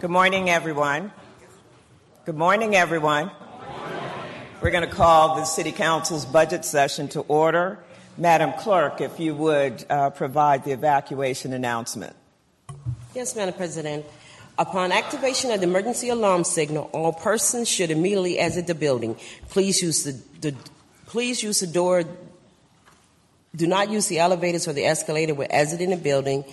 Good morning, everyone. Good morning, everyone. We're going to call the City Council's budget session to order. Madam Clerk, if you would uh, provide the evacuation announcement. Yes, Madam President. Upon activation of the emergency alarm signal, all persons should immediately exit the building. Please use the, the please use the door. Do not use the elevators or the escalator when exiting the building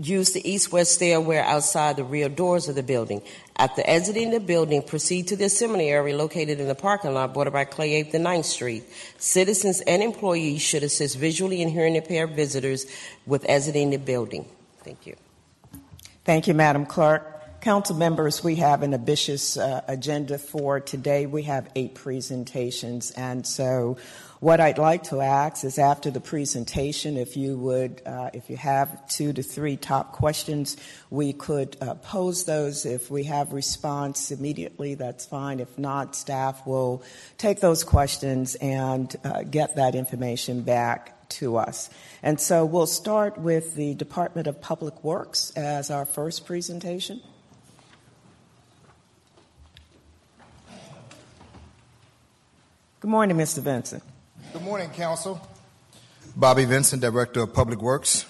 use the east-west stairway outside the rear doors of the building. After exiting the building, proceed to the assembly area located in the parking lot bordered by Clay 8th and 9th Street. Citizens and employees should assist visually and hearing impaired visitors with exiting the building. Thank you. Thank you, Madam Clerk. Council members, we have an ambitious uh, agenda for today. We have eight presentations, and so what I'd like to ask is after the presentation, if you would, uh, if you have two to three top questions, we could uh, pose those. If we have response immediately, that's fine. If not, staff will take those questions and uh, get that information back to us. And so we'll start with the Department of Public Works as our first presentation. Good morning, Mr. Vincent. Good morning, Council. Bobby Vincent, Director of Public Works.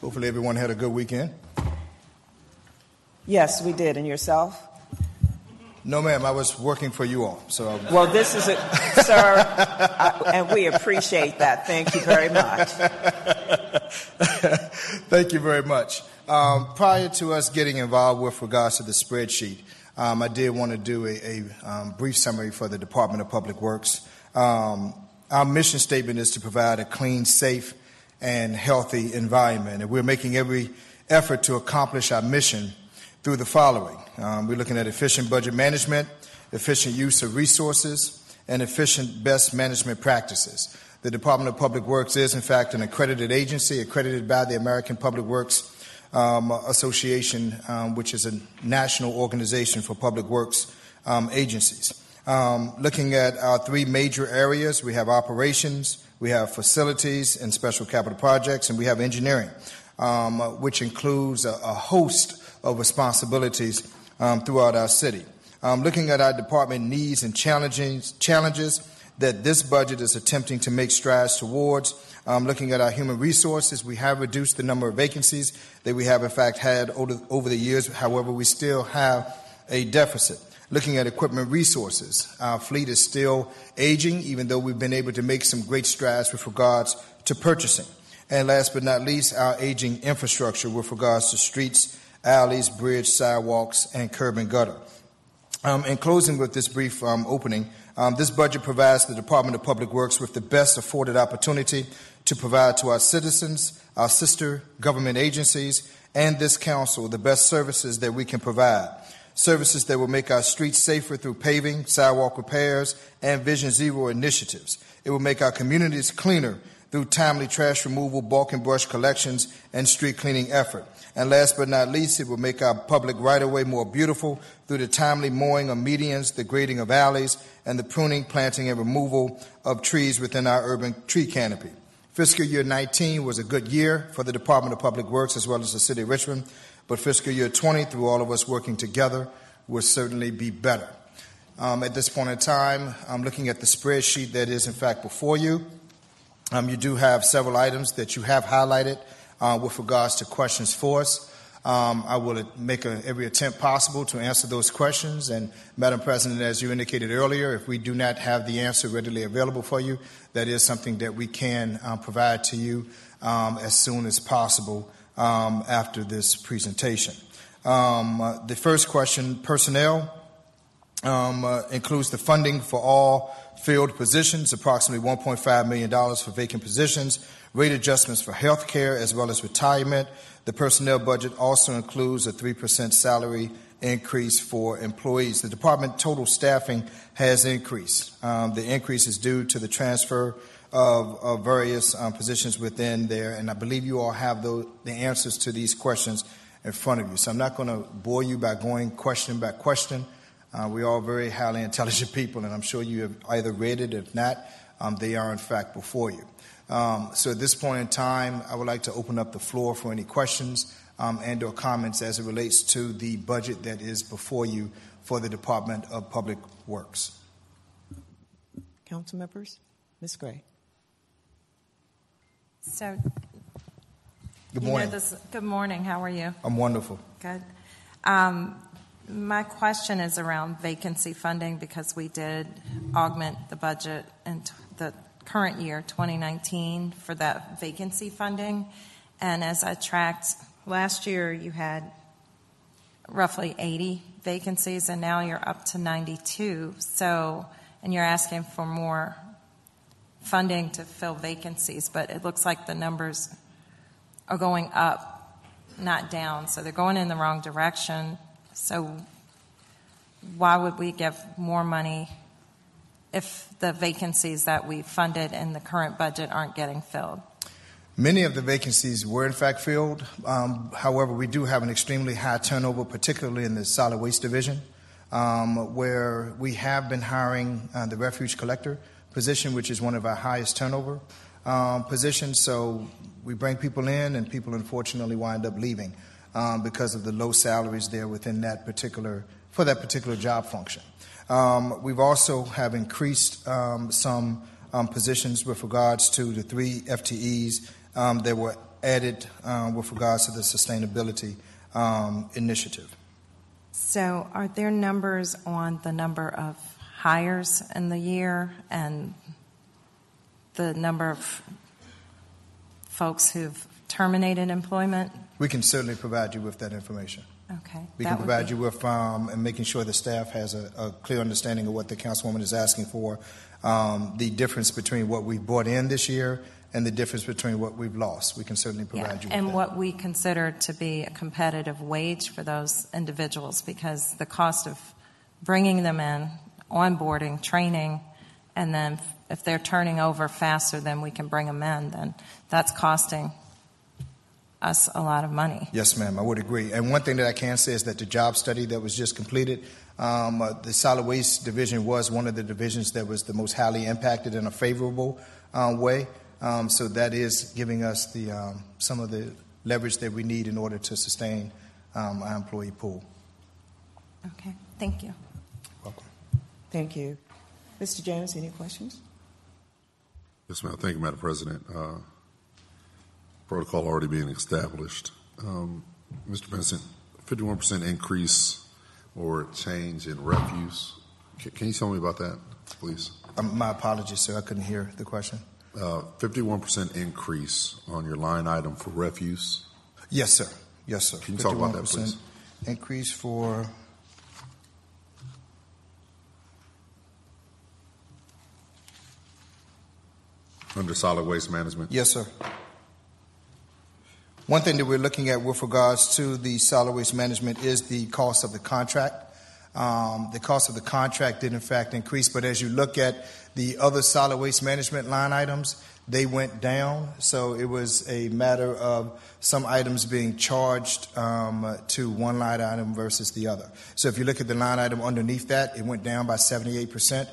Hopefully, everyone had a good weekend. Yes, we did. And yourself? No, ma'am. I was working for you all. So. Well, this is it, sir, I, and we appreciate that. Thank you very much. Thank you very much. Um, prior to us getting involved with regards to the spreadsheet, um, I did want to do a, a um, brief summary for the Department of Public Works. Um, our mission statement is to provide a clean, safe, and healthy environment. And we're making every effort to accomplish our mission through the following. Um, we're looking at efficient budget management, efficient use of resources, and efficient best management practices. The Department of Public Works is, in fact, an accredited agency accredited by the American Public Works um, Association, um, which is a national organization for public works um, agencies. Um, looking at our three major areas, we have operations, we have facilities and special capital projects, and we have engineering, um, which includes a, a, host of responsibilities um, throughout our city. Um, looking at our department needs and challenges, challenges that this budget is attempting to make strides towards. Um, looking at our human resources, we have reduced the number of vacancies that we have, in fact, had over, over the years. However, we still have a deficit looking at equipment resources. Our fleet is still aging, even though we've been able to make some great strides with regards to purchasing. And last but not least, our aging infrastructure with regards to streets, alleys, bridge, sidewalks, and curb and gutter. Um, in closing with this brief um, opening, um, this budget provides the Department of Public Works with the best afforded opportunity to provide to our citizens, our sister government agencies, and this council the best services that we can provide services that will make our streets safer through paving, sidewalk repairs, and Vision Zero initiatives. It will make our communities cleaner through timely trash removal, bulk and brush collections, and street cleaning effort. And last but not least, it will make our public right-of-way more beautiful through the timely mowing of medians, the grading of alleys, and the pruning, planting, and removal of trees within our urban tree canopy. Fiscal year 19 was a good year for the Department of Public Works as well as the City of Richmond. But fiscal year 20, through all of us working together, will certainly be better. Um, at this point in time, I'm looking at the spreadsheet that is, in fact, before you. Um, you do have several items that you have highlighted uh, with regards to questions for us. Um, I will make a, every attempt possible to answer those questions. And, Madam President, as you indicated earlier, if we do not have the answer readily available for you, that is something that we can um, provide to you um, as soon as possible um, after this presentation. Um, uh, the first question personnel um, uh, includes the funding for all filled positions, approximately $1.5 million for vacant positions, rate adjustments for health care as well as retirement. The personnel budget also includes a 3% salary increase for employees. The department total staffing has increased. Um, the increase is due to the transfer of, of various um, positions within there, and I believe you all have the, the answers to these questions in front of you. So I'm not going to bore you by going question by question. Uh, we're all very highly intelligent people, and I'm sure you have either read it. If not, um, they are in fact before you. Um, so at this point in time, I would like to open up the floor for any questions um, and/or comments as it relates to the budget that is before you for the Department of Public Works. Council members? Ms. Gray. So, Good you know morning. this, good morning. How are you? I'm wonderful. Good. Um, my question is around vacancy funding because we did augment the budget in t- the current year, 2019, for that vacancy funding. And as I tracked, last year you had roughly 80 vacancies, and now you're up to 92. So, and you're asking for more funding to fill vacancies, but it looks like the numbers are going up, not down. So they're going in the wrong direction. So why would we give more money if the vacancies that we funded in the current budget aren't getting filled? Many of the vacancies were in fact filled. Um, however, we do have an extremely high turnover, particularly in the solid waste division, um, where we have been hiring uh, the refuse collector position, which is one of our highest turnover um, positions. So we bring people in, and people unfortunately wind up leaving um, because of the low salaries there within that particular for that particular job function. Um, we've also have increased um, some positions with regards to the three FTEs um, that were added um, with regards to the sustainability um, initiative. So are there numbers on the number of hires in the year and the number of folks who've terminated employment? We can certainly provide you with that information. Okay. We can provide be- you with um, and making sure the staff has a, a clear understanding of what the councilwoman is asking for, um, the difference between what we brought in this year and the difference between what we've lost. We can certainly Yeah, provide you with and that. what we consider to be a competitive wage for those individuals because the cost of bringing them in, onboarding, training, and then if they're turning over faster than we can bring them in, then that's costing us a lot of money. Yes, ma'am, I would agree. And one thing that I can say is that the job study that was just completed, um, uh, the solid waste division was one of the divisions that was the most highly impacted in a favorable uh, way. Um, so that is giving us the um, some of the leverage that we need in order to sustain um, our employee pool. Okay, thank you. Welcome. Thank you. Mr. Jones, any questions? Yes, ma'am. Thank you, Madam President. Uh, protocol already being established. Um, Mr. Benson, 51% increase or change in refuse. Can, can you tell me about that, please? Um, my apologies, sir. I couldn't hear the question. Uh, 51% increase on your line item for refuse. Yes, sir. Yes, sir. Can you talk about that, 51% please? Increase for. Under solid waste management. Yes, sir. One thing that we're looking at with regards to the solid waste management is the cost of the contract. Um, the cost of the contract did in fact increase, but as you look at the other solid waste management line items, they went down. So it was a matter of some items being charged um, to one line item versus the other. So if you look at the line item underneath that, it went down by 78%.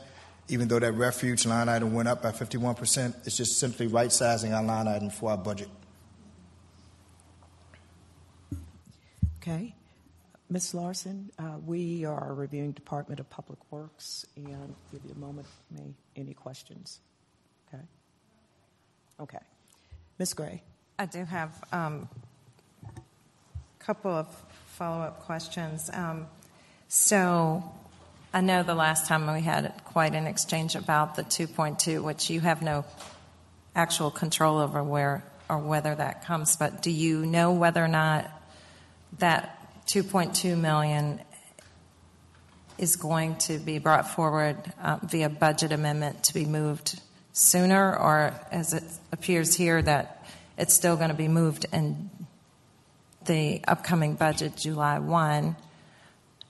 Even though that refuse line item went up by 51%, it's just simply right sizing our line item for our budget. Okay. Ms. Larson, uh, we are reviewing Department of Public Works and give you a moment, may, any questions? Okay. Okay. Ms. Gray. I do have um, a couple of follow up questions. Um, so, I know the last time we had quite an exchange about the 2.2, which you have no actual control over where or whether that comes, but do you know whether or not that 2.2 million is going to be brought forward uh, via budget amendment to be moved sooner, or as it appears here that it's still going to be moved in the upcoming budget July 1?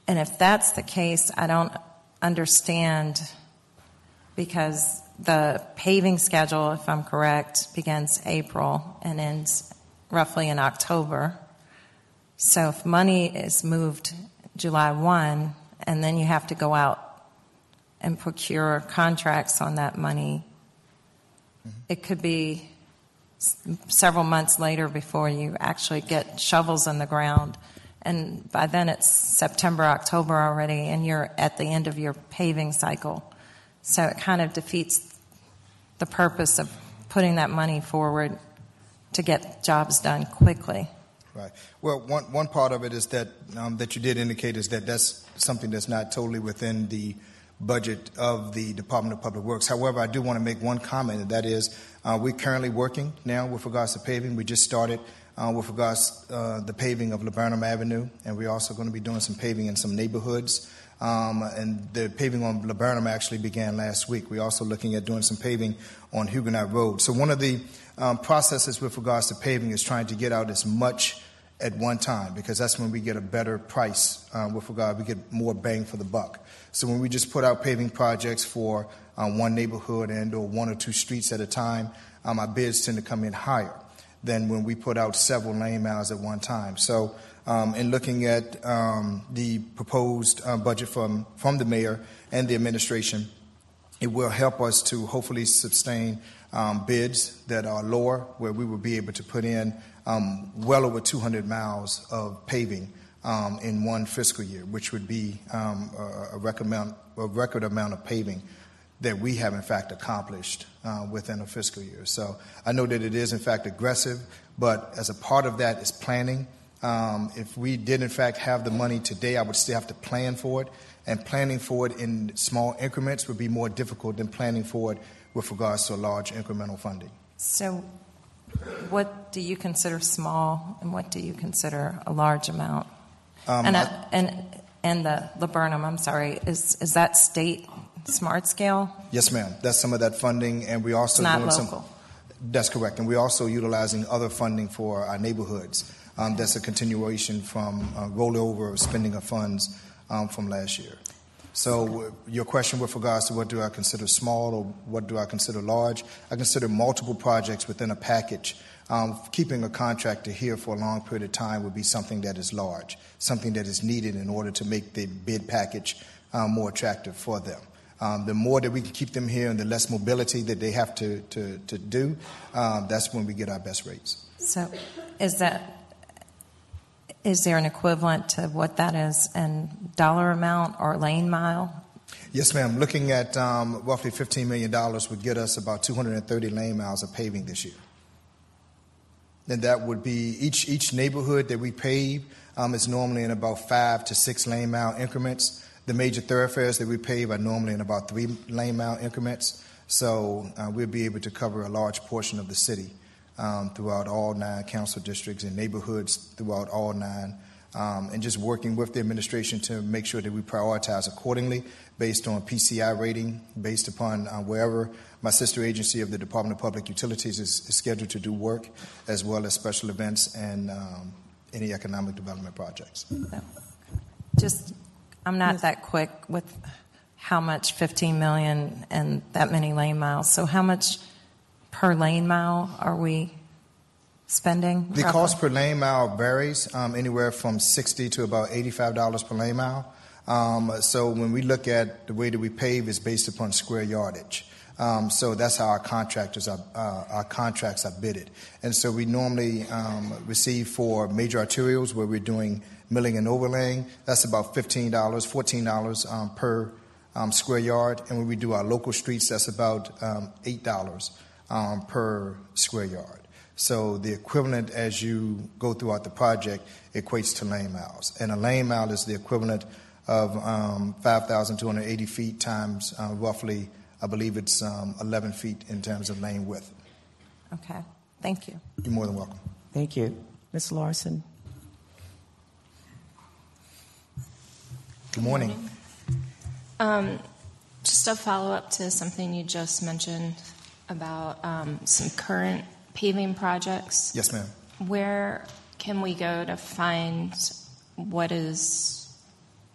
And if that's the case, I don't understand because the paving schedule, if I'm correct, begins April and ends roughly in October. So if money is moved July 1 and then you have to go out and procure contracts on that money, mm-hmm. it could be s- several months later before you actually get shovels in the ground. And by then it's September, October already, and you're at the end of your paving cycle. So it kind of defeats the purpose of putting that money forward to get jobs done quickly. Right. Well, one, one part of it is that um, that you did indicate is that that's something that's not totally within the budget of the Department of Public Works. However, I do want to make one comment, and that is uh, we're currently working now with regards to paving. We just started uh, with regards uh, the paving of Laburnum Avenue, and we're also going to be doing some paving in some neighborhoods. Um, and the paving on Laburnum actually began last week. We're also looking at doing some paving on Huguenot Road. So one of the um, processes with regards to paving is trying to get out as much at one time because that's when we get a better price uh, with regard. We get more bang for the buck. So when we just put out paving projects for um, one neighborhood and or one or two streets at a time, um, our bids tend to come in higher than when we put out several lane miles at one time. So um, in looking at um, the proposed uh, budget from from the mayor and the administration, it will help us to hopefully sustain um, bids that are lower, where we will be able to put in um, well over 200 miles of paving um, in one fiscal year, which would be um, a, a, record amount, a record amount of paving that we have in fact accomplished uh, within a fiscal year. So I know that it is in fact aggressive, but as a part of that is planning. Um, if we did in fact have the money today, I would still have to plan for it, and planning for it in small increments would be more difficult than planning for it with regards to a large incremental funding. So, what do you consider small, and what do you consider a large amount? Um, and, I- uh, and and the laburnum, I'm sorry, is is that state smart scale? Yes, ma'am. That's some of that funding, and we also It's not doing local. some. That's correct, and we're also utilizing other funding for our neighborhoods. Um, that's a continuation from uh, rollover of spending of funds um, from last year. So, uh, your question with regards to what do I consider small or what do I consider large? I consider multiple projects within a package. Um, keeping a contractor here for a long period of time would be something that is large, something that is needed in order to make the bid package um, more attractive for them. Um, the more that we can keep them here and the less mobility that they have to, to, to do, um, that's when we get our best rates. So, is that is there an equivalent to what that is in dollar amount or lane mile? Yes, ma'am. Looking at um, roughly $15 million would get us about 230 lane miles of paving this year. And that would be each, each neighborhood that we pave um, is normally in about five to six lane mile increments. The major thoroughfares that we pave are normally in about three lane mile increments. So uh, we'll be able to cover a large portion of the city um, throughout all nine council districts and neighborhoods throughout all nine. Um, and just working with the administration to make sure that we prioritize accordingly based on PCI rating, based upon uh, wherever my sister agency of the Department of Public Utilities is, is scheduled to do work, as well as special events and um, any economic development projects. Just, I'm not that quick with how much 15 million and that many lane miles. So, how much per lane mile are we spending? The roughly? cost per lane mile varies um, anywhere from 60 to about $85 per lane mile. Um, so when we look at the way that we pave, it's based upon square yardage. Um, so that's how our contractors are, uh, our contracts are bidded. And so we normally um, receive for major arterials where we're doing milling and overlaying. That's about $15, $14 um, per um, square yard. And when we do our local streets, that's about um, $8 um, per square yard. So the equivalent as you go throughout the project equates to lane miles. And a lane mile is the equivalent of um, 5,280 feet times uh, roughly, I believe it's um, 11 feet in terms of lane width. Okay, thank you. You're more than welcome. Thank you. Ms. Larson? Good morning. Um, just a follow up to something you just mentioned about um, some current paving projects. Yes, ma'am. Where can we go to find what is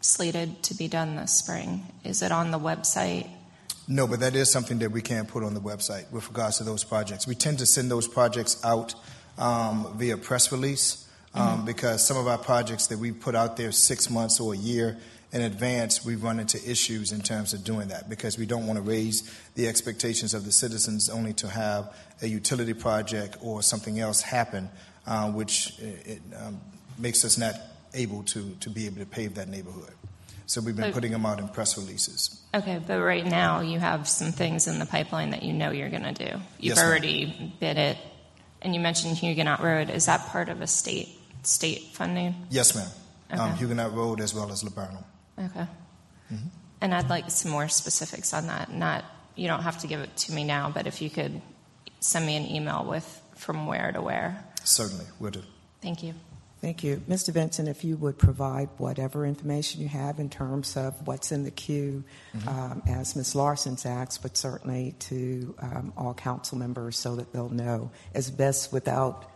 slated to be done this spring? Is it on the website? No, but that is something that we can put on the website with regards to those projects. We tend to send those projects out um, via press release um, because some of our projects that we put out there six months or a year in advance, we've run into issues in terms of doing that because we don't want to raise the expectations of the citizens only to have a utility project or something else happen, uh, which it, um, makes us not able to, to be able to pave that neighborhood. So we've been putting them out in press releases. Okay, but right now you have some things in the pipeline that you know you're going to do. You've Yes, ma'am. already bid it, and you mentioned Huguenot Road. Is that part of a state state funding? Yes, ma'am. Um, Huguenot Road as well as Laburnum. Okay. Mm-hmm. And I'd like some more specifics on that. Not you don't have to give it to me now, but if you could send me an email with from where to where. Certainly, will do. Thank you. Thank you. Mr. Benson, if you would provide whatever information you have in terms of what's in the queue, um, as Ms. Larson's asked, but certainly to um, all council members so that they'll know as best without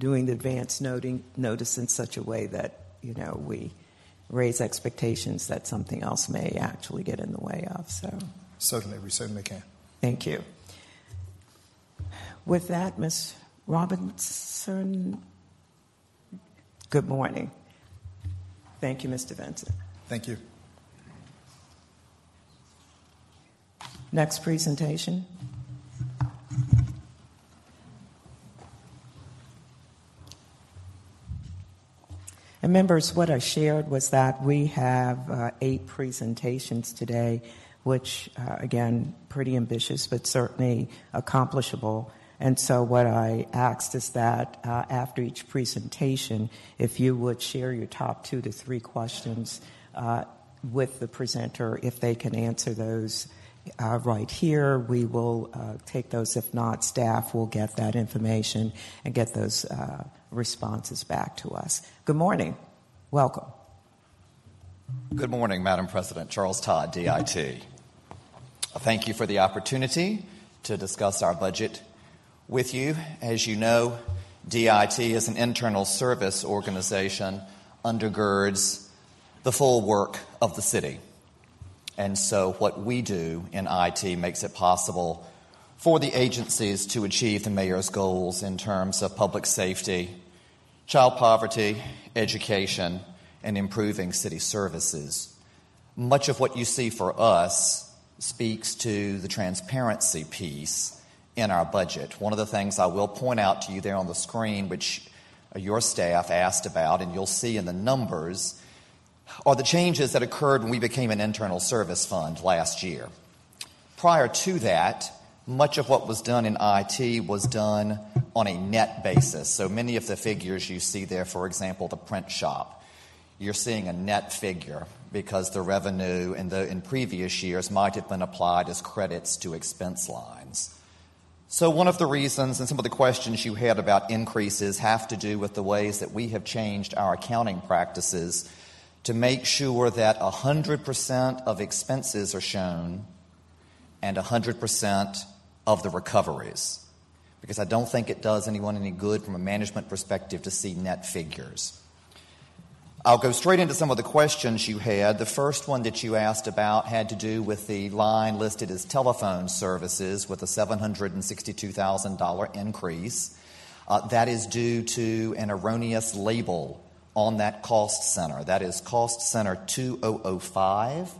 doing the advance noting, notice in such a way that, you know, we raise expectations that something else may actually get in the way of. So Certainly, we certainly can. thank you. With that, Ms. Robinson, good morning. Thank you, Mr. Benson. Thank you. Next presentation. And members, what I shared was that we have uh, eight presentations today, which, uh, again, pretty ambitious, but certainly accomplishable. And so, what I asked is that uh, after each presentation, if you would share your top two to three questions uh, with the presenter, if they can answer those uh, right here, we will uh, take those. If not, staff will get that information and get those uh, responses back to us. Good morning. Welcome. Good morning, Madam President. Charles Todd, DIT. Thank you for the opportunity to discuss our budget with you. As you know, DIT is an internal service organization, undergirds the full work of the city. And so, what we do in IT makes it possible for the agencies to achieve the mayor's goals in terms of public safety, child poverty, education, and improving city services. Much of what you see for us speaks to the transparency piece in our budget. One of the things I will point out to you there on the screen, which your staff asked about, and you'll see in the numbers, are the changes that occurred when we became an internal service fund last year. Prior to that, much of what was done in IT was done on a net basis. So many of the figures you see there, for example, the print shop, you're seeing a net figure because the revenue in, the, in previous years might have been applied as credits to expense lines. So, one of the reasons and some of the questions you had about increases have to do with the ways that we have changed our accounting practices to make sure that 100% of expenses are shown and 100% of the recoveries. Because I don't think it does anyone any good from a management perspective to see net figures. I'll go straight into some of the questions you had. The first one that you asked about had to do with the line listed as telephone services with a $762,000 increase. Uh, that is due to an erroneous label on that cost center. That is Cost Center 2005,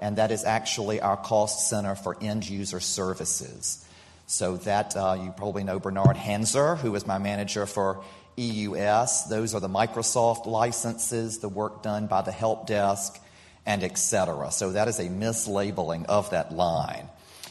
and that is actually our cost center for end user services. So that uh, you probably know Bernard Hanser, who is my manager for EUS. Those are the Microsoft licenses, the work done by the help desk, and etc. So that is a mislabeling of that line.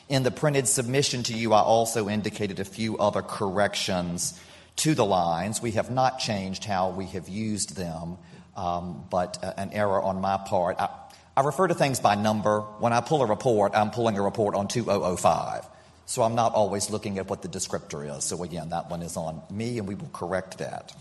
In the printed submission to you, I also indicated a few other corrections to the lines. We have not changed how we have used them, um, but uh, an error on my part. I, I refer to things by number. When I pull a report, I'm pulling a report on 2005. So I'm not always looking at what the descriptor is. So again, that one is on me, and we will correct that.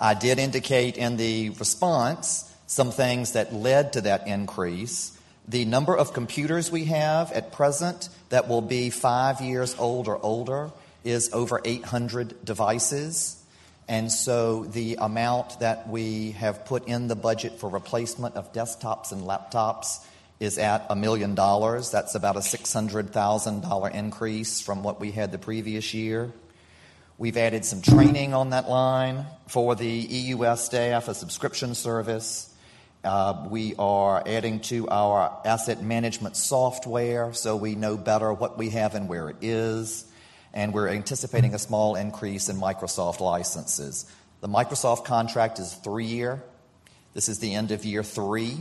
I did indicate in the response some things that led to that increase. The number of computers we have at present that will be five years old or older is over 800 devices. And so the amount that we have put in the budget for replacement of desktops and laptops is at a million dollars. That's about a $600,000 increase from what we had the previous year. We've added some training on that line for the EUS staff, a subscription service. Uh, we are adding to our asset management software so we know better what we have and where it is. And we're anticipating a small increase in Microsoft licenses. The Microsoft contract is three year. This is the end of year three.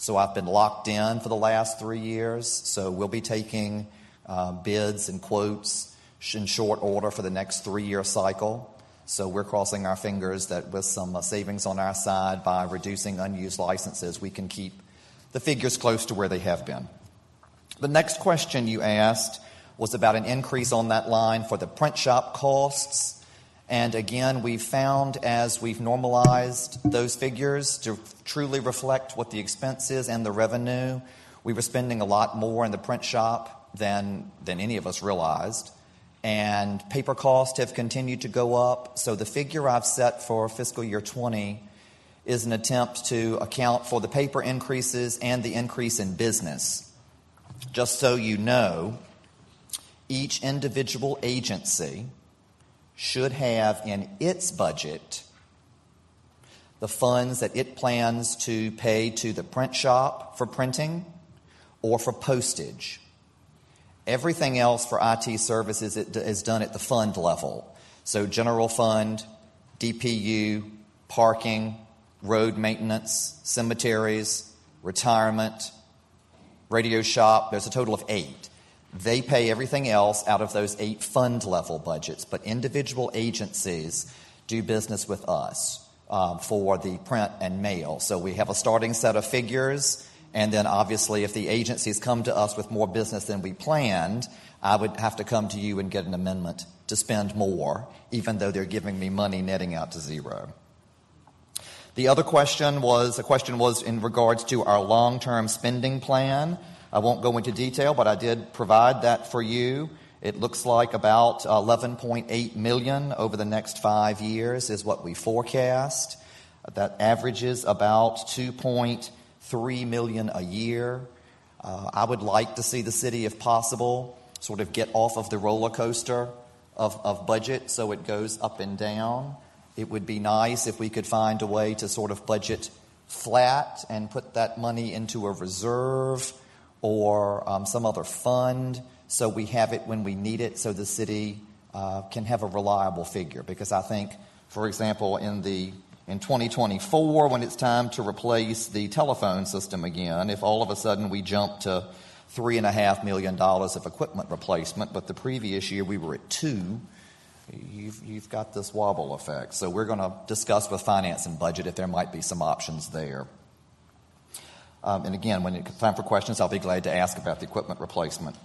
So I've been locked in for the last three years. So we'll be taking uh, bids and quotes in short order for the next three year cycle. So we're crossing our fingers that with some uh, savings on our side by reducing unused licenses, we can keep the figures close to where they have been. The next question you asked was about an increase on that line for the print shop costs. And again, we've found as we've normalized those figures to truly reflect what the expense is and the revenue, we were spending a lot more in the print shop than, than any of us realized and paper costs have continued to go up. So the figure I've set for fiscal year 20 is an attempt to account for the paper increases and the increase in business. Just so you know, each individual agency should have in its budget the funds that it plans to pay to the print shop for printing or for postage. Everything else for IT services is done at the fund level. So, general fund, DPU, parking, road maintenance, cemeteries, retirement, radio shop. There's a total of eight. They pay everything else out of those eight fund level budgets, but individual agencies do business with us um, for the print and mail. So we have a starting set of figures and then obviously, if the agencies come to us with more business than we planned, I would have to come to you and get an amendment to spend more, even though they're giving me money netting out to zero. The other question was a question was in regards to our long term spending plan. I won't go into detail, but I did provide that for you. It looks like about 11.8 million over the next five years is what we forecast. That averages about 2. 3 million a year. Uh, I would like to see the city, if possible, sort of get off of the roller coaster of, of budget so it goes up and down. It would be nice if we could find a way to sort of budget flat and put that money into a reserve or um, some other fund so we have it when we need it so the city uh, can have a reliable figure. Because I think, for example, in the in 2024 when it's time to replace the telephone system again, if all of a sudden we jump to $3.5 million of equipment replacement, but the previous year we were at two, you've, you've got this wobble effect. So we're going to discuss with finance and budget if there might be some options there. Um, and again, when it's time for questions, I'll be glad to ask about the equipment replacement.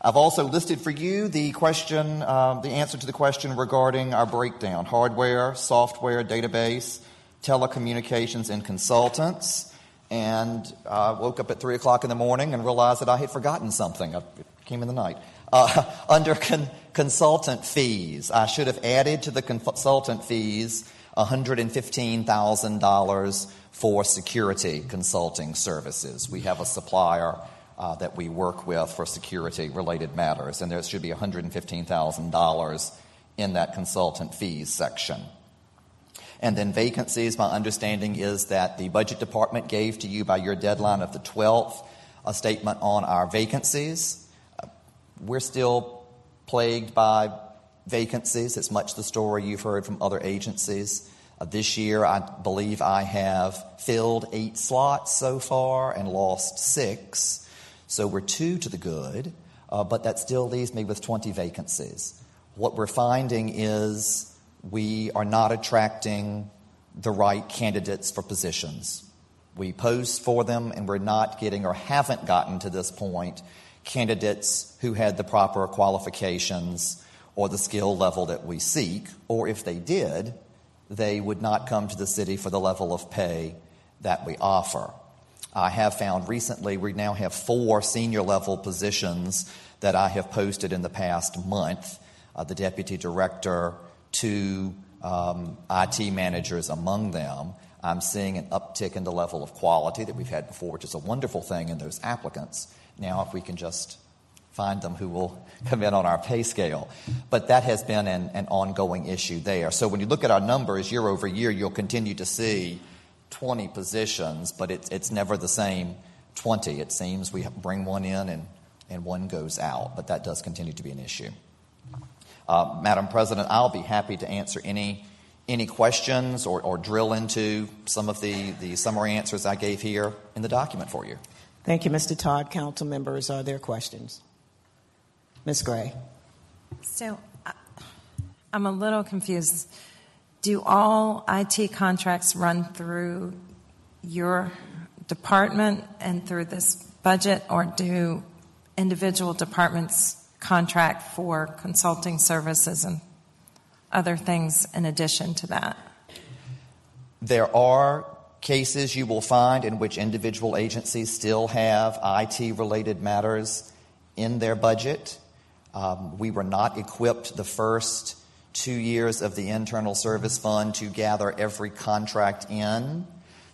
I've also listed for you the question, uh, the answer to the question regarding our breakdown hardware, software, database, telecommunications, and consultants. And I uh, woke up at 3 o'clock in the morning and realized that I had forgotten something. It came in the night. Uh, under con- consultant fees, I should have added to the consultant fees $115,000 for security consulting services. We have a supplier uh, that we work with for security related matters, and there should be $115,000 in that consultant fees section. And then vacancies, my understanding is that the budget department gave to you by your deadline of the 12th a statement on our vacancies. We're still plagued by vacancies. It's much the story you've heard from other agencies. Uh, this year, I believe I have filled eight slots so far and lost six. So we're two to the good, uh, but that still leaves me with 20 vacancies. What we're finding is we are not attracting the right candidates for positions. We post for them, and we're not getting or haven't gotten to this point candidates who had the proper qualifications or the skill level that we seek, or if they did, they would not come to the city for the level of pay that we offer. I have found recently we now have four senior level positions that I have posted in the past month uh, the deputy director, two um, IT managers among them. I'm seeing an uptick in the level of quality that we've had before, which is a wonderful thing in those applicants. Now, if we can just find them who will come in on our pay scale. But that has been an, an ongoing issue there. So when you look at our numbers year over year, you'll continue to see 20 positions, but it's, it's never the same 20. It seems we bring one in and, and one goes out, but that does continue to be an issue. Uh, Madam President, I'll be happy to answer any, any questions or, or drill into some of the, the summary answers I gave here in the document for you. Thank you, Mr. Todd. Council members, are there questions? Ms. Gray. So I- I'm a little confused. Do all IT contracts run through your department and through this budget, or do individual departments contract for consulting services and other things in addition to that? There are cases you will find in which individual agencies still have IT related matters in their budget. Um, we were not equipped the first two years of the internal service fund to gather every contract in.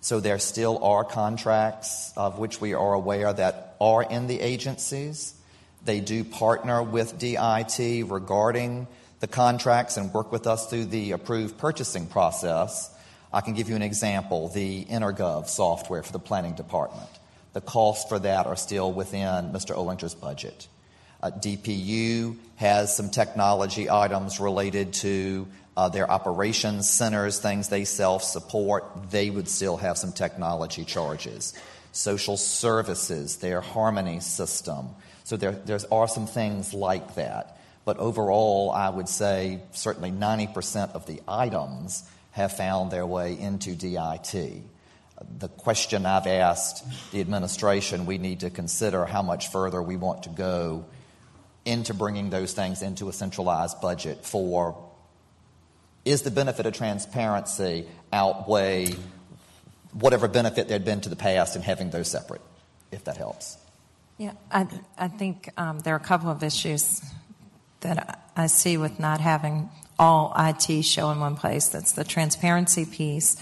So there still are contracts of which we are aware that are in the agencies. They do partner with DIT regarding the contracts and work with us through the approved purchasing process. I can give you an example the EnerGov software for the planning department. The costs for that are still within Mr. Olinger's budget. Uh, DPU has some technology items related to uh, their operations centers, things they self support. They would still have some technology charges. Social services, their Harmony system. So there are some things like that. But overall, I would say certainly 90% of the items have found their way into DIT. The question I've asked the administration, we need to consider how much further we want to go into bringing those things into a centralized budget for is the benefit of transparency outweigh whatever benefit there'd been to the past in having those separate, if that helps. Yeah, I, I think um, there are a couple of issues that I see with not having all IT show in one place. That's the transparency piece.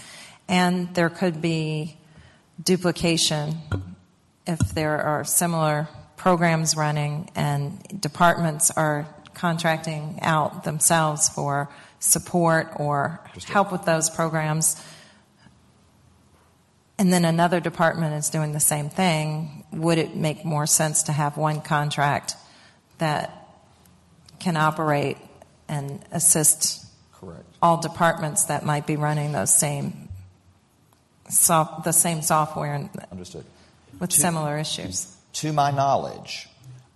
And there could be duplication if there are similar programs running and departments are contracting out themselves for support or help with those programs. And then another department is doing the same thing. Would it make more sense to have one contract that can operate and assist Correct. all departments that might be running those same soft, the same software and Understood. with To- similar issues? To my knowledge,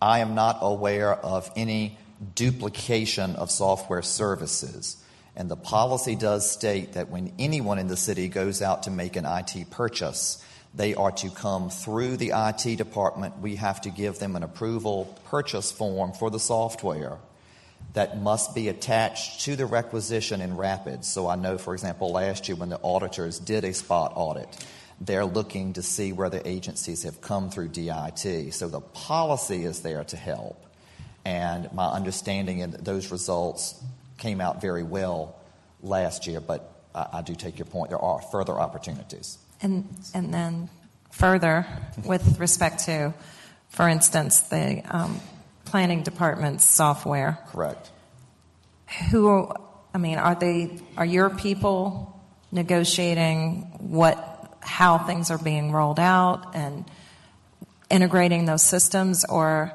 I am not aware of any duplication of software services. And the policy does state that when anyone in the city goes out to make an IT purchase, they are to come through the IT department. We have to give them an approval purchase form for the software that must be attached to the requisition in Rapids. So I know, for example, last year when the auditors did a spot audit, they're looking to see where the agencies have come through DIT. So the policy is there to help. And my understanding is that those results came out very well last year, but I, I do take your point. There are further opportunities. And, and then further, with respect to, for instance, the um, planning department's software, Correct. who, I mean, are they, are your people negotiating what, how things are being rolled out and integrating those systems, or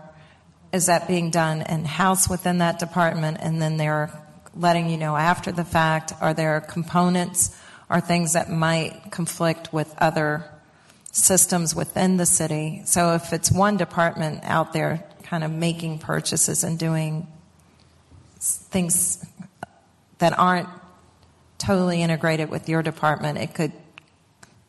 is that being done in-house within that department and then they're letting you know after the fact? Are there components or things that might conflict with other systems within the city? So if it's one department out there kind of making purchases and doing things that aren't totally integrated with your department, it could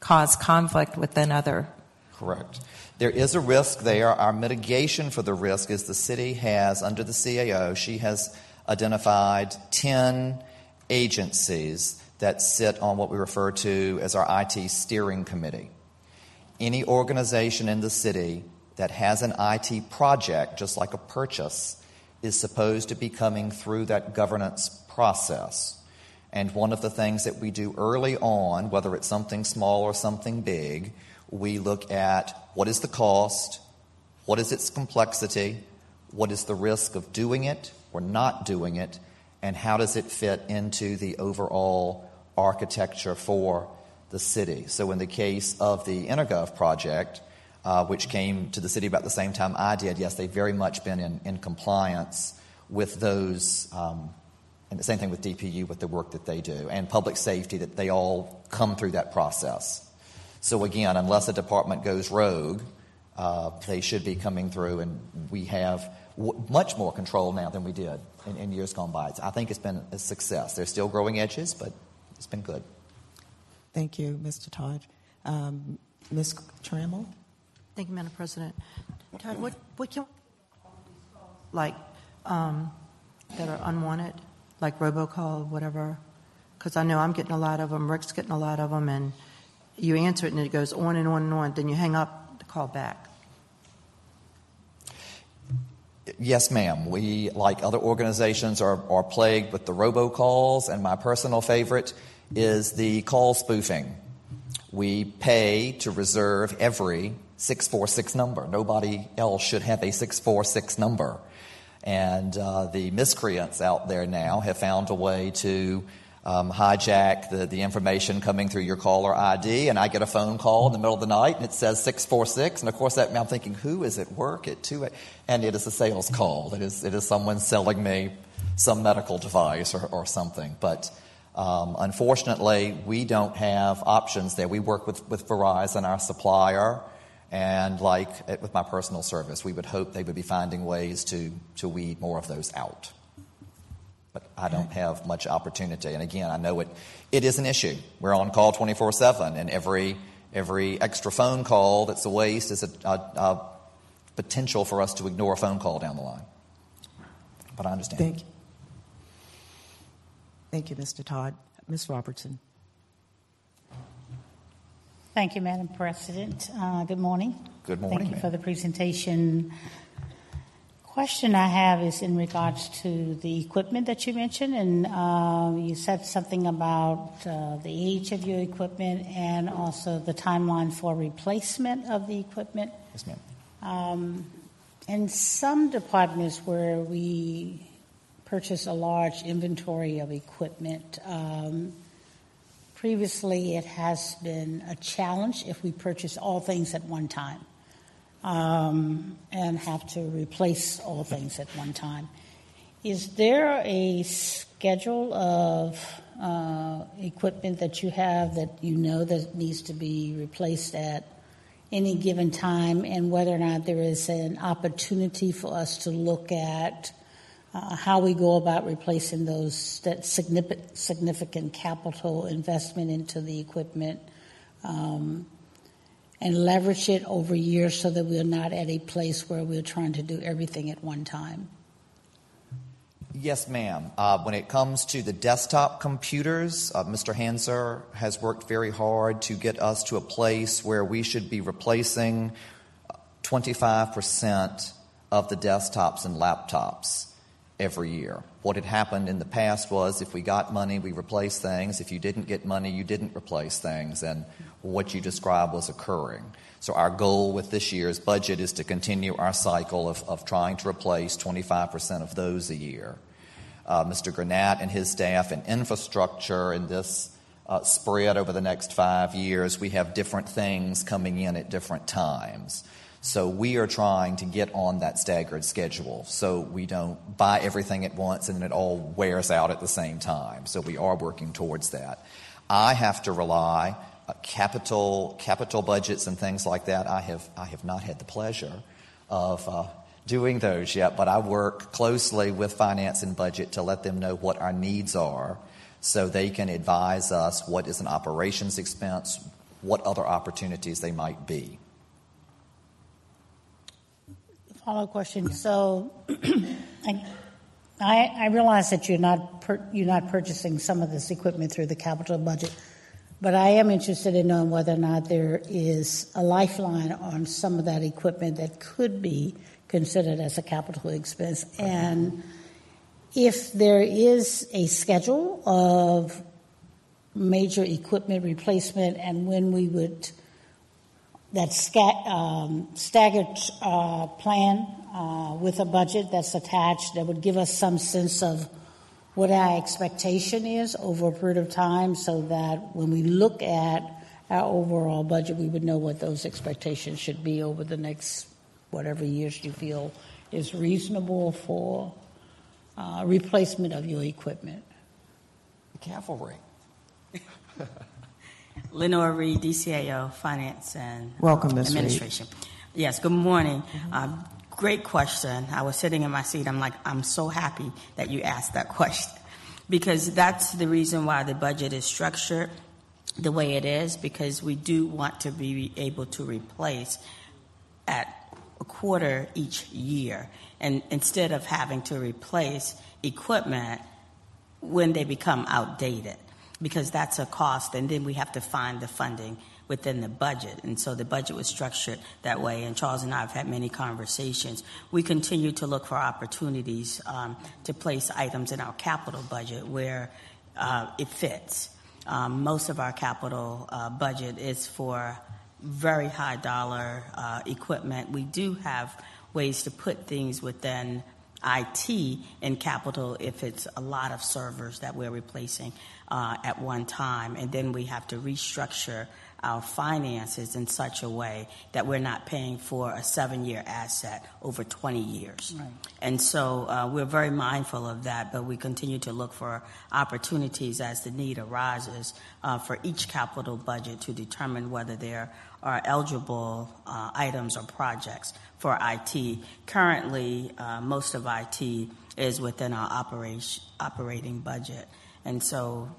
cause conflict within other. Correct. There is a risk there. Our mitigation for the risk is the city has, under the CAO, she has identified 10 agencies that sit on what we refer to as our IT steering committee. Any organization in the city that has an IT project, just like a purchase, is supposed to be coming through that governance process. And one of the things that we do early on, whether it's something small or something big, we look at what is the cost, what is its complexity, what is the risk of doing it or not doing it, and how does it fit into the overall architecture for the city. So, in the case of the EnerGov project, uh, which came to the city about the same time I did, yes, they've very much been in, in compliance with those. Um, and the same thing with DPU with the work that they do, and public safety, that they all come through that process. So, again, unless a department goes rogue, uh, they should be coming through, and we have w- much more control now than we did in, in years gone by. So I think it's been a success. There's still growing edges, but it's been good. Thank you, Mr. Todd. Um, Ms. Trammell? Thank you, Madam President. Todd, what, what can, like, um, that are unwanted, like robocall, whatever? Because I know I'm getting a lot of them, Rick's getting a lot of them, and you answer it and it goes on and on and on, then you hang up the call back. Yes, ma'am. We, like other organizations, are, are plagued with the robocalls, and my personal favorite is the call spoofing. We pay to reserve every 646 number. Nobody else should have a 646 number. And uh, the miscreants out there now have found a way to um, hijack the, the information coming through your caller ID, and I get a phone call in the middle of the night, and it says 646, and of course that I'm thinking, who is at work at 2 And it is a sales call. It is, it is someone selling me some medical device or, or something. But um, unfortunately, we don't have options there. We work with, with Verizon, our supplier, and like with my personal service, we would hope they would be finding ways to, to weed more of those out but I don't have much opportunity. And again, I know it, it is an issue. We're on call 24 7, and every, every extra phone call that's a waste is a, a, a, potential for us to ignore a phone call down the line. But I understand. Thank you. Thank you, Mr. Todd. Ms. Robertson. Thank you, Madam President. Uh, good morning. Good morning. Thank you for the presentation question I have is in regards to the equipment that you mentioned, and uh, you said something about uh, the age of your equipment and also the timeline for replacement of the equipment. Yes, ma'am. Um, in some departments where we purchase a large inventory of equipment, um, previously it has been a challenge if we purchase all things at one time um, and have to replace all things at one time. Is there a schedule of uh, equipment that you have that you know that needs to be replaced at any given time, and whether or not there is an opportunity for us to look at uh, how we go about replacing those that significant, significant capital investment into the equipment? Um, and leverage it over years so that we're not at a place where we're trying to do everything at one time. Yes, ma'am. Uh, when it comes to the desktop computers, uh, Mr. Hanser has worked very hard to get us to a place where we should be replacing 25% of the desktops and laptops every year. What had happened in the past was if we got money, we replaced things. If you didn't get money, you didn't replace things. And what you described was occurring. So, our goal with this year's budget is to continue our cycle of, of trying to replace 25% of those a year. Uh, Mr. Granat and his staff in infrastructure in this uh, spread over the next five years, we have different things coming in at different times. So we are trying to get on that staggered schedule so we don't buy everything at once and it all wears out at the same time. So we are working towards that. I have to rely uh, capital capital budgets and things like that. I have I have not had the pleasure of uh, doing those yet, but I work closely with finance and budget to let them know what our needs are so they can advise us what is an operations expense, what other opportunities they might be. Follow question. So, I, I, realize that you're not per, you're not purchasing some of this equipment through the capital budget, but I am interested in knowing whether or not there is a lifeline on some of that equipment that could be considered as a capital expense, and if there is a schedule of major equipment replacement and when we would that sca- um, staggered uh, plan uh, with a budget that's attached that would give us some sense of what our expectation is over a period of time so that when we look at our overall budget, we would know what those expectations should be over the next whatever years you feel is reasonable for uh, replacement of your equipment. Cavalry. Lenora Reid, DCAO, Finance and Welcome, Ms. Reid. Administration. Yes, good morning. Uh, great question. I was sitting in my seat. I'm like, I'm so happy that you asked that question because that's the reason why the budget is structured the way it is because we do want to be able to replace at a quarter each year. And instead of having to replace equipment when they become outdated, because that's a cost, and then we have to find the funding within the budget. And so the budget was structured that way, and Charles and I have had many conversations. We continue to look for opportunities um, to place items in our capital budget where uh, it fits. Um, most of our capital uh, budget is for very high dollar uh, equipment. We do have ways to put things within IT in capital if it's a lot of servers that we're replacing uh, at one time, and then we have to restructure our finances in such a way that we're not paying for a seven year asset over 20 years. Right. And so uh, we're very mindful of that, but we continue to look for opportunities as the need arises uh, for each capital budget to determine whether there are eligible uh, items or projects for IT. Currently, uh, most of IT is within our operation, operating budget. And so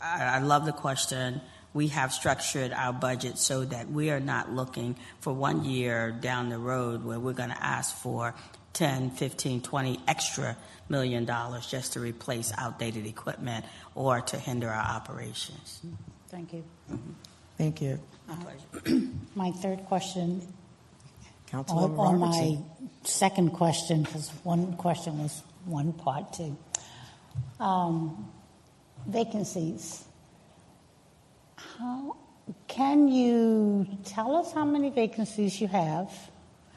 I, I love the question we have structured our budget so that we are not looking for one year down the road where we're going to ask for 10, 15, 20 extra million dollars just to replace outdated equipment or to hinder our operations. Thank you. Thank you. My third question, on Councilwoman on Robertson. my second question, because one question was one part too. Um, Vacancies. How, can you tell us how many vacancies you have?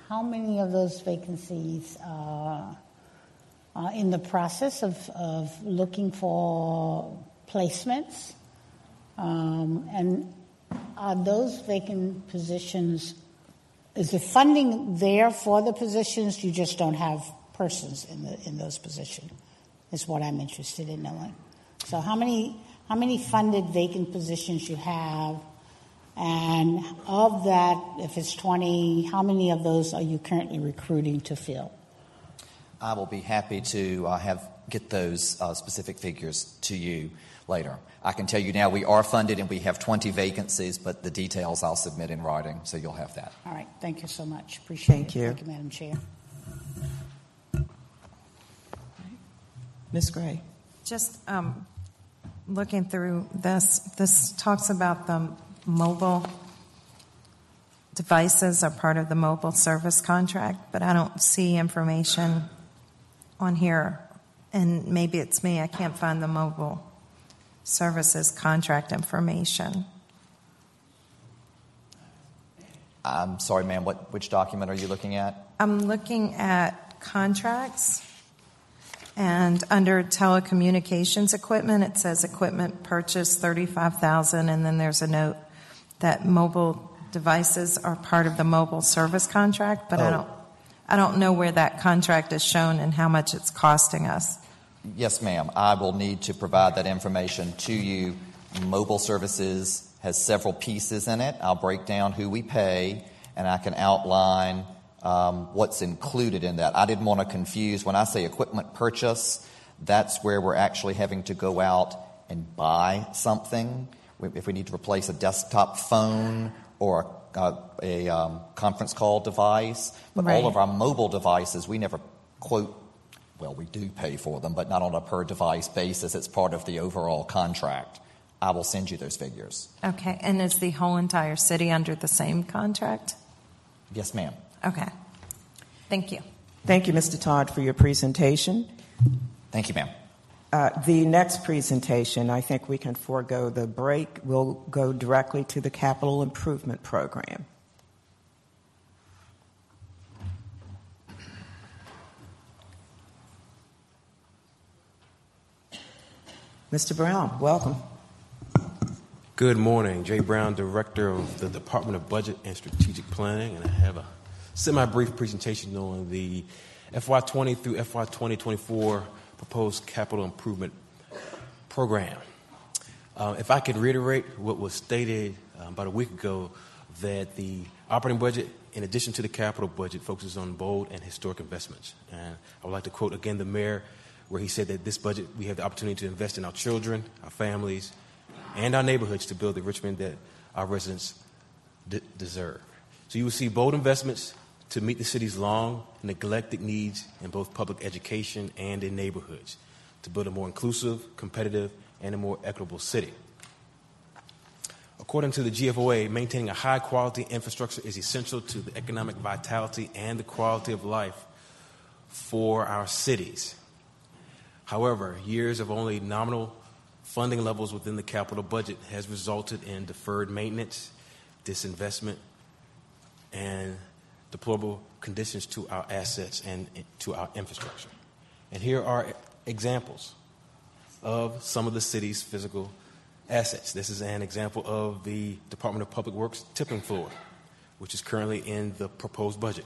How many of those vacancies are, are in the process of, of looking for placements? Um, and are those vacant positions, is the funding there for the positions? You just don't have persons in, the, in those positions, is what I'm interested in knowing. So, how many, how many funded vacant positions you have? And of that, if it's 20, how many of those are you currently recruiting to fill? I will be happy to uh, have get those uh, specific figures to you later. I can tell you now we are funded and we have 20 vacancies, but the details I'll submit in writing, so you'll have that. All right, thank you so much. Appreciate Thank it. you. Thank you, Madam Chair. Ms. Gray. Just um, looking through this, this talks about the mobile devices are part of the mobile service contract, but I don't see information on here. And maybe it's me, I can't find the mobile services contract information. I'm sorry, ma'am, what, which document are you looking at? I'm looking at contracts, and under telecommunications equipment, it says equipment purchase thirty-five thousand, and then there's a note that mobile devices are part of the mobile service contract, but I Oh. don't, I don't know where that contract is shown and how much it's costing us. Yes, ma'am. I will need to provide that information to you. Mobile services has several pieces in it. I'll break down who we pay, and I can outline um, what's included in that. I didn't want to confuse. When I say equipment purchase, that's where we're actually having to go out and buy something. If we need to replace a desktop phone or a, a um, conference call device, but all Right. of our mobile devices, we never quote well, we do pay for them, but not on a per device basis. It's part of the overall contract. I will send you those figures. Okay, and is the whole entire city under the same contract? Yes, ma'am. Okay, thank you. Thank you, Mr. Todd, for your presentation. Thank you, ma'am. Uh, the next presentation, I think we can forego the break. We'll go directly to the capital improvement program. Mr. Brown, welcome. Good morning. Jay Brown, Director of the Department of Budget and Strategic Planning, and I have a semi brief presentation on the FY20 through FY2024 proposed capital improvement program. Uh, if I could reiterate what was stated uh, about a week ago, that the operating budget, in addition to the capital budget, focuses on bold and historic investments. And I would like to quote again the mayor, where he said that this budget, we have the opportunity to invest in our children, our families, and our neighborhoods to build the Richmond that our residents deserve. So you will see bold investments to meet the city's long neglected needs in both public education and in neighborhoods to build a more inclusive, competitive, and a more equitable city. According to the GFOA, maintaining a high quality infrastructure is essential to the economic vitality and the quality of life for our cities. However, years of only nominal funding levels within the capital budget has resulted in deferred maintenance, disinvestment, and deplorable conditions to our assets and to our infrastructure. And here are examples of some of the city's physical assets. This is an example of the Department of Public Works tipping floor, which is currently in the proposed budget.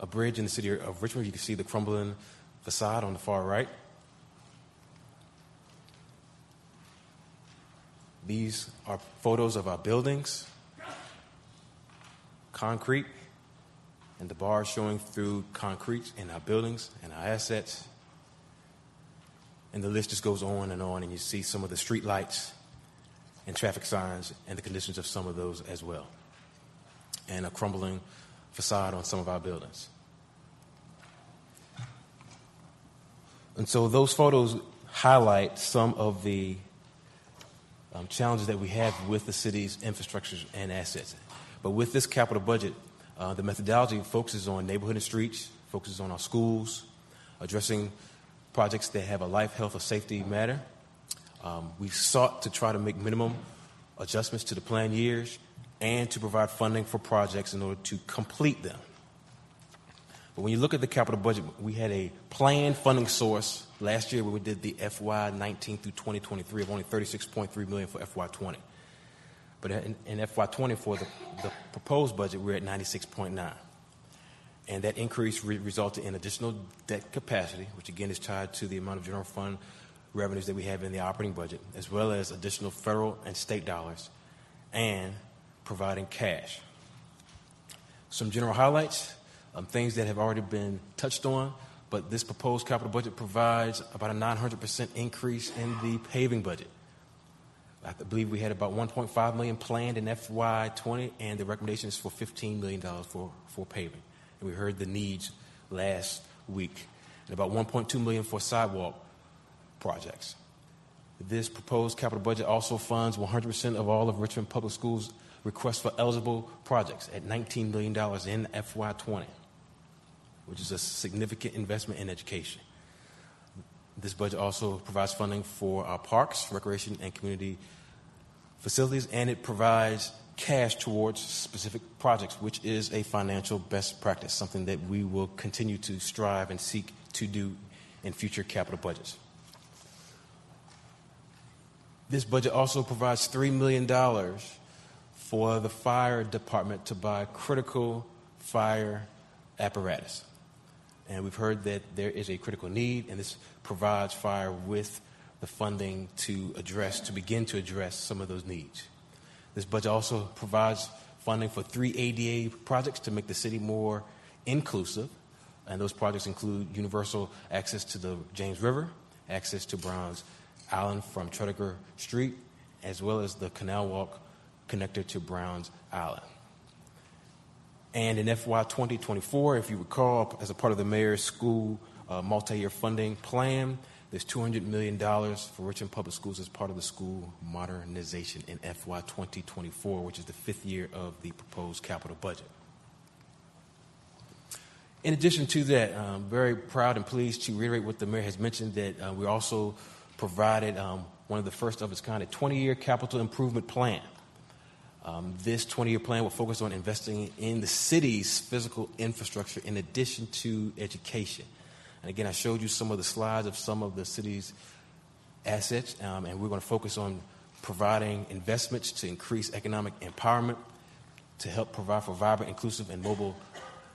A bridge in the city of Richmond, you can see the crumbling facade on the far right. These are photos of our buildings concrete and the bars showing through concrete in our buildings and our assets. And the list just goes on and on, and you see some of the street lights and traffic signs and the conditions of some of those as well. And a crumbling facade on some of our buildings. And so those photos highlight some of the um, challenges that we have with the city's infrastructures and assets. But with this capital budget, uh, the methodology focuses on neighborhood and streets, focuses on our schools, addressing projects that have a life, health, or safety matter. Um, we sought to try to make minimum adjustments to the planned years and to provide funding for projects in order to complete them. But when you look at the capital budget, we had a planned funding source last year when we did the FY 19 through 2023 of only 36.3 million for FY 20. But in, in FY24, the, the proposed budget, we're at 96.9. And that increase re- resulted in additional debt capacity, which again is tied to the amount of general fund revenues that we have in the operating budget, as well as additional federal and state dollars, and providing cash. Some general highlights, um, things that have already been touched on, but this proposed capital budget provides about a 900% increase in the paving budget. I believe we had about 1.5 million planned in FY20, and the recommendation is for 15 million dollars for, for paving. And we heard the needs last week, and about 1.2 million for sidewalk projects. This proposed capital budget also funds 100% of all of Richmond Public Schools' requests for eligible projects at $19 million in FY20, which is a significant investment in education. This budget also provides funding for our parks, recreation, and community facilities, and it provides cash towards specific projects, which is a financial best practice, something that we will continue to strive and seek to do in future capital budgets. This budget also provides $3 million for the fire department to buy critical fire apparatus. And we've heard that there is a critical need, and this provides fire with the funding to address, to begin to address some of those needs. This budget also provides funding for three ADA projects to make the city more inclusive, and those projects include universal access to the James River, access to Browns Island from Tredegar Street, as well as the Canal Walk connector to Browns Island. And in FY 2024, if you recall, as a part of the mayor's school uh, multi year funding plan, there's $200 million for Richmond Public Schools as part of the school modernization in FY 2024, which is the fifth year of the proposed capital budget. In addition to that, I'm very proud and pleased to reiterate what the mayor has mentioned that uh, we also provided um, one of the first of its kind, a 20 year capital improvement plan. Um, this 20 year plan will focus on investing in the city's physical infrastructure in addition to education. And again, I showed you some of the slides of some of the city's assets, um, and we're going to focus on providing investments to increase economic empowerment, to help provide for vibrant, inclusive, and mobile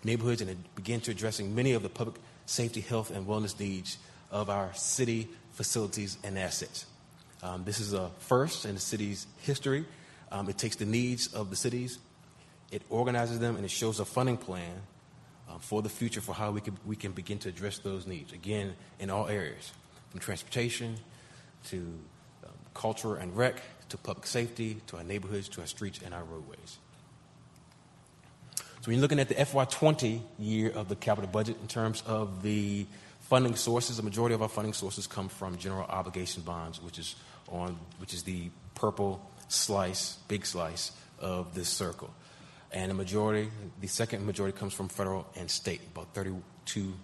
neighborhoods, and begin to addressing many of the public safety, health, and wellness needs of our city facilities and assets. Um, this is a first in the city's history. Um, it takes the needs of the cities, it organizes them, and it shows a funding plan uh, for the future for how we can, we can begin to address those needs, again, in all areas, from transportation to um, culture and rec, to public safety, to our neighborhoods, to our streets and our roadways. So when you're looking at the FY20 year of the capital budget in terms of the funding sources, the majority of our funding sources come from general obligation bonds, which is on which is the purple slice, big slice of this circle. And the majority, the second majority comes from federal and state, about $32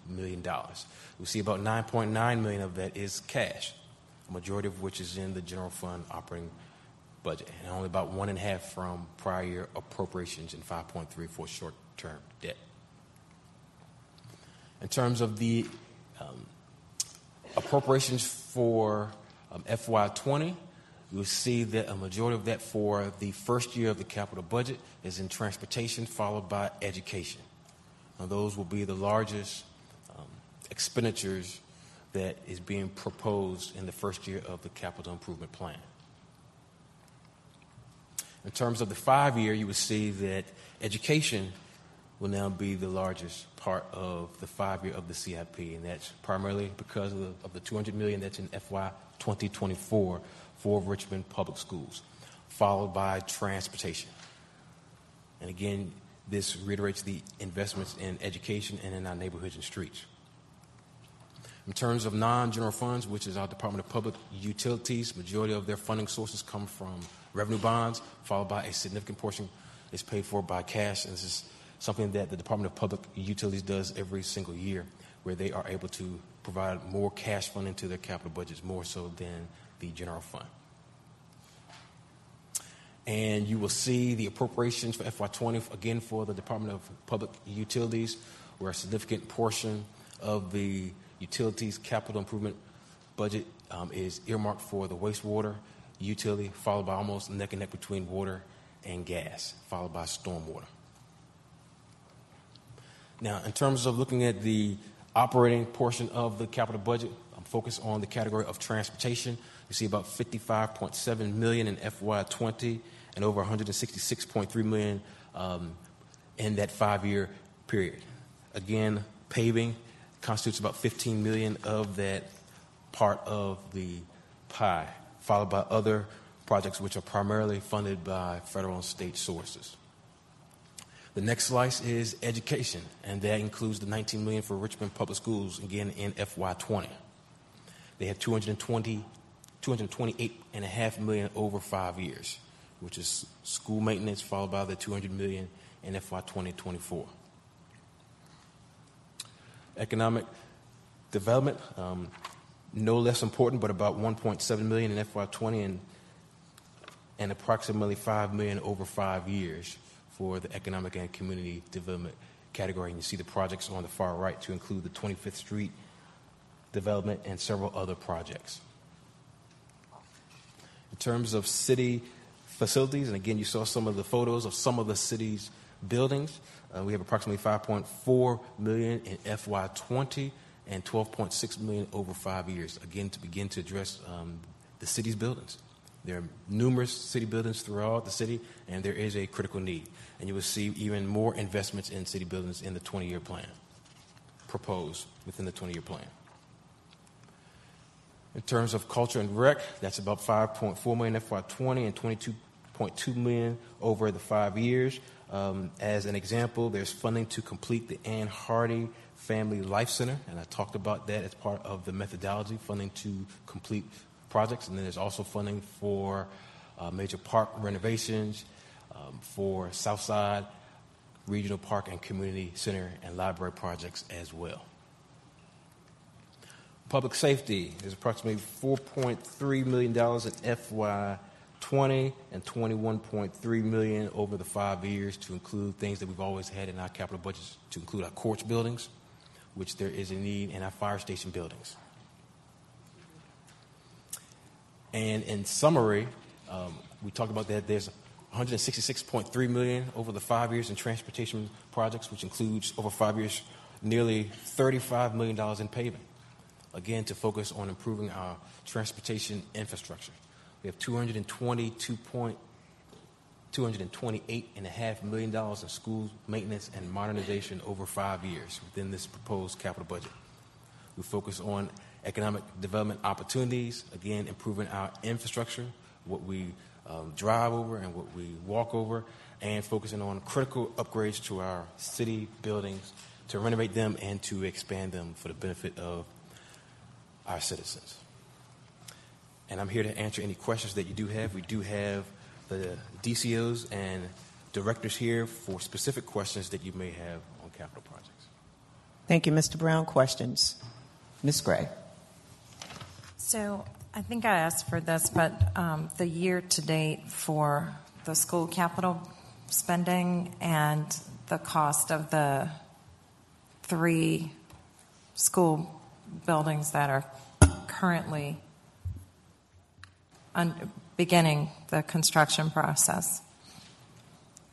million. We see about 9.9 million of that is cash, a majority of which is in the general fund operating budget, and only about one and a half from prior year appropriations and 5.3 for short-term debt. In terms of the um, appropriations for um, FY20, you'll see that a majority of that for the first year of the capital budget is in transportation, followed by education. Now, those will be the largest um, expenditures that is being proposed in the first year of the capital improvement plan. In terms of the five year, you will see that education will now be the largest part of the five year of the CIP, and that's primarily because of the, of the 200 million that's in FY 2024 for Richmond Public Schools, followed by transportation. And again, this reiterates the investments in education and in our neighborhoods and streets. In terms of non-general funds, which is our Department of Public Utilities, majority of their funding sources come from revenue bonds, followed by a significant portion is paid for by cash. And this is something that the Department of Public Utilities does every single year, where they are able to provide more cash funding to their capital budgets, more so than the general fund. And you will see the appropriations for FY20 again for the Department of Public Utilities, where a significant portion of the utilities capital improvement budget um, is earmarked for the wastewater utility, followed by almost neck and neck between water and gas, followed by stormwater. Now, in terms of looking at the operating portion of the capital budget, I'm focused on the category of transportation. You see about 55.7 million in FY20 and over 166.3 million um, in that five-year period. Again, paving constitutes about 15 million of that part of the pie followed by other projects which are primarily funded by federal and state sources. The next slice is education, and that includes the 19 million for Richmond Public Schools, again in FY20. They have 220, 228 and a half million over five years, which is school maintenance, followed by the 200 million in FY 2024. Economic development, um, no less important, but about 1.7 million in FY20 and, and approximately 5 million over five years for the economic and community development category. And you see the projects on the far right to include the 25th Street development and several other projects. Terms of city facilities, and again, you saw some of the photos of some of the city's buildings. Uh, we have approximately 5.4 million in FY20 and 12.6 million over five years. Again, to begin to address um, the city's buildings. There are numerous city buildings throughout the city, and there is a critical need. And you will see even more investments in city buildings in the 20 year plan, proposed within the 20 year plan. In terms of culture and rec, that's about 5.4 million FY20 and 22.2 million over the five years. Um, as an example, there's funding to complete the Ann Hardy Family Life Center, and I talked about that as part of the methodology, funding to complete projects. And then there's also funding for uh, major park renovations, um, for Southside Regional Park and Community Center and library projects as well. Public safety is approximately $4.3 million in FY 20 and 21.3 million over the five years to include things that we've always had in our capital budgets to include our courts buildings which there is a need in our fire station buildings And in summary, um, we talked about that there's 166.3 million over the five years in transportation projects, which includes over five years nearly 35 million dollars in paving. Again, to focus on improving our transportation infrastructure. We have 222 point, $228.5 million in school maintenance and modernization over five years within this proposed capital budget. We focus on economic development opportunities, again, improving our infrastructure, what we um, drive over and what we walk over, and focusing on critical upgrades to our city buildings to renovate them and to expand them for the benefit of our citizens. And I'm here to answer any questions that you do have. We do have the DCOs and directors here for specific questions that you may have on capital projects. Thank you, Mr. Brown. Questions? Ms. Gray. So I think I asked for this, but um, the year to date for the school capital spending and the cost of the three school buildings that are currently un- beginning the construction process.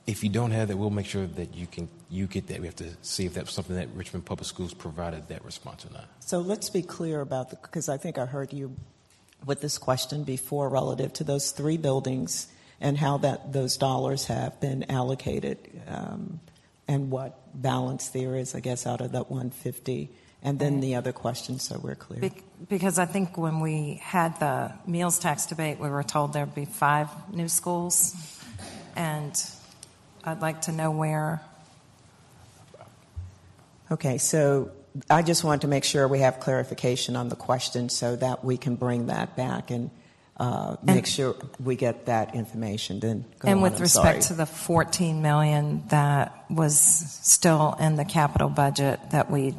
If you don't have that, we'll make sure that you can you get that. We have to see if that's something that Richmond Public Schools provided that response or not. So let's be clear about the because I think I heard you with this question before relative to those three buildings and how that those dollars have been allocated um, and what balance there is, I guess, out of that 150. And then the other question, so we're clear. Be- because I think when we had the meals tax debate, we were told there'd be five new schools, and I'd like to know where. Okay, so I just want to make sure we have clarification on the question so that we can bring that back and uh, make And- sure we get that information. Then go and on, with I'm respect sorry. to the 14 million that was still in the capital budget that we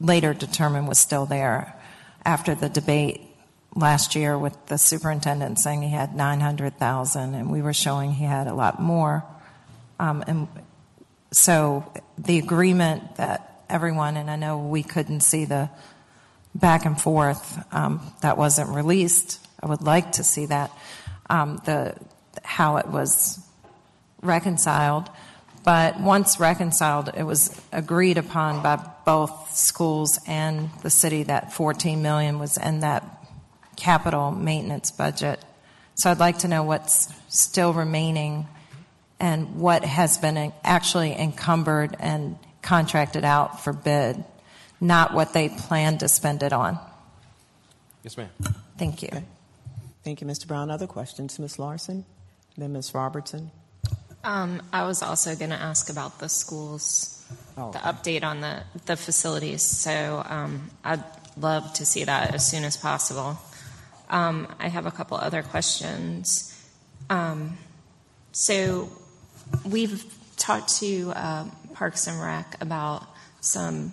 later determined was still there after the debate last year with the superintendent saying he had 900,000 and we were showing he had a lot more. Um, and so the agreement that everyone, and I know we couldn't see the back and forth um, that wasn't released. I would like to see that um, the how it was reconciled. But once reconciled, it was agreed upon by both schools and the city that 14 million was in that capital maintenance budget. So I'd like to know what's still remaining and what has been actually encumbered and contracted out for bid, not what they plan to spend it on. Yes, ma'am. Thank you. Okay. Thank you, Mr. Brown. Other questions, Ms. Larson? Then Ms. Robertson? Um, I was also going to ask about the schools, Oh, the update on the, the facilities. So um, I'd love to see that as soon as possible. Um, I have a couple other questions. Um, so we've talked to uh, Parks and Rec about some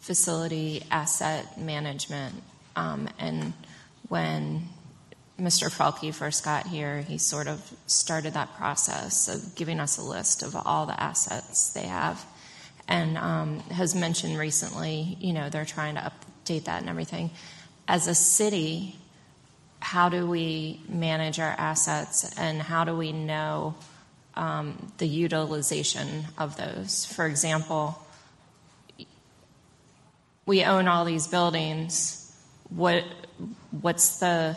facility asset management, um, and when Mr. Frelke first got here, he sort of started that process of giving us a list of all the assets they have, and um, has mentioned recently, you know, they're trying to update that and everything. As a city, how do we manage our assets, and how do we know um, the utilization of those? For example, we own all these buildings. What what's the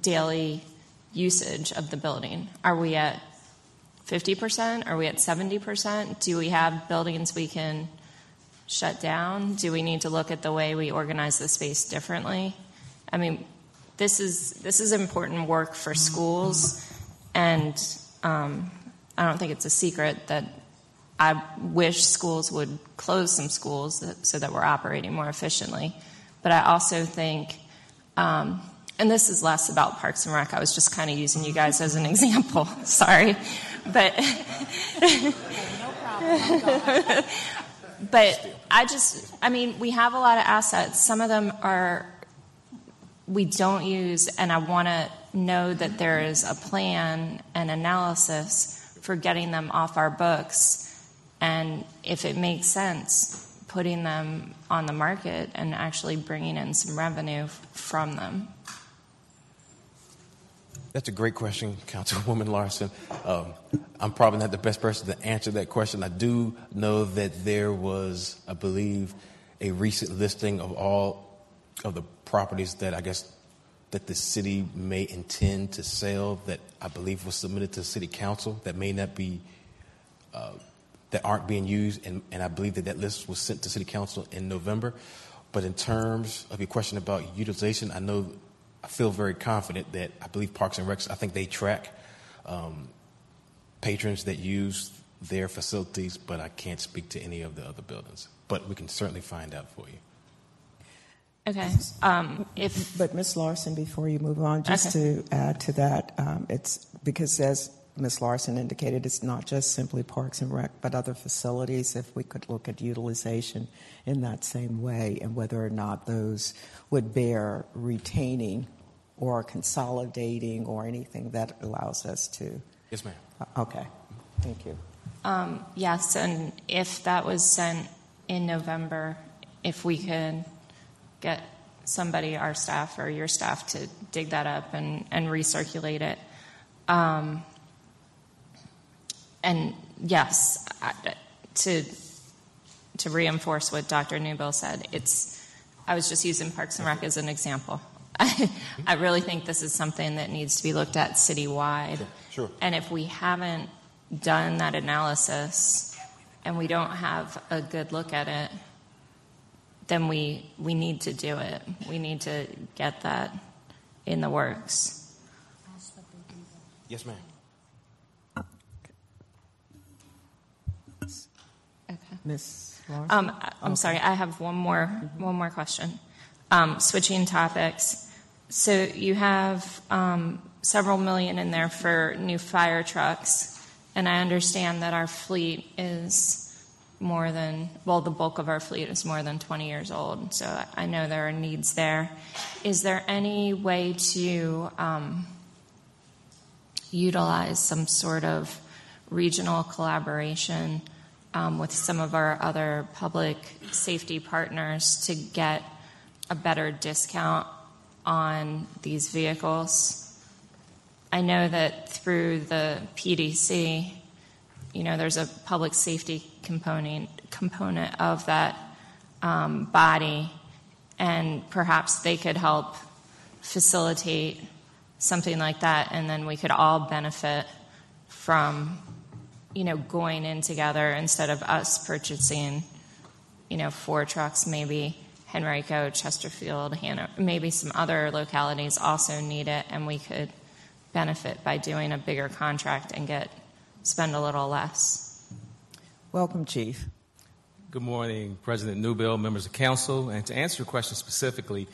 daily usage of the building? Are we at 50%? Are we at 70%? Do we have buildings we can shut down? Do we need to look at the way we organize the space differently? I mean, this is this is important work for schools, and um, I don't think it's a secret that I wish schools would close some schools that, so that we're operating more efficiently. But I also think, um, and this is less about Parks and Rec. I was just kind of using you guys as an example. Sorry, but but I just, I mean, we have a lot of assets. Some of them are we don't use, and I want to know that there is a plan and analysis for getting them off our books, and if it makes sense, putting them on the market and actually bringing in some revenue from them. That's a great question, Councilwoman Larson. Um, I'm probably not the best person to answer that question. I do know that there was, I believe, a recent listing of all of the properties that I guess that the city may intend to sell that I believe was submitted to city council that may not be uh, that aren't being used, and, and I believe that that list was sent to city council in November. But in terms of your question about utilization, I know I feel very confident that I believe Parks and Recs, I think they track um, patrons that use their facilities, but I can't speak to any of the other buildings. But we can certainly find out for you. Okay. Um, if But Ms. Larson, before you move on, just Okay. to add to that, um, it's because as Ms. Larson indicated, it's not just simply Parks and Rec, but other facilities. If we could look at utilization in that same way and whether or not those would bear retaining or consolidating or anything that allows us to. Yes, ma'am. Uh, Okay, thank you. Um, yes, and if that was sent in November, if we could get somebody, our staff or your staff, to dig that up and, and recirculate it. Um, and yes, to to reinforce what Dr. Newbill said, it's. I was just using Parks and Rec as an example. I, I really think this is something that needs to be looked at citywide. Sure. And if we haven't done that analysis and we don't have a good look at it, then we, we need to do it. We need to get that in the works. Yes, ma'am. Okay. Ms. Larson? Um, I- I'm sorry, I have one more, one more question. Um, switching topics. So you have um, several million in there for new fire trucks, and I understand that our fleet is more than, well, the bulk of our fleet is more than 20 years old, so I- know there are needs there. Is there any way to um, utilize some sort of regional collaboration um, with some of our other public safety partners to get a better discount on these vehicles. I know that through the PDC, you know, there's a public safety component component of that um, body, and perhaps they could help facilitate something like that, and then we could all benefit from, you know, going in together instead of us purchasing, you know, four trucks, maybe Henrico, Chesterfield, Hanover, maybe some other localities also need it, and we could benefit by doing a bigger contract and get spend a little less. Welcome, Chief. Good morning, President Newbill, members of council. And to answer your question specifically,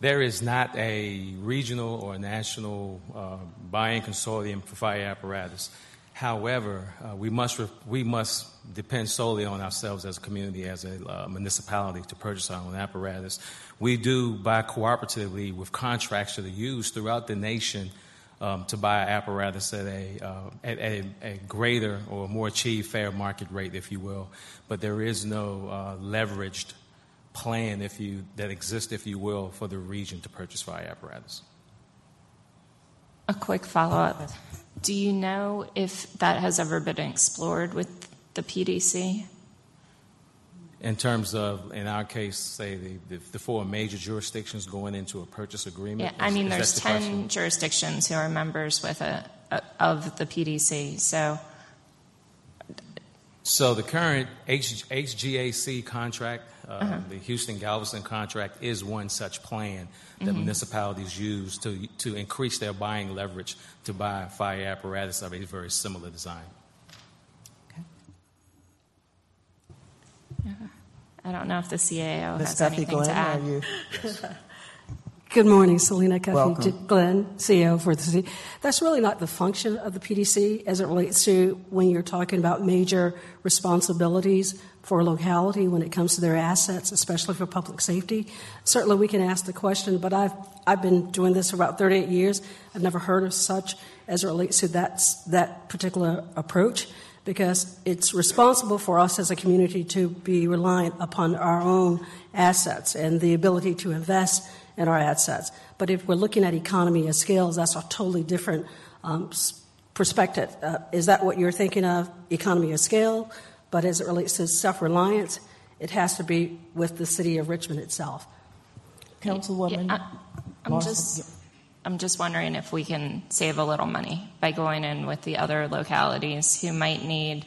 there is not a regional or national uh, buying consortium for fire apparatus. However, uh, we must re- we must depend solely on ourselves as a community, as a uh, municipality, to purchase our own apparatus. We do buy cooperatively with contracts that are used throughout the nation um, to buy apparatus at a, uh, at a, a greater or more achieved fair market rate, if you will. But there is no uh, leveraged plan, if you that exists, if you will, for the region to purchase fire apparatus. A quick follow up. Do you know if that has ever been explored with the PDC? In terms of, in our case, say the, the, the four major jurisdictions going into a purchase agreement. Yeah, I mean, there's the 10 question? jurisdictions who are members with a, a, of the PDC. So, So the current H, HGAC contract, uh, Uh-huh. the Houston Galveston contract, is one such plan that Mhm. municipalities use to to increase their buying leverage to buy fire apparatus of a very similar design. Okay. I don't know if the CAO Ms. has Duffy anything to add. are you? Good morning, Selena Cuffee Glenn, CEO for the city. That's really not the function of the PDC as it relates to when you're talking about major responsibilities for a locality when it comes to their assets, especially for public safety. Certainly, we can ask the question, but I've I've been doing this for about 38 years. I've never heard of such as it relates to that that particular approach because it's responsible for us as a community to be reliant upon our own assets and the ability to invest in our assets. But if we're looking at economy of scales, that's a totally different um, perspective. Uh, is that what you're thinking of, economy of scale? But as it relates to self reliance, it has to be with the city of Richmond itself. Councilwoman? Yeah, I, am just. I'm just wondering if we can save a little money by going in with the other localities who might need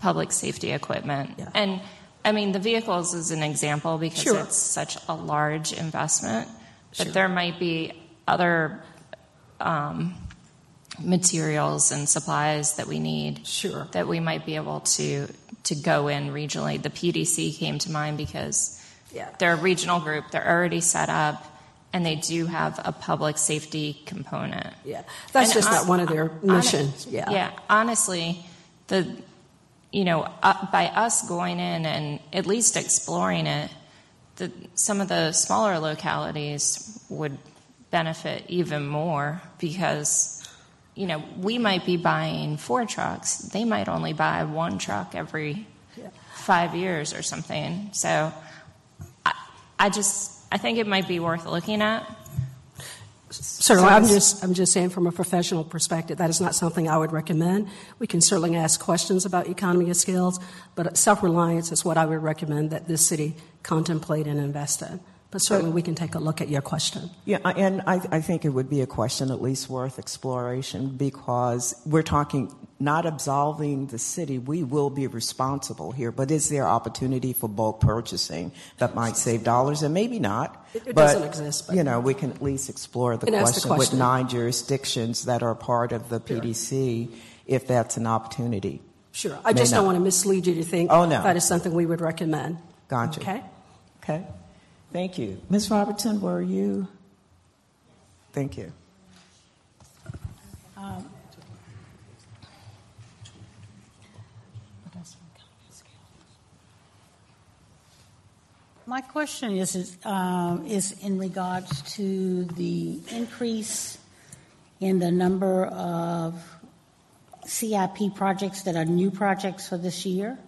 public safety equipment. Yeah. And I mean, the vehicles is an example because Sure. it's such a large investment, but Sure. there might be other um, materials and supplies that we need Sure. that we might be able to to go in regionally. The PDC came to mind because Yeah. they're a regional group, they're already set up, and they do have a public safety component. Yeah, that's And just not one of their missions. Yeah. Yeah, honestly, the you know uh, by us going in and at least exploring it, the, some of the smaller localities would benefit even more because you know we might be buying four trucks, they might only buy one truck every Yeah. five years or something. So I, I just I think it might be worth looking at. Certainly, I'm just I'm just saying from a professional perspective, that is not something I would recommend. We can certainly ask questions about economy of scales, but self reliance is what I would recommend that this city contemplate and invest in. But certainly, we can take a look at your question. Yeah, and I, I think it would be a question at least worth exploration because we're talking not absolving the city. We will be responsible here, but is there opportunity for bulk purchasing that might save dollars? And maybe not. It- it but, doesn't exist, but- You know, we can at least explore the question, the question. with nine jurisdictions that are part of the PDC if that's an opportunity. Sure. I May just don't not. want to mislead you to think Oh, no. that is something we would recommend. Gotcha. Okay? Okay. Thank you. Ms. Robertson, were you? Thank you. Um, My question is, is, um, is in regards to the increase in the number of CIP projects that are new projects for this year.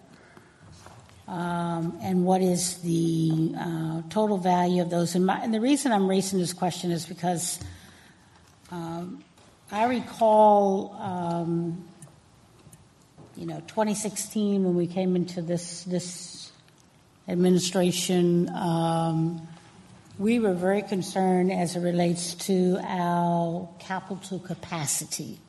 Um, and what is the uh, total value of those? And, my, and the reason I'm raising this question is because um, I recall, um, you know, 2016 when we came into this this administration, um, we were very concerned as it relates to our capital capacity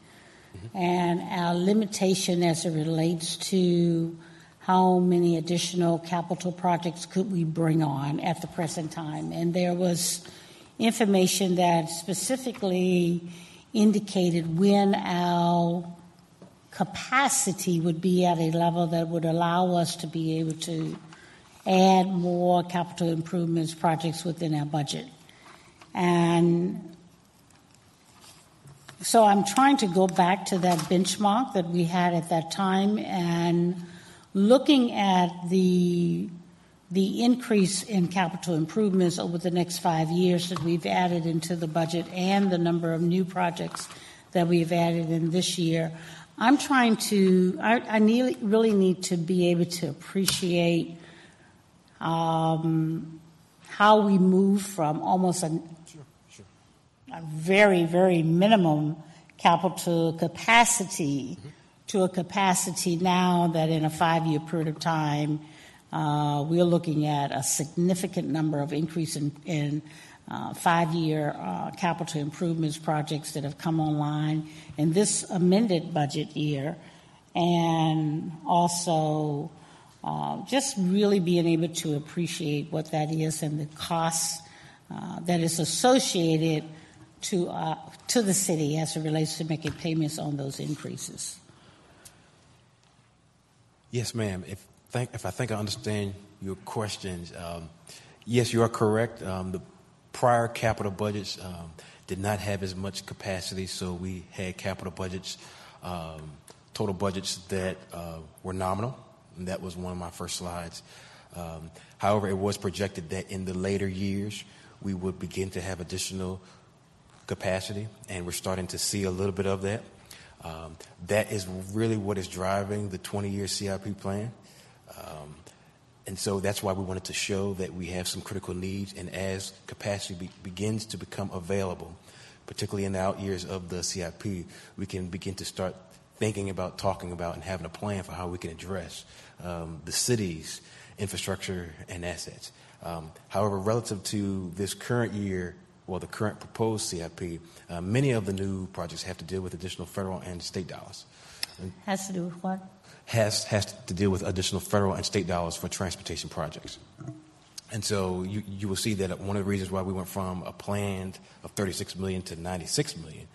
and our limitation as it relates to how many additional capital projects could we bring on at the present time. And there was information that specifically indicated when our capacity would be at a level that would allow us to be able to add more capital improvements projects within our budget. And so I'm trying to go back to that benchmark that we had at that time and looking at the the increase in capital improvements over the next five years that we've added into the budget and the number of new projects that we've added in this year, I'm trying to, I, I need, really need to be able to appreciate um, how we move from almost a, a very, very minimum capital capacity to a capacity now that in a five year period of time, uh, we're looking at a significant number of increase in, uh, five year uh, capital improvements projects that have come online in this amended budget year, and also just really being able to appreciate what that is and the costs that is associated to, to the city as it relates to making payments on those increases. Yes, ma'am. If, if I think I understand your questions, um, yes, you are correct. Um, the prior capital budgets um, did not have as much capacity, so we had capital budgets, um, total budgets that uh, were nominal, and that was one of my first slides. Um, however, it was projected that in the later years we would begin to have additional capacity, and we're starting to see a little bit of that. Um, that is really what is driving the 20 year CIP plan. Um, and so that's why we wanted to show that we have some critical needs. And as capacity be, begins to become available, particularly in the out years of the CIP, we can begin to start thinking about, talking about, and having a plan for how we can address um, the city's infrastructure and assets. Um, however, relative to this current year, well, the current proposed CIP, uh, many of the new projects have to deal with additional federal and state dollars. Has to do with what? Has, has to deal with additional federal and state dollars for transportation projects. And so you, you will see that one of the reasons why we went from a planned of 36 million to 96 million,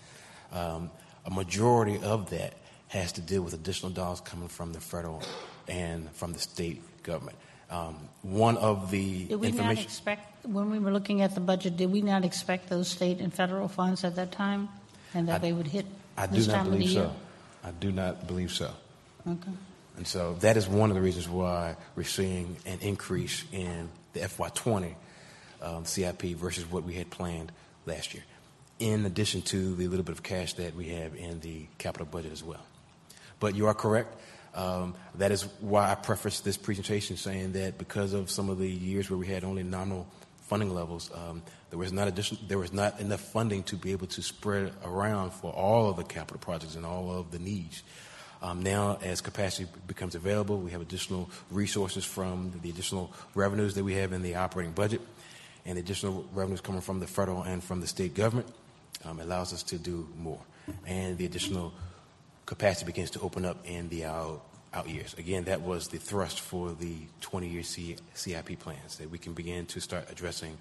um, a majority of that has to deal with additional dollars coming from the federal and from the state government. Um, one of the Did we not information. expect, when we were looking at the budget, did we not expect those state and federal funds at that time? And that I- they would hit I do not time of the believe so. I do not believe so. Okay. And so that is one of the reasons why we're seeing an increase in the FY20 um, CIP versus what we had planned last year, in addition to the little bit of cash that we have in the capital budget as well. But you are correct. Um, that is why I prefaced this presentation saying that because of some of the years where we had only nominal funding levels, um, there was not addition, there was not enough funding to be able to spread around for all of the capital projects and all of the needs. Um, now, as capacity becomes available, we have additional resources from the additional revenues that we have in the operating budget, and additional revenues coming from the federal and from the state government um, allows us to do more. And the additional capacity begins to open up in the out, out years. Again, that was the thrust for the 20-year C, CIP plans, that we can begin to start addressing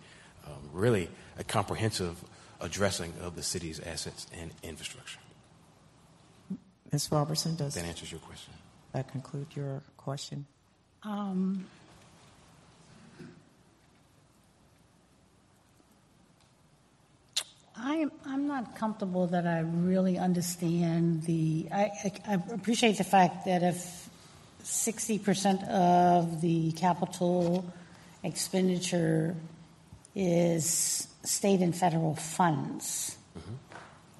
um, really a comprehensive addressing of the city's assets and infrastructure. Ms. Robertson, does That answers your question. that conclude your question? Um, I'm, I'm not comfortable that I really understand the. I, I, I appreciate the fact that if 60% of the capital expenditure is state and federal funds,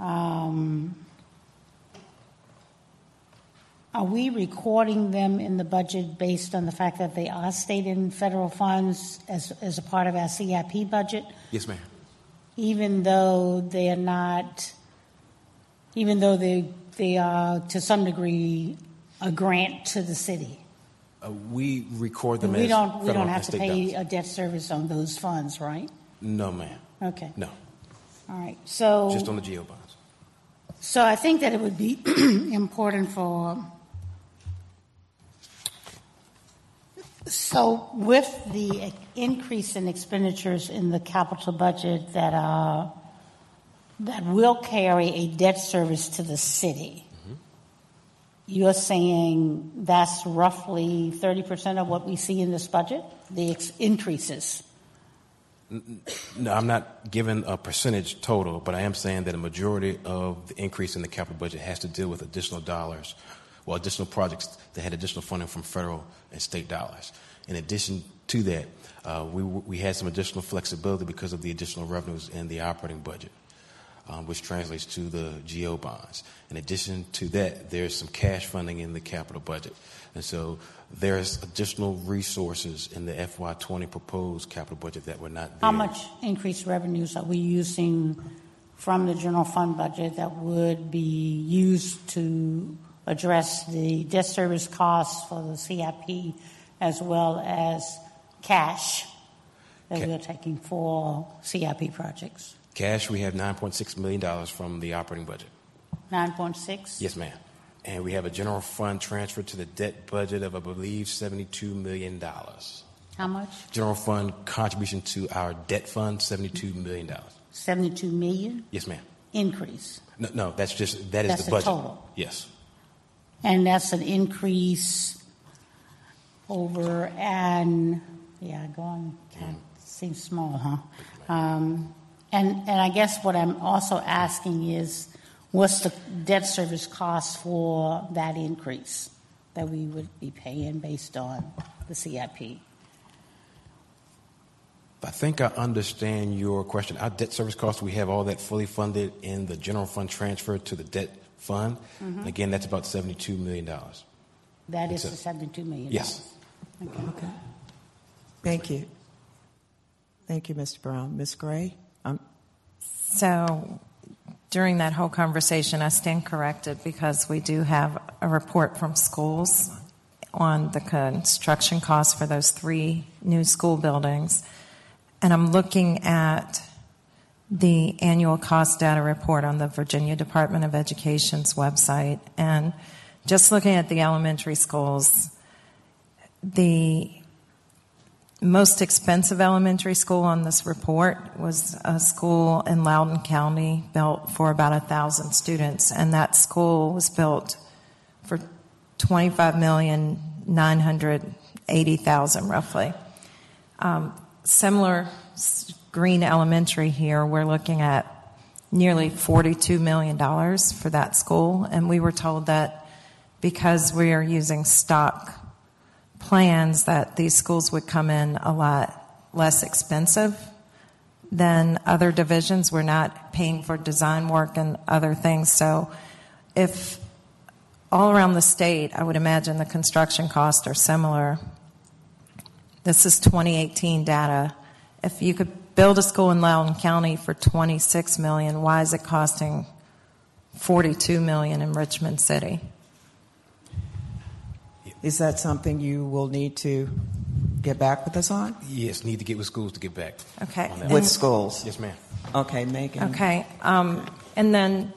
um, are we recording them in the budget based on the fact that they are state and federal funds as, as a part of our CIP budget, Yes, ma'am. Even though they are not, even though they, they are to some degree a grant to the city? Uh, we record them we as don't, we don't have to pay dollars. a debt service on those funds, right? No, ma'am. Okay, No. all right. So, Just on the GO bonds. so I think that it would be important for So with the increase in expenditures in the capital budget that are, that will carry a debt service to the city, mm-hmm. you're saying that's roughly 30% of what we see in this budget, the ex- increases? No, I'm not giving a percentage total, but I am saying that a majority of the increase in the capital budget has to deal with additional dollars, well, additional projects that had additional funding from federal and state dollars. In addition to that, uh, we, we had some additional flexibility because of the additional revenues in the operating budget, um, which translates to the GO bonds. In addition to that, there's some cash funding in the capital budget. And so there's additional resources in the FY20 proposed capital budget that were not there. How much increased revenues are we using from the general fund budget that would be used to address the debt service costs for the CIP as well as cash that Ca- we're taking for CIP projects? Cash, we have $9.6 million from the operating budget. 9.6? Yes, ma'am. And we have a general fund transfer to the debt budget of, I believe, $72 million. How much? General fund contribution to our debt fund, $72 million. 72 million? Yes, ma'am. increase. No, no that's just, that is That's the the budget. total. Yes. And that's an increase over and yeah, going, kind seems small, huh? Um, and, and I guess what I'm also asking is, what's the debt service cost for that increase that we would be paying based on the CIP? I think I understand your question. Our debt service costs, we have all that fully funded in the general fund transfer to the debt fund. Mhm. And again, that's about $72 million. That is It's a- the 72 million? Yes. Okay. Thank you. Thank you, Mr. Brown. Ms. Gray? Um, So during that whole conversation, I stand corrected because we do have a report from schools on the construction costs for those three new school buildings. And I'm looking at the annual cost data report on the Virginia Department of Education's website. And just looking at the elementary schools, the most expensive elementary school on this report was a school in Loudoun County built for about a thousand students, and that school was built for twenty-five million nine hundred eighty thousand roughly. Um, similar Green Elementary here, we're looking at nearly forty-two million dollars for that school, and we were told that because we are using stock plans that these schools would come in a lot less expensive than other divisions. We're not paying for design work and other things. So, if all around the state, I would imagine the construction costs are similar. This is 2018 data. If you could build a school in Loudoun County for 26 million, why is it costing 42 million in Richmond City? Is that something you will need to get back with us on? Yes, need to get with schools to get back. Okay. on that. With schools? Yes, ma'am. Okay, Megan. Okay. Um, and then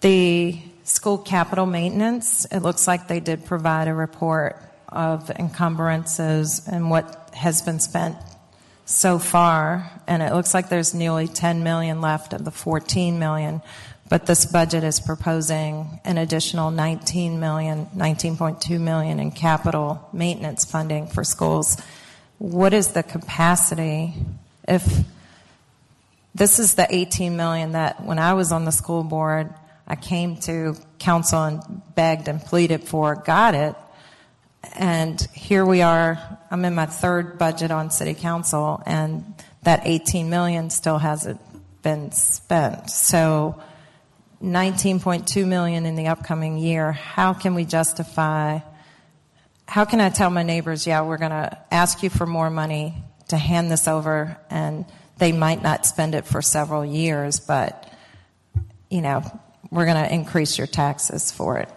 the school capital maintenance, it looks like they did provide a report of encumbrances and what has been spent so far. And it looks like there's nearly 10 million left of the 14 million. But this budget is proposing an additional 19 million, 19.2 million in capital maintenance funding for schools. What is the capacity if this is the 18 million that when I was on the school board, I came to council and begged and pleaded for, got it. And here we are, I'm in my third budget on city council and that 18 million still hasn't been spent. So 19.2 million in the upcoming year, how can we justify how can I tell my neighbors, yeah, we're going to ask you for more money to hand this over, and they might not spend it for several years, but, you know, we're going to increase your taxes for it.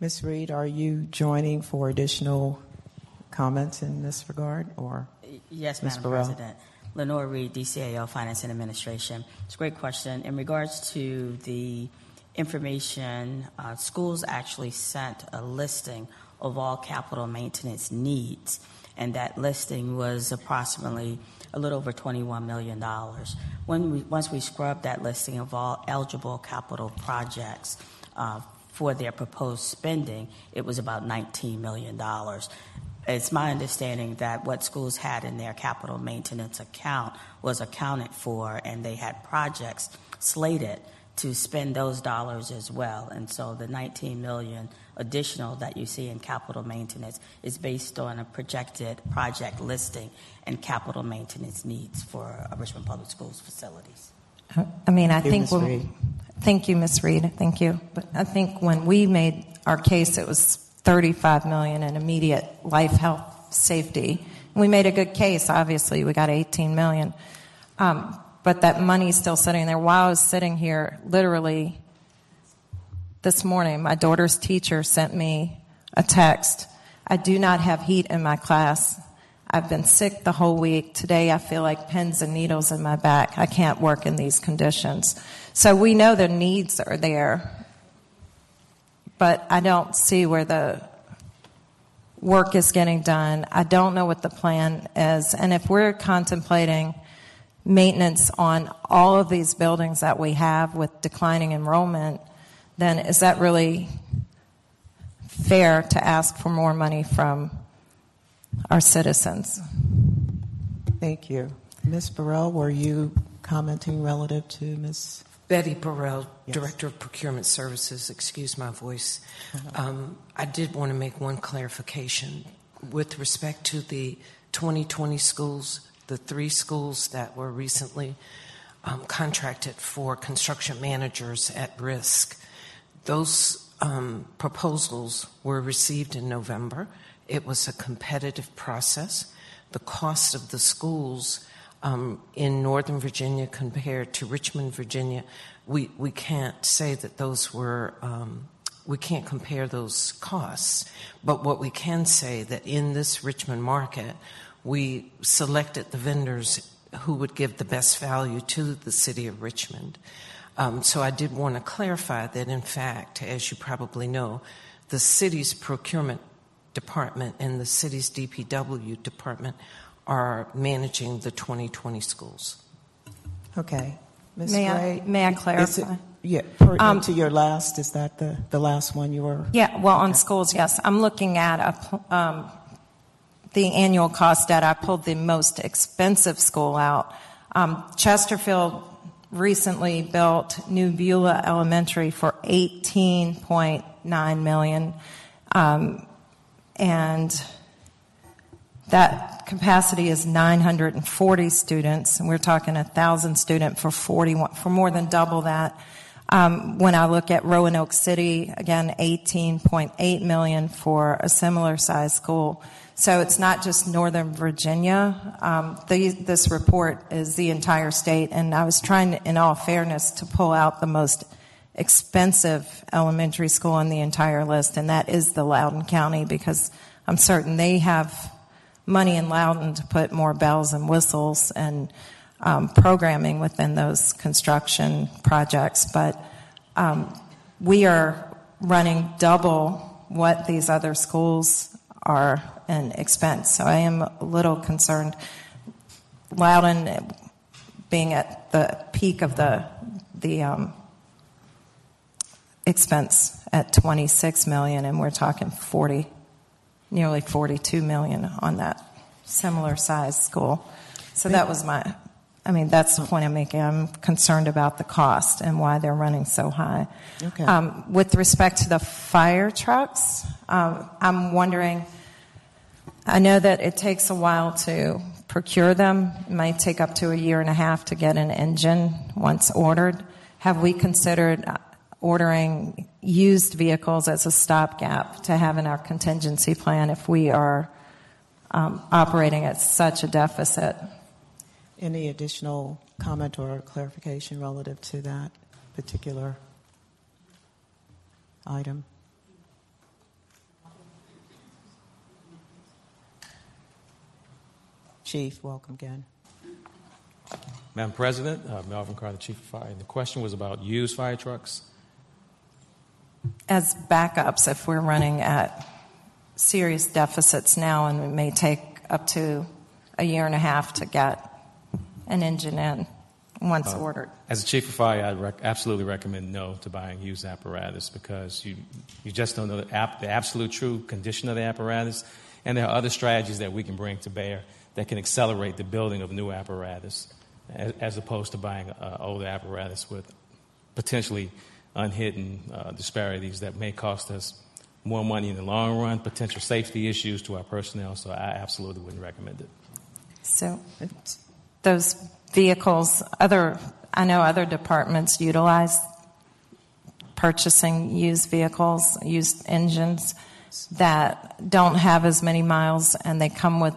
Ms. Reid, are you joining for additional comments in this regard, or? Yes, Ms. Madam Burrell? President. Lenora Reid, DCAO Finance and Administration. It's a great question. In regards to the information, uh, schools actually sent a listing of all capital maintenance needs, and that listing was approximately a little over $21 million. When we, once we scrubbed that listing of all eligible capital projects uh, for their proposed spending, it was about $19 million. It's my understanding that what schools had in their capital maintenance account was accounted for, and they had projects slated to spend those dollars as well. And so the 19 million additional that you see in capital maintenance is based on a projected project listing and capital maintenance needs for Richmond Public Schools facilities. I mean, I Thank you, think Ms. thank you, Ms. Reid. Thank you. But I think when we made our case, it was 35 million in immediate life, health, safety. We made a good case. Obviously, we got 18 million, um, but that money's still sitting there. While I was sitting here, literally this morning, my daughter's teacher sent me a text. I do not have heat in my class. I've been sick the whole week. Today I feel like pins and needles in my back. I can't work in these conditions. So we know the needs are there, but I don't see where the work is getting done. I don't know what the plan is. And if we're contemplating maintenance on all of these buildings that we have with declining enrollment, then is that really fair to ask for more money from our citizens? Thank you. Ms. Burrell, were you commenting relative to Ms.? Betty Burrell, Yes. Director of Procurement Services. Excuse my voice. Uh-huh. Um, I did want to make one clarification with respect to the 2020 schools, the three schools that were recently um, contracted for construction managers at risk. Those um, proposals were received in November, it was a competitive process. The cost of the schools um, in Northern Virginia compared to Richmond, Virginia, we, we can't say that those were, um, we can't compare those costs. But what we can say that in this Richmond market, we selected the vendors who would give the best value to the city of Richmond. Um, so I did want to clarify that, in fact, as you probably know, the city's procurement department and the city's DPW department are managing the 2020 schools. Okay. Ms. May I- may I is it- clarify? Yeah, pertinent Um, to your last, is that the, the last one you were? Yeah, well, on schools, yes. I'm looking at a, um, the annual cost data. I pulled the most expensive school out. Um, Chesterfield recently built New Beulah Elementary for 18.9 million, um, and that capacity is 940 students, and we're talking a thousand student for 41 for more than double that. Um, when I look at Roanoke City, again, 18.8 million for a similar size school. So it's not just Northern Virginia. Um, the, this report is the entire state, and I was trying, to, in all fairness, to pull out the most expensive elementary school in the entire list, and that is the Loudoun County, because I'm certain they have money in Loudoun to put more bells and whistles and um, programming within those construction projects. But um, we are running double what these other schools are in expense. So I am a little concerned. Loudoun being at the peak of the the um, expense at 26 million, and we're talking 40, nearly 42 million on that similar size school. So that was my. I mean, that's the point I'm making. I'm concerned about the cost and why they're running so high. Okay. Um, with respect to the fire trucks, um, I'm wondering. I know that it takes a while to procure them. It might take up to a year and a half to get an engine once ordered. Have we considered ordering used vehicles as a stopgap to have in our contingency plan if we are um, operating at such a deficit? Any additional comment or clarification relative to that particular item? Chief, welcome again. Madam President, uh, Melvin Carr, the Chief of Fire. And The question was about used fire trucks. As backups, if we're running at serious deficits now and it may take up to a year and a half to get an engine in once Uh, ordered. As a chief of fire, I rec- absolutely recommend no to buying used apparatus because you, you just don't know the, ap- the absolute true condition of the apparatus. And there are other strategies that we can bring to bear that can accelerate the building of new apparatus as, as opposed to buying uh, older apparatus with potentially unhidden uh, disparities that may cost us more money in the long run, potential safety issues to our personnel. So I absolutely wouldn't recommend it. So those vehicles, other, I know other departments utilize purchasing used vehicles, used engines that don't have as many miles and they come with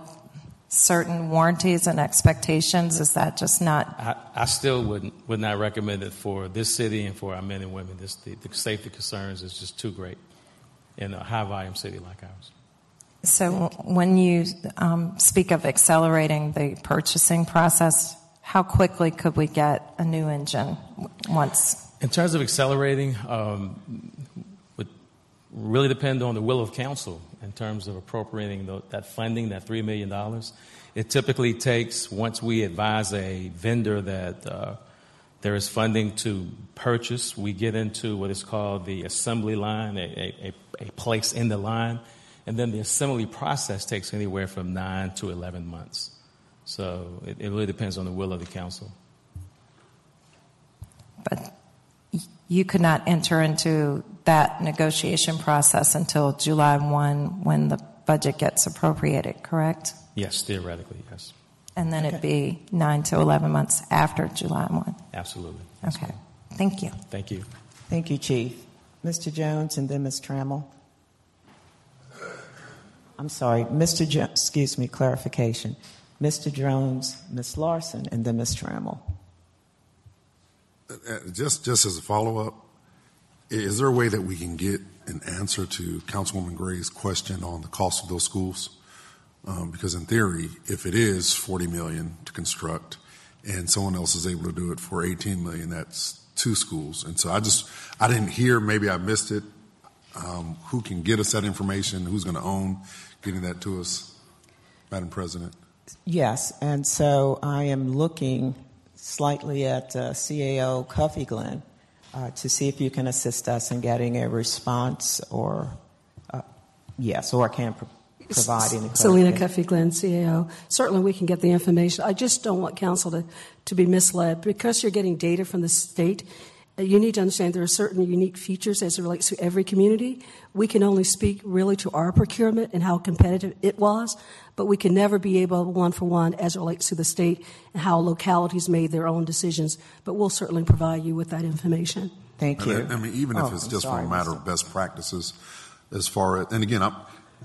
certain warranties and expectations. Is that just not? I, I still would would not recommend it for this city and for our men and women. This, the, the safety concerns is just too great in a high volume city like ours. So when you um, speak of accelerating the purchasing process, how quickly could we get a new engine once? In terms of accelerating, um, would really depend on the will of council in terms of appropriating the, that funding, that $3 million. It typically takes, once we advise a vendor that uh, there is funding to purchase, we get into what is called the assembly line, a, a, a place in the line. And then the assembly process takes anywhere from 9 to 11 months. So it, it really depends on the will of the council. But you could not enter into that negotiation process until July 1 when the budget gets appropriated, correct? Yes, theoretically, yes. And then it'd be 9 to 11 months after July 1. Absolutely. Okay. Thank you. Thank you. Thank you, Chief. Mr. Jones and then Ms. Trammell. I'm sorry, Mr. Jo- excuse me, clarification. Mr. Jones, Ms. Larson, and then Ms. Trammell. Uh, Just, just as a follow-up, is there a way that we can get an answer to Councilwoman Gray's question on the cost of those schools? Um, because in theory, if it is 40 million to construct and someone else is able to do it for 18 million, that's two schools. And so I just, I didn't hear, maybe I missed it. Um, who can get us that information? Who's going to own getting that to us, Madam President? Yes, and so I am looking slightly at uh, CAO Cuffee Glenn uh, to see if you can assist us in getting a response or, uh, yes, or can pro- provide any. Selena. Cuffee Glenn, CAO. Certainly, we can get the information. I just don't want council to, to be misled. Because you're getting data from the state, you need to understand there are certain unique features as it relates to every community. We can only speak really to our procurement and how competitive it was, but we can never be able one for one as it relates to the state and how localities made their own decisions. But we'll certainly provide you with that information. Thank you. I I mean, even if Oh, it's I'm just sorry, for a matter of best practices, as far as, and again, I'm,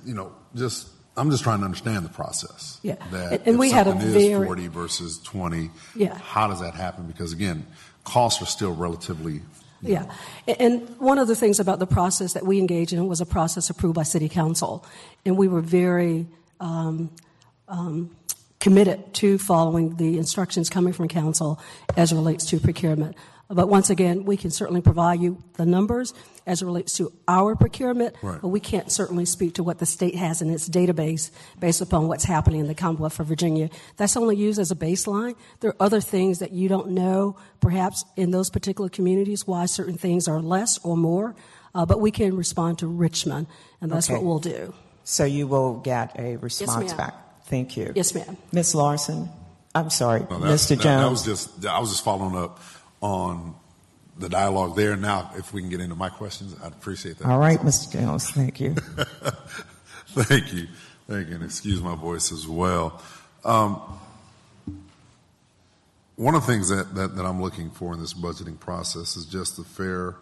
you know, just, I'm just trying to understand the process. Yeah. That And- and if we had a something very- 40 versus 20, Yeah. how does that happen? Because again, costs are still relatively, Yeah. And one of the things about the process that we engaged in was a process approved by City Council. And we were very um, um, committed to following the instructions coming from Council as relates to procurement. But once again, we can certainly provide you the numbers as it relates to our procurement, Right. but we can't certainly speak to what the state has in its database based upon what's happening in the Commonwealth of Virginia. That's only used as a baseline. There are other things that you don't know, perhaps in those particular communities, why certain things are less or more, uh, but we can respond to Richmond, and that's Okay. what we'll do. So you will get a response ma'am. back. Thank you. Yes, ma'am. Ms. Larson, I'm sorry, no, that- Mr. that- Jones. That was just, I was just following up on the dialogue there. Now, if we can get into my questions, I'd appreciate that. All right, Mr. Jones, thank you. Thank you. Thank you. And excuse my voice as well. Um, one of the things that, that, that I'm looking for in this budgeting process is just the fair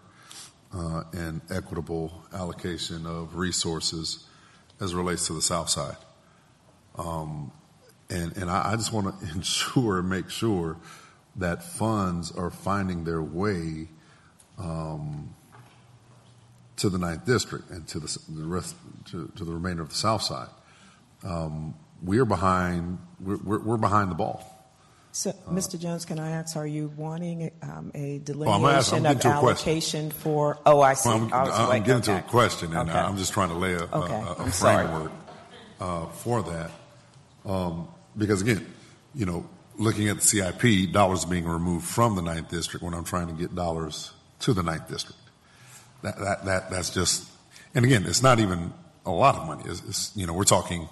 uh, and equitable allocation of resources as it relates to the South Side. Um, and and I, I just want to ensure and make sure that funds are finding their way um, to the Ninth District and to the, the rest to, to the remainder of the South Side. Um, we are behind. We're, we're, we're behind the ball. So, Mr. Jones, can I ask, are you wanting um, a Well, I'm gonna I'm delineation of allocation for, oh, I see. Well, I'm, I I'm getting to a question, and Okay. I'm just trying to lay a, Okay. a, a framework uh, for that. Um, because again, you know, looking at the CIP, dollars being removed from the Ninth District when I'm trying to get dollars to the Ninth District. That, that, that, that's just, and again, it's not even a lot of money. It's, it's you know, we're talking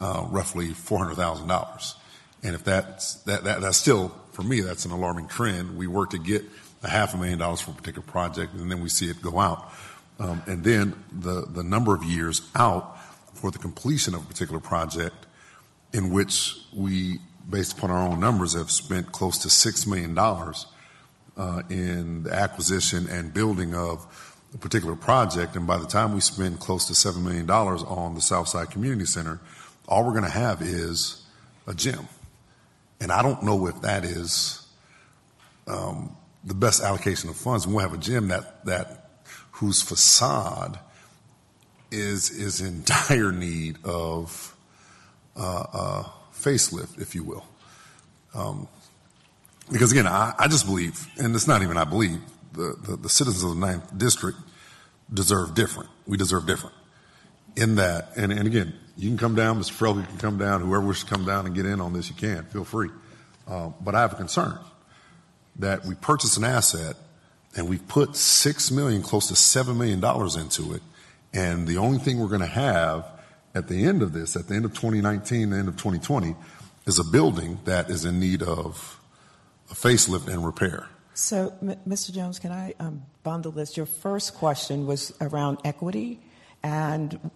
uh, roughly $400,000. And if that's, that, that, that's still, for me, that's an alarming trend. We work to get a half a million dollars for a particular project, and then we see it go out. Um, and then the, the number of years out for the completion of a particular project in which we, based upon our own numbers, have spent close to $6 million uh, in the acquisition and building of a particular project. And by the time we spend close to $7 million on the Southside Community Center, all we're going to have is a gym. And I don't know if that is um, the best allocation of funds. We'll have a gym that, that whose facade is, is in dire need of uh, uh, facelift, if you will. Um, because again, I, I just believe, and it's not even I believe, the, the, the citizens of the Ninth District deserve different. We deserve different. In that, and, and again, you can come down, Mr. Frelke can come down, whoever wishes to come down and get in on this, you can, feel free. Uh, but I have a concern that we purchase an asset and we put six million, close to seven million dollars into it, and the only thing we're going to have at the end of this, at the end of 2019, the end of 2020, is a building that is in need of a facelift and repair. So, M- Mr. Jones, can I um, bundle this? Your first question was around equity, and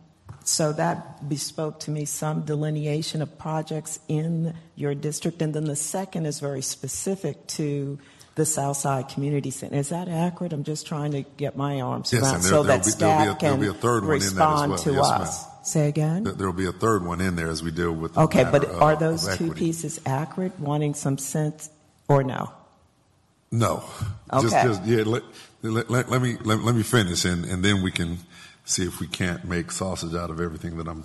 so that bespoke to me some delineation of projects in your district, and then the second is very specific to the Southside Community Center. Is that accurate? I'm just trying to get my arms Yes, around there- so that be- staff a- can be a third one in that as respond well. to Yes, ma'am. Say again? There will be a third one in there as we deal with. the Okay, but of- are those two pieces accurate, wanting some sense, or no? No. Just, Okay. just yeah. Let, let, let, let me let, let me finish, and, and then we can see if we can't make sausage out of everything that I'm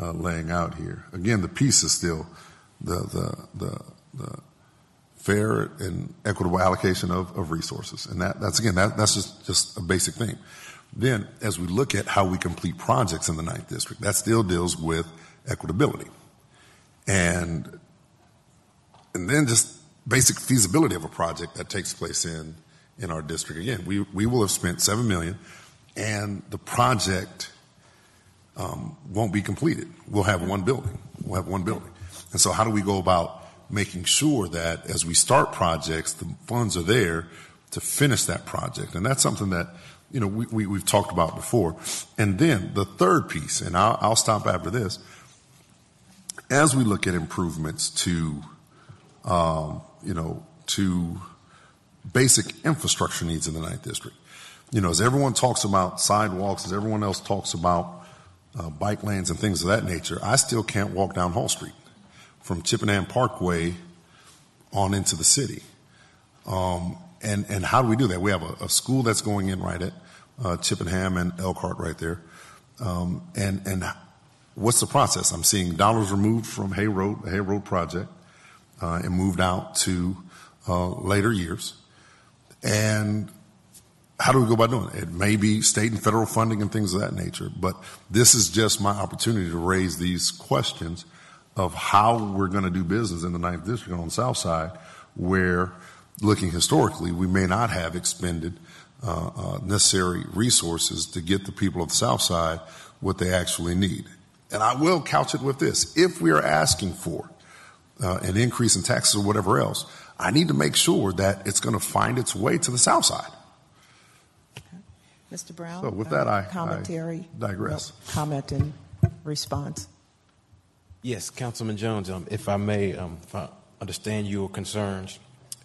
uh, laying out here. Again, the piece is still the the the, the fair and equitable allocation of, of resources, and that that's again that that's just just a basic thing. Then, as we look at how we complete projects in the ninth district, that still deals with equitability, and and then just basic feasibility of a project that takes place in in our district. Again, we we will have spent seven million, and the project um, won't be completed. We'll have one building. We'll have one building, and so how do we go about making sure that as we start projects, the funds are there to finish that project, and that's something that you know we, we we've talked about before. And then the third piece, and I'll, I'll stop after this. As we look at improvements to um, you know, to basic infrastructure needs in the ninth district. You know, as everyone talks about sidewalks, as everyone else talks about uh, bike lanes and things of that nature, I still can't walk down Hull Street from Chippenham Parkway on into the city. Um, and, and how do we do that? We have a, a school that's going in right at uh, Chippenham and Elkhardt right there. Um, and, and what's the process? I'm seeing dollars removed from Hey Road, the Hey Road project uh, and moved out to uh, later years. And how do we go about doing it? It may be state and federal funding and things of that nature, but this is just my opportunity to raise these questions of how we're going to do business in the ninth district on the south side, where looking historically, we may not have expended uh, uh, necessary resources to get the people of the south side what they actually need. And I will couch it with this: if we are asking for uh, an increase in taxes or whatever else, I need to make sure that it's going to find its way to the south side. Mr. Brown? So with that, I- I Commentary? digress. No, Comment and response? Yes, Councilman Jones, um, if I may, um, if I understand your concerns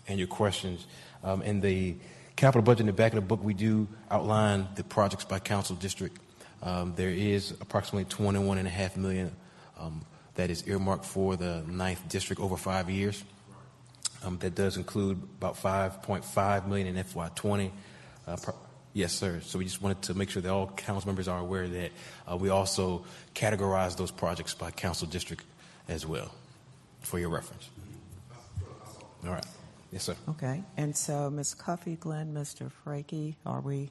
and your questions, um, in the capital budget in the back of the book, we do outline the projects by council district. Um, there is approximately 21 and a half million um, that is earmarked for the ninth district over five years. Um, that does include about 5.5 million in FY20. Uh, pro- yes, sir. So we just wanted to make sure that all council members are aware that uh, we also categorize those projects by council district as well, for your reference. All right. Yes, sir. Okay, and so Ms. Cuffee, Glenn, Mr. Frelke, are we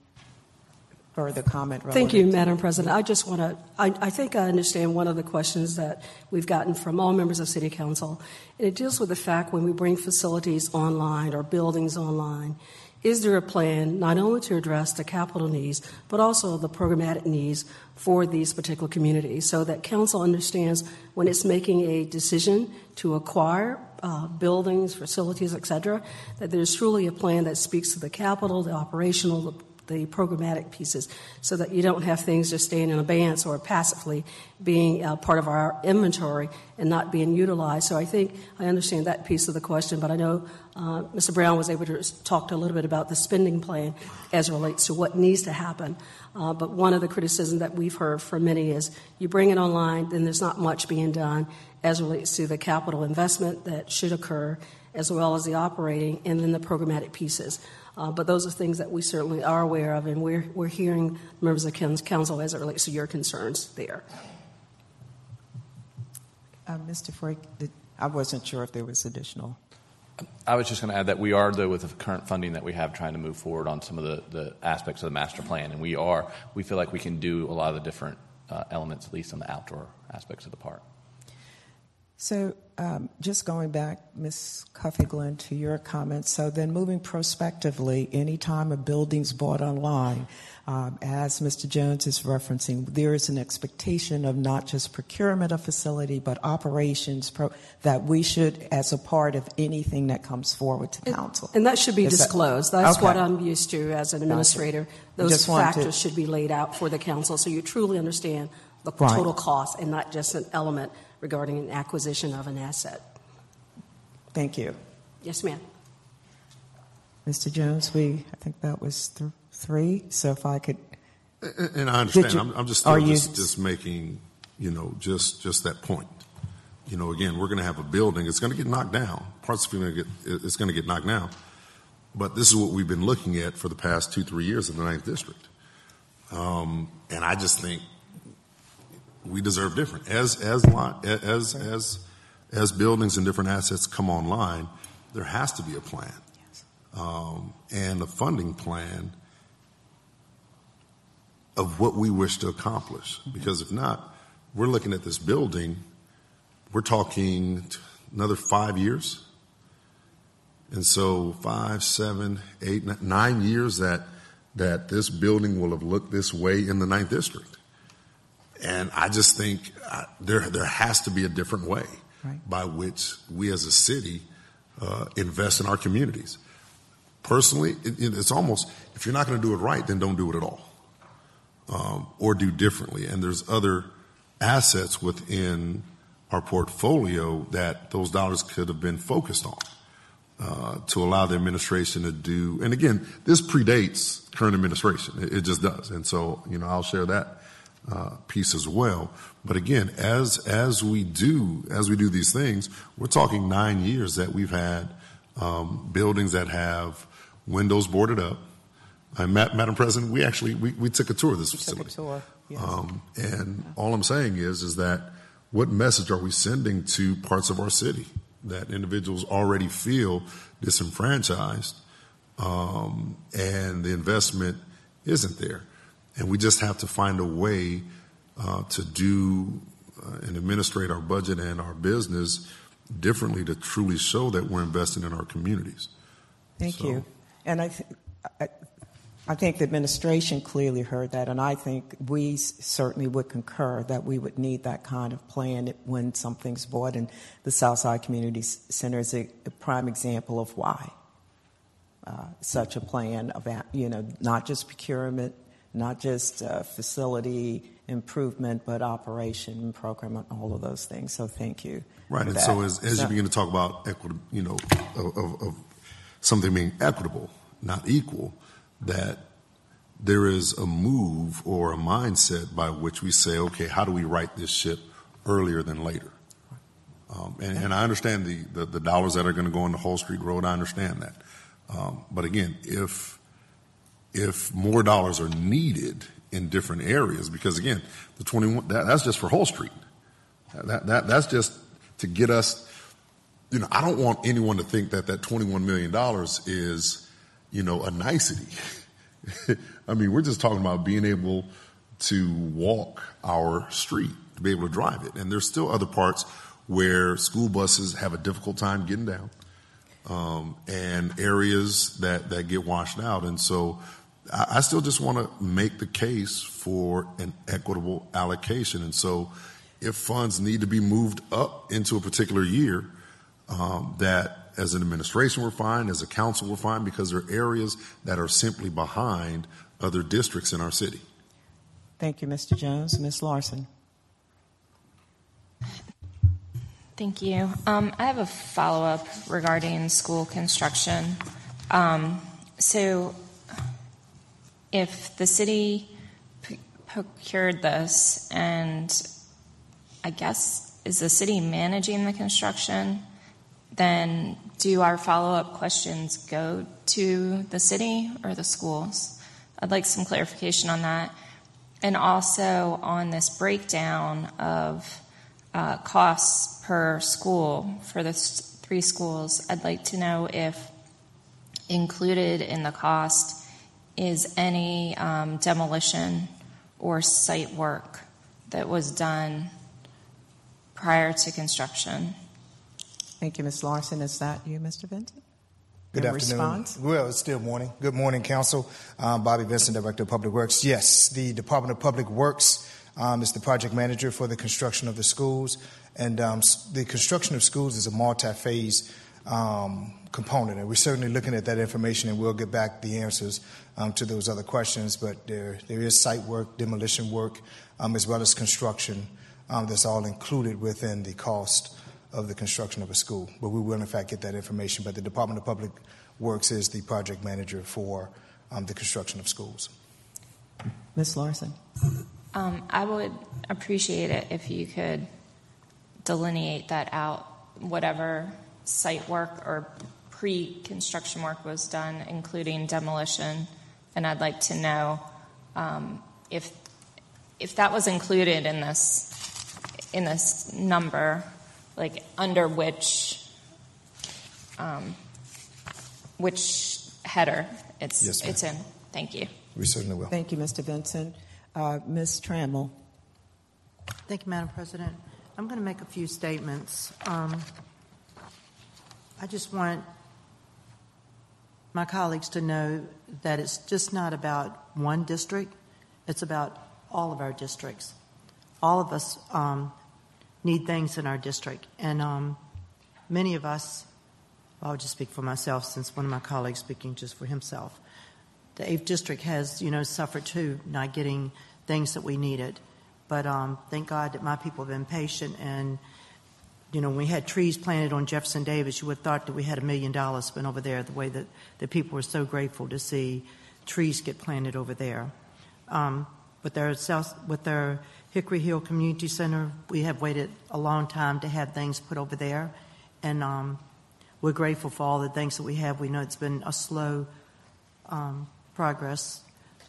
further comment? Thank you, relative to- Madam President. I just want to, I, I think I understand one of the questions that we've gotten from all members of City Council, and it deals with the fact when we bring facilities online or buildings online, is there a plan not only to address the capital needs, but also the programmatic needs for these particular communities so that council understands when it's making a decision to acquire uh, buildings, facilities, et cetera, that there's truly a plan that speaks to the capital, the operational, the the programmatic pieces so that you don't have things just staying in abeyance or passively being uh, part of our inventory and not being utilized. So I think I understand that piece of the question, but I know uh, Mr. Brown was able to talk a little bit about the spending plan as relates to what needs to happen. Uh, but one of the criticisms that we've heard from many is you bring it online, then there's not much being done as relates to the capital investment that should occur, as well as the operating and then the programmatic pieces. Uh, but those are things that we certainly are aware of, and we're, we're hearing members of council as it relates to your concerns there. Uh, Mr. Frelke, I wasn't sure if there was additional. I was just going to add that we are, though, with the current funding that we have, trying to move forward on some of the, the aspects of the master plan. And we are, we feel like we can do a lot of the different uh, elements, at least on the outdoor aspects of the park. So, um, just going back, Ms. Cuffee Glenn, to your comments. So, then moving prospectively, anytime a building's bought online, um, as Mr. Jones is referencing, there is an expectation of not just procurement of facility, but operations pro- that we should, as a part of anything that comes forward to council. And that should be Is that- disclosed. That's Okay. what I'm used to as an administrator. Those wanted to- factors should be laid out for the council so you truly understand the Right. total cost and not just an element regarding an acquisition of an asset. Thank you. Yes, ma'am. Mr. Jones, we, I think that was th- three. So, if I could. And- And I understand. You- I'm, I'm just are still you- just, just making you know, just just that point. You know, again, we're going to have a building. It's going to get knocked down. Parts of it going to get it's going to get knocked down. But this is what we've been looking at for the past two three years in the ninth district. Um, and I just think we deserve different as as as as as buildings and different assets come online. There has to be a plan um, and a funding plan of what we wish to accomplish. Because if not, we're looking at this building, we're talking another five years. And so five, seven, eight, nine years that that this building will have looked this way in the ninth district. And I just think uh, there there has to be a different way right. by which we as a city uh, invest in our communities. Personally, it, it's almost if you're not going to do it right, then don't do it at all um, or do differently. And there's other assets within our portfolio that those dollars could have been focused on uh, to allow the administration to do. And again, this predates current administration. It, it just does. And so, you know, I'll share that uh, piece as well. But again, as as we do as we do these things, we're talking nine years that we've had um, buildings that have windows boarded up, uh, Madam President, we actually we, we took a tour of this we facility. Took a tour. Yes. Um, and all I'm saying is is that what message are we sending to parts of our city that individuals already feel disenfranchised um, and the investment isn't there, and we just have to find a way uh, to do uh, and administrate our budget and our business differently to truly show that we're investing in our communities. Thank so, you. And I, th- I I think the administration clearly heard that, and I think we certainly would concur that we would need that kind of plan when something's bought. And the Southside Community Center is a, a prime example of why uh, such a plan of, you know, not just procurement, not just uh, facility improvement, but operation program and all of those things. So thank you. Right, and that. so as, as so, you begin to talk about equity, you know, of, of, of something being equitable, not equal that there is a move or a mindset by which we say, okay, how do we right this ship earlier than later? Um, and, and, I understand the, the, the, dollars that are going to go into Hull Street Road. I understand that. Um, but again, if if more dollars are needed in different areas, because again, the 21 that, that's just for Hull Street. That, that that's just to get us. You know, I don't want anyone to think that that 21 million dollars is you know, a nicety. I mean, we're just talking about being able to walk our street, to be able to drive it. And there's still other parts where school buses have a difficult time getting down, um, and areas that, that get washed out. And so I, I still just want to make the case for an equitable allocation. And so if funds need to be moved up into a particular year, um, that as an administration, we're fine. As a council, we're fine because there are areas that are simply behind other districts in our city. Thank you, Mr. Jones. Ms. Larson. Thank you. Um, I have a follow up regarding school construction. Um, so, if the city procured this, and I guess is the city managing the construction? then do our follow up questions go to the city or the schools? I'd like some clarification on that. And also on this breakdown of uh, costs per school for the three schools, I'd like to know if included in the cost is any um, demolition or site work that was done prior to construction. Thank you, Ms. Larson. Is that you, Mr. Vincent? Good afternoon. Response? Well, it's still morning. Good morning, Council. Um, Bobby Vincent, Director of Public Works. Yes, the Department of Public Works um, is the project manager for the construction of the schools. And um, the construction of schools is a multi phase um, component. And we're certainly looking at that information and we'll get back the answers um, to those other questions. But there, there is site work, demolition work, um, as well as construction that's all included within the cost of the construction of a school. But we will, in fact, get that information. But the Department of Public Works is the project manager for um, the construction of schools. Ms. Larson. Um, I would appreciate it if you could delineate that out, whatever site work or pre construction work was done, including demolition. And I'd like to know um, if, if that was included in this, in this number, like under which, um, which header it's, Yes, it's in. Thank you. We certainly will. Thank you, Mr. Vincent. Uh, Ms. Trammell. Thank you, Madam President. I'm going to make a few statements. Um, I just want my colleagues to know that it's just not about one district, it's about all of our districts. All of us um, need things in our district, and um, many of us, well, I'll just speak for myself since one of my colleagues speaking just for himself. The 8th District has, you know, suffered too, not getting things that we needed. But um, thank God that my people have been patient. And, you know, when we had trees planted on Jefferson Davis, you would have thought that we had a million dollars spent over there, the way that the people were so grateful to see trees get planted over there. Um, with, their South, with their Hickory Hill Community Center, we have waited a long time to have things put over there. And um, we're grateful for all the things that we have. We know it's been a slow um, progress,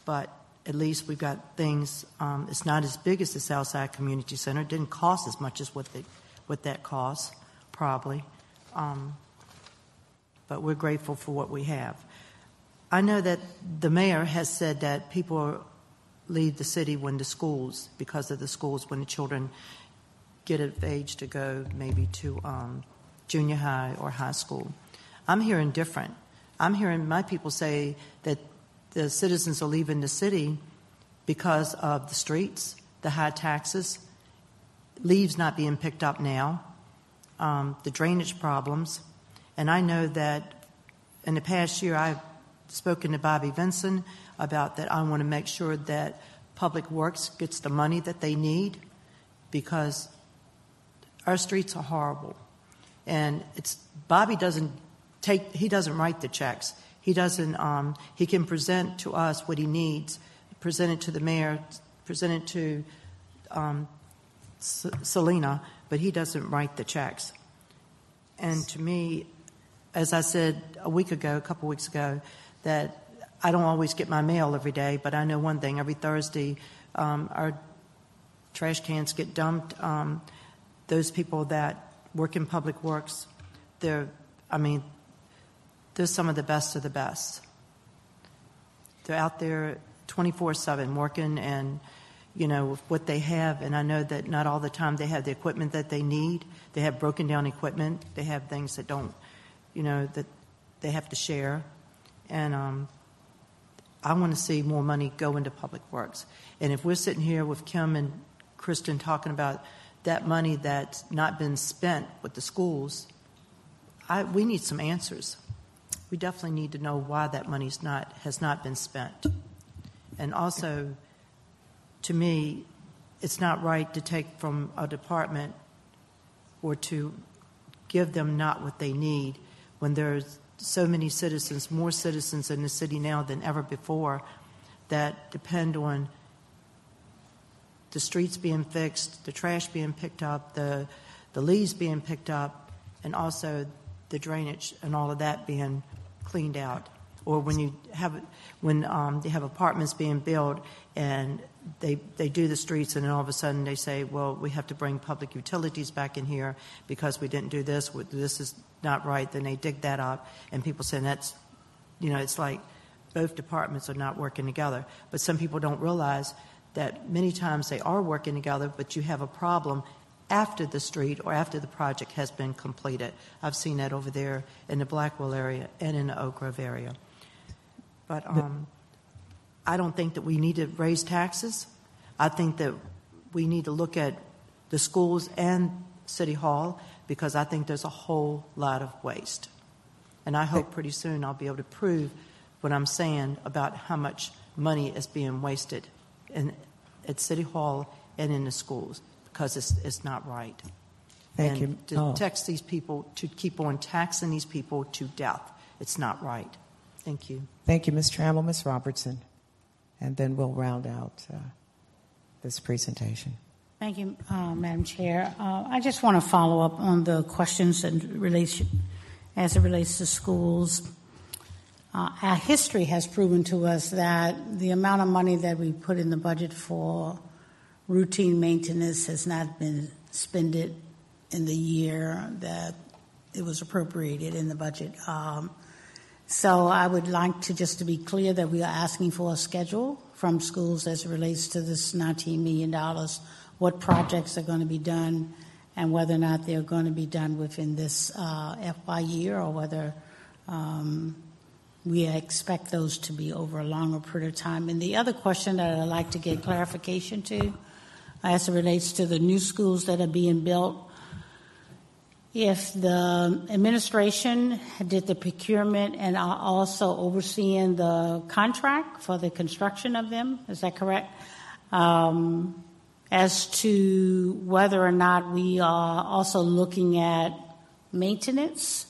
but at least we've got things. Um, it's not as big as the Southside Community Center. It didn't cost as much as what the, what that cost, probably. Um, but we're grateful for what we have. I know that the mayor has said that people leave the city when the schools, because of the schools, when the children get of age to go maybe to um, junior high or high school. I'm hearing different. I'm hearing my people say that the citizens are leaving the city because of the streets, the high taxes, leaves not being picked up now, um, the drainage problems. And I know that in the past year I've spoken to Bobby Vincent about that I want to make sure that Public Works gets the money that they need because our streets are horrible. And it's Bobby doesn't take he doesn't write the checks. He doesn't. Um, he can present to us what he needs, present it to the mayor, present it to um, Selena, but he doesn't write the checks. And to me, as I said a week ago, a couple weeks ago, that I don't always get my mail every day, but I know one thing: every Thursday, um, our trash cans get dumped. Um, those people that work in public works, they're, I mean, they're some of the best of the best. They're out there 24 7 working and, you know, what they have. And I know that not all the time they have the equipment that they need. They have broken down equipment. They have things that don't, you know, that they have to share. And um, I want to see more money go into public works. And if we're sitting here with Kim and Kristen talking about that money that's not been spent with the schools, I, we need some answers. We definitely need to know why that money's not has not been spent. And also, to me, it's not right to take from a department or to give them not what they need when there's so many citizens, more citizens in the city now than ever before, that depend on the streets being fixed, the trash being picked up, the, the leaves being picked up, and also the drainage and all of that being cleaned out. Or when you have when um, they have apartments being built and they they do the streets and then all of a sudden they say, well, we have to bring public utilities back in here because we didn't do this. This is not right. Then they dig that up, and people say that's, you know, it's like both departments are not working together. But some people don't realize that many times they are working together, but you have a problem after the street or after the project has been completed. I've seen that over there in the Blackwell area and in the Oak Grove area. But um, I don't think that we need to raise taxes. I think that we need to look at the schools and City Hall because I think there's a whole lot of waste. And I hope pretty soon I'll be able to prove what I'm saying about how much money is being wasted in, at City Hall and in the schools because it's, it's not right. Thank and you. To Oh. tax these people, to keep on taxing these people to death, it's not right. Thank you. Thank you, Ms. Trammell. Ms. Robertson. And then we'll round out. Uh, this presentation. Thank you, uh, Madam Chair. Uh, I just want to follow up on the questions relation, as it relates to schools. Uh, our history has proven to us that the amount of money that we put in the budget for routine maintenance has not been spent in the year that it was appropriated in the budget. Um, so I would like to just to be clear that we are asking for a schedule from schools as it relates to this $19 million, what projects are going to be done, and whether or not they're going to be done within this uh, FY year or whether um, we expect those to be over a longer period of time. And the other question that I'd like to get clarification to, as it relates to the new schools that are being built, if the administration did the procurement and are also overseeing the contract for the construction of them, is that correct? Um, as to whether or not we are also looking at maintenance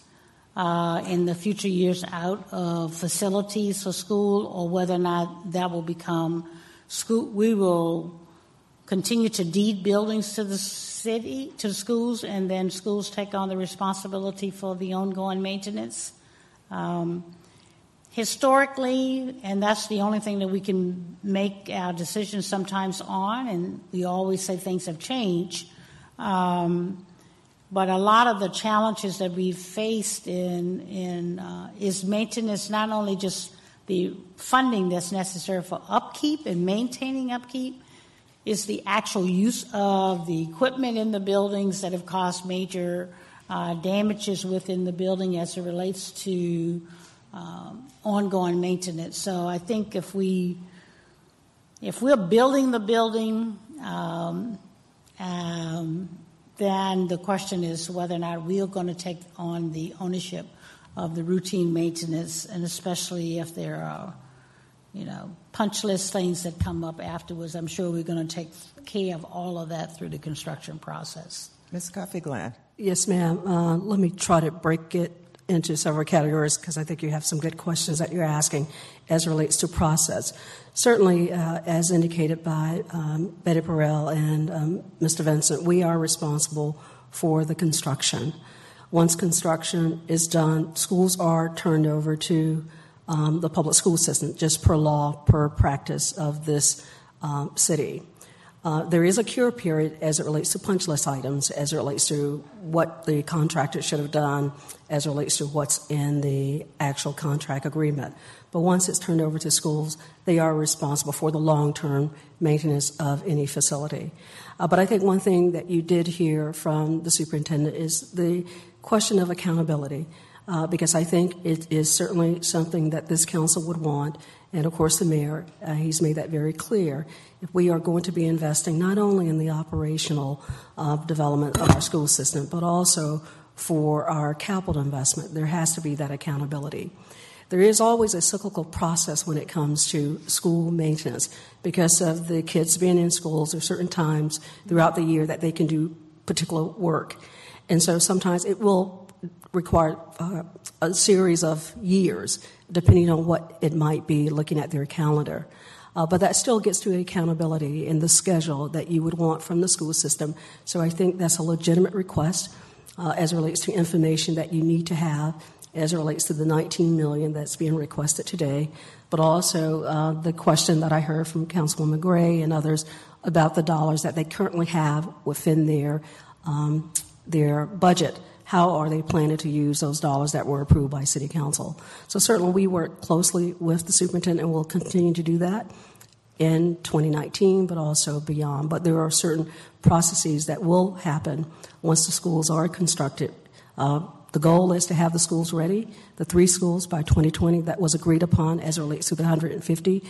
uh, in the future years out of facilities for school, or whether or not that will become school. We will continue to deed buildings to the city, to schools, and then schools take on the responsibility for the ongoing maintenance. Um, historically, and that's the only thing that we can make our decisions sometimes on, and we always say things have changed. Um, but a lot of the challenges that we've faced in, in uh, is maintenance, not only just the funding that's necessary for upkeep and maintaining upkeep, is the actual use of the equipment in the buildings that have caused major uh, damages within the building as it relates to um, ongoing maintenance. So I think if we if we're building the building, um, um, then the question is whether or not we are going to take on the ownership of the routine maintenance, and especially if there are you know, punch list things that come up afterwards. I'm sure we're going to take care of all of that through the construction process. Ms. Cuffee Glenn. Yes, ma'am. Uh, let me try to break it into several categories because I think you have some good questions that you're asking as relates to process. Certainly, uh, as indicated by um, Betty Burrell and um, Mr. Vincent, we are responsible for the construction. Once construction is done, schools are turned over to um, the public school system, just per law, per practice of this um, city. Uh, there is a cure period as it relates to punch list items, as it relates to what the contractor should have done, as it relates to what's in the actual contract agreement. But once it's turned over to schools, they are responsible for the long term maintenance of any facility. Uh, but I think one thing that you did hear from the superintendent is the question of accountability uh, because I think it is certainly something that this council would want. And of course, the mayor, uh, he's made that very clear. If we are going to be investing not only in the operational uh, development of our school system, but also for our capital investment, there has to be that accountability. There is always a cyclical process when it comes to school maintenance because of the kids being in schools. Are certain times throughout the year that they can do particular work. And so sometimes it will require uh, a series of years, depending on what it might be, looking at their calendar. Uh, but that still gets to accountability in the schedule that you would want from the school system. So I think that's a legitimate request uh, as it relates to information that you need to have as it relates to the 19 million that's being requested today, but also uh, the question that I heard from Councilwoman Gray and others about the dollars that they currently have within their um, their budget how are they planning to use those dollars that were approved by City Council? So certainly we work closely with the superintendent and will continue to do that in 2019, but also beyond. But there are certain processes that will happen once the schools are constructed. Uh, the goal is to have the schools ready, the three schools by 2020 that was agreed upon as it relates to the 150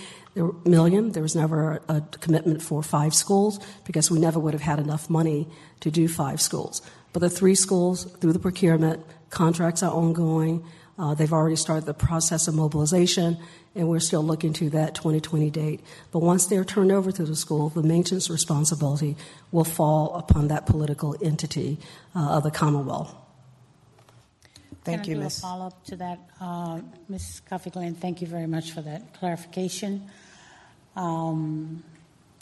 million. There was never a, a commitment for five schools because we never would have had enough money to do five schools. But the three schools, through the procurement, contracts are ongoing. Uh, they've already started the process of mobilization, and we're still looking to that 2020 date. But once they're turned over to the school, the maintenance responsibility will fall upon that political entity uh, of the Commonwealth. Thank Can you, I do Ms. a follow up to that, uh, Ms. Cuffee Glenn? Thank you very much for that clarification. Um,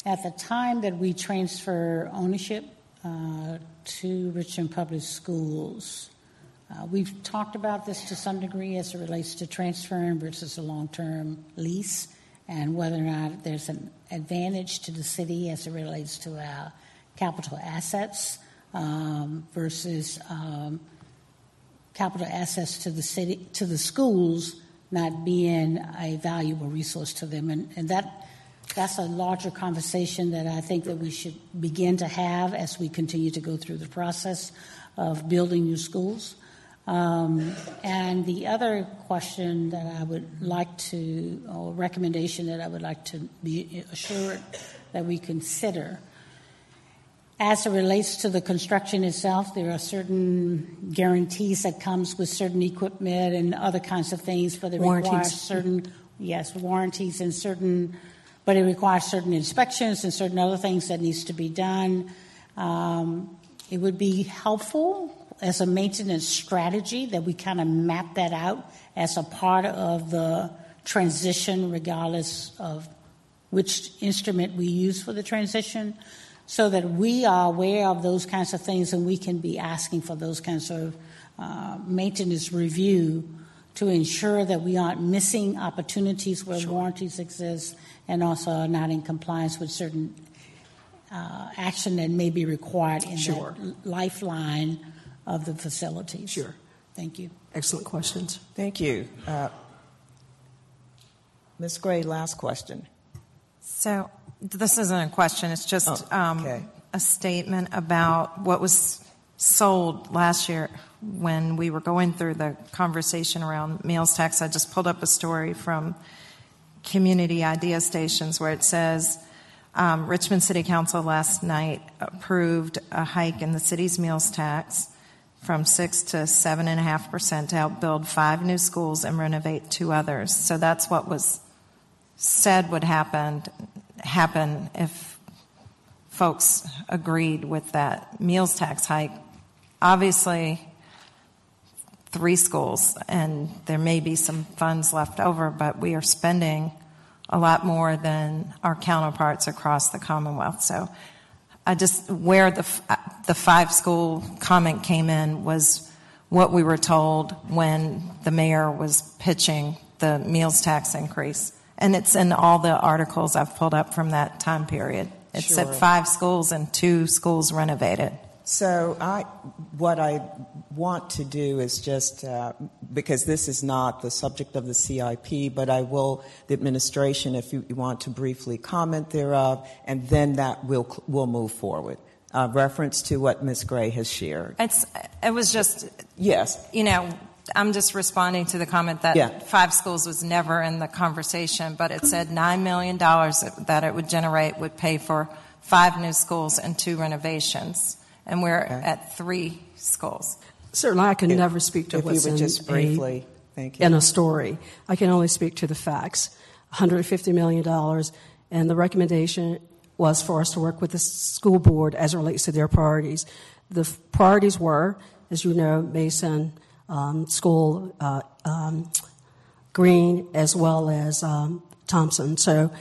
at the time that we transfer ownership uh, to Richmond Public Schools, uh, we've talked about this to some degree as it relates to transferring versus a long term lease and whether or not there's an advantage to the city as it relates to our capital assets um, versus um, capital assets to the city to the schools not being a valuable resource to them. And, and that that's a larger conversation that I think that we should begin to have as we continue to go through the process of building new schools. Um, and the other question that I would like to, or recommendation that I would like to be assured that we consider, as it relates to the construction itself, there are certain guarantees that comes with certain equipment and other kinds of things, but it Warranties. requires certain, yes, warranties and certain, but it requires certain inspections and certain other things that needs to be done. Um, it would be helpful as a maintenance strategy that we kind of map that out as a part of the transition, regardless of which instrument we use for the transition, so that we are aware of those kinds of things and we can be asking for those kinds of uh, maintenance review to ensure that we aren't missing opportunities where sure. warranties exist and also are not in compliance with certain uh, action that may be required in sure. that lifeline of the facilities. Sure. Thank you. Excellent questions. Thank you. Uh, Ms. Gray, last question. So, this isn't a question, it's just oh, um, okay. a statement about what was sold last year when we were going through the conversation around meals tax. I just pulled up a story from Community Idea Stations where it says um, Richmond City Council last night approved a hike in the city's meals tax from six to seven and a half percent to help build five new schools and renovate two others. So that's what was said would happen happen if folks agreed with that meals tax hike. Obviously, three schools, and there may be some funds left over, but we are spending a lot more than our counterparts across the Commonwealth. So I just where the the five school comment came in was what we were told when the mayor was pitching the meals tax increase, and it's in all the articles I've pulled up from that time period. It Sure. said five schools and two schools renovated. So I, what I want to do is just uh, because this is not the subject of the CIP, but I will the administration, if you want to briefly comment thereof, and then that will will move forward. Uh, reference to what Ms. Gray has shared. It's it was just Yes. you know I'm just responding to the comment that Yeah. five schools was never in the conversation, but it said nine million dollars that it would generate would pay for five new schools and two renovations, and we're at three schools. Certainly, I can If- never speak to if you what's in just a- briefly, thank you. in a story. I can only speak to the facts. $150 million, and the recommendation was for us to work with the school board as it relates to their priorities. The f- priorities were, as you know, Mason um, School, uh, um, Green, as well as um, Thompson. So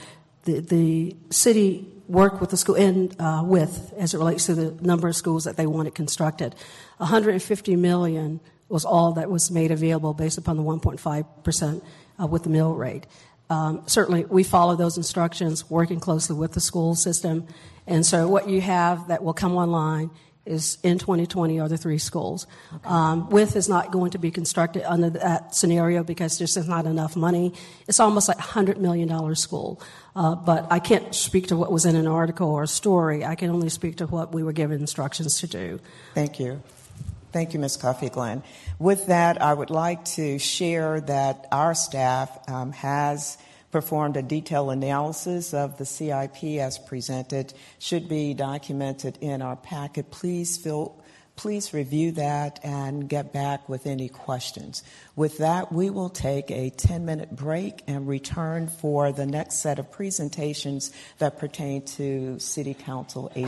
the, the city worked with the school and uh, with as it relates to the number of schools that they wanted constructed. 150 million was all that was made available based upon the 1.5 percent uh, with the mill rate. Um, certainly, we follow those instructions, working closely with the school system. And so, what you have that will come online is in 2020 are the three schools. Um, With is not going to be constructed under that scenario because there's just not enough money. It's almost like $100 million school. Uh, but I can't speak to what was in an article or a story. I can only speak to what we were given instructions to do. Thank you. Thank you, Ms. Cuffee Glenn. With that, I would like to share that our staff um, has performed a detailed analysis of the CIP as presented. Should be documented in our packet. Please feel. Please review that and get back with any questions. With that, we will take a 10 minute break and return for the next set of presentations that pertain to City Council 8.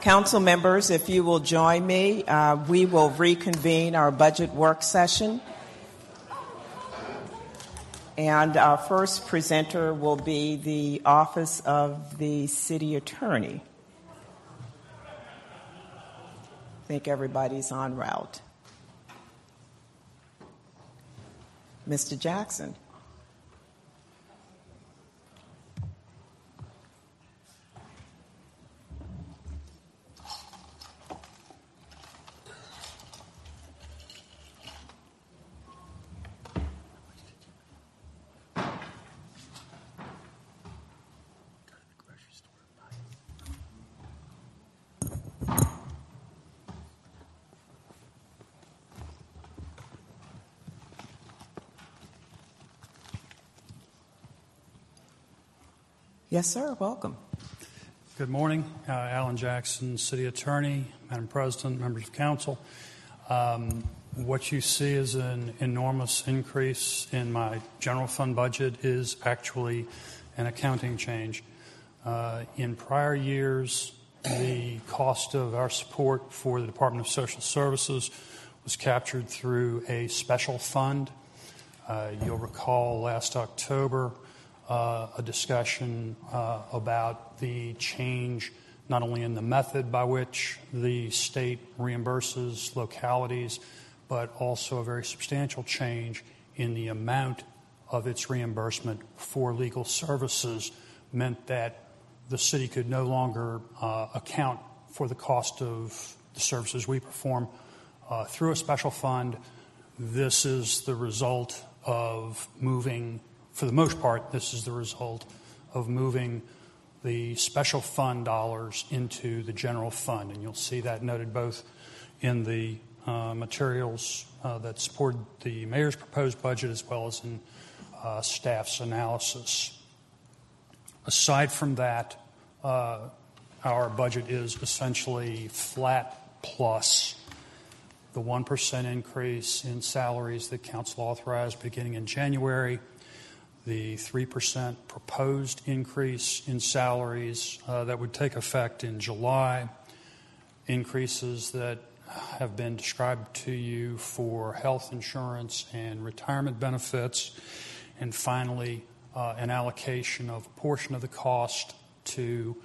Council members, if you will join me, uh, we will reconvene our budget work session. And our first presenter will be the Office of the City Attorney. I think everybody's en route. Mr. Jackson. Yes, sir. Welcome. Good morning. Uh, Alan Jackson, City Attorney, Madam President, members of Council. Um, what you see is an enormous increase in my general fund budget is actually an accounting change. Uh, in prior years, the cost of our support for the Department of Social Services was captured through a special fund. Uh, you'll recall last October a discussion uh, about the change not only in the method by which the state reimburses localities, but also a very substantial change in the amount of its reimbursement for legal services meant that the city could no longer uh, account for the cost of the services we perform uh, through a special fund. This is the result of moving for the most part, this is the result of moving the special fund dollars into the general fund. And you'll see that noted both in the uh, materials uh, that support the mayor's proposed budget as well as in uh, staff's analysis. Aside from that, uh, our budget is essentially flat plus the 1% increase in salaries that council authorized beginning in January the 3% proposed increase in salaries uh, that would take effect in July, increases that have been described to you for health insurance and retirement benefits, and finally, uh, an allocation of a portion of the cost to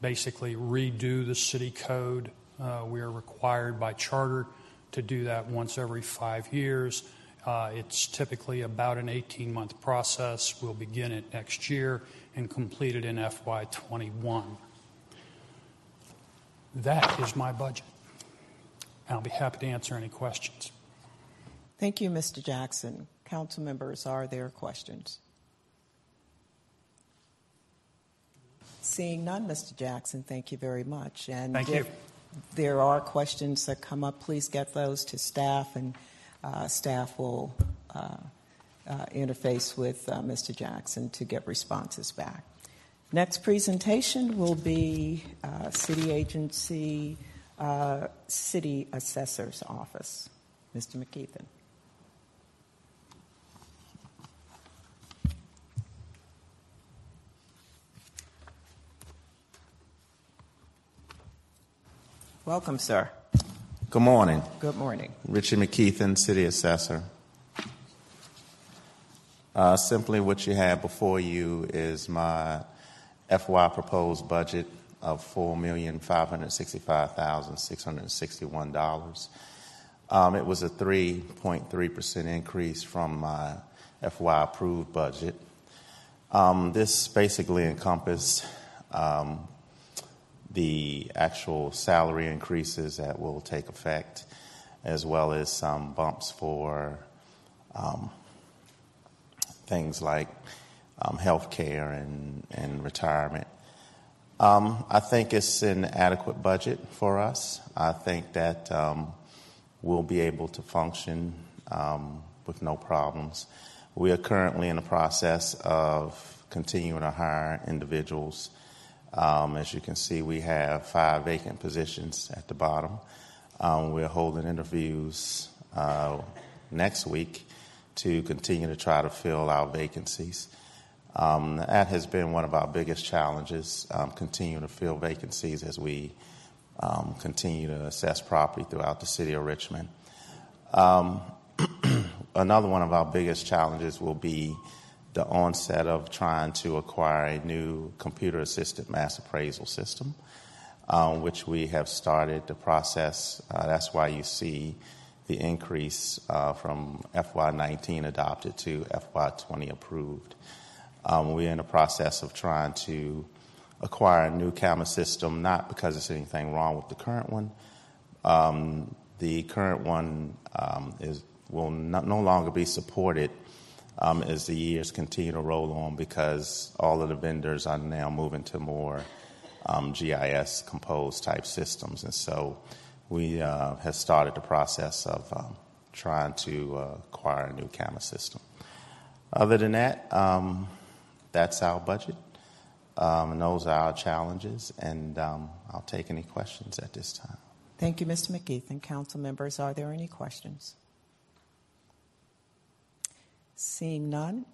basically redo the city code. Uh, we are required by charter to do that once every five years it's typically about an 18 month process. We'll begin it next year and complete it in FY21. That is my budget. I'll be happy to answer any questions. Thank you, Mr. Jackson. Council members, are there questions? Seeing none, Mr. Jackson, thank you very much. And thank if you. there are questions that come up, please get those to staff and uh, staff will uh, uh, interface with Mr. Jackson to get responses back. Next presentation will be City Agency City Assessor's Office. Mr. McKeithen. Welcome, sir. Good morning. Good morning. Richard McKeithen, City Assessor. Uh, simply what you have before you is my FY proposed budget of $4,565,661. Um, it was a 3.3% increase from my FY approved budget. Um, this basically encompassed um, the actual salary increases that will take effect, as well as some bumps for um, things like um, health care and, and retirement. Um, I think it's an adequate budget for us. I think that um, we'll be able to function um, with no problems. We are currently in the process of continuing to hire individuals um, as you can see, we have five vacant positions at the bottom. Um, we're holding interviews uh, next week to continue to try to fill our vacancies. Um, that has been one of our biggest challenges, um, continue to fill vacancies as we um, continue to assess property throughout the city of Richmond. Um, another one of our biggest challenges will be the onset of trying to acquire a new computer assisted mass appraisal system, um, which we have started the process. Uh, that's why you see the increase uh, from FY19 adopted to FY20 approved. Um, we're in the process of trying to acquire a new CAMA system, not because there's anything wrong with the current one. Um, the current one um, is will no longer be supported as the years continue to roll on because all of the vendors are now moving to more um, GIS composed type systems, and so we uh, have started the process of um, trying to uh, acquire a new CAMA system. Other than that, um, that's our budget. Um, and those are our challenges, and um, I'll take any questions at this time. Thank you, Mr. McKeithen. Council members, are there any questions? Seeing none,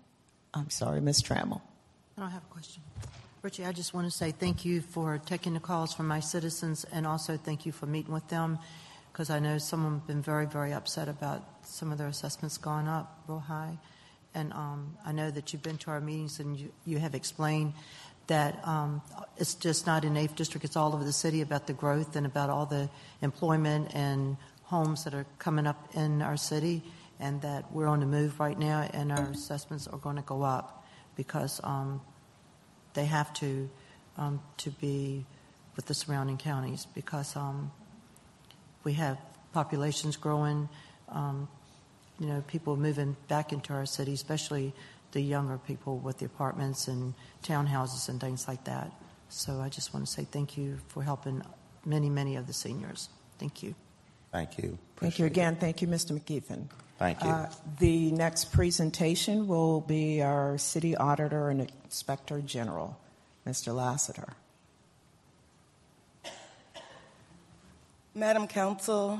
I'm sorry, Ms. Trammell. I don't have a question. Richie, I just want to say thank you for taking the calls from my citizens and also thank you for meeting with them because I know some of them have been very, very upset about some of their assessments going up real high. And um, I know that you've been to our meetings and you, you have explained that um, it's just not in 8th District, it's all over the city about the growth and about all the employment and homes that are coming up in our city, and that we're on the move right now, and our assessments are going to go up because um, they have to um, to be with the surrounding counties because um, we have populations growing, um, you know, people moving back into our city, especially the younger people with the apartments and townhouses and things like that. So I just want to say thank you for helping many, many of the seniors. Thank you. Thank you. Thank you again. Thank you, Mr. McKeithen. Thank you. Uh, the next presentation will be our City Auditor and Inspector General, Mr. Lassiter. Madam Council,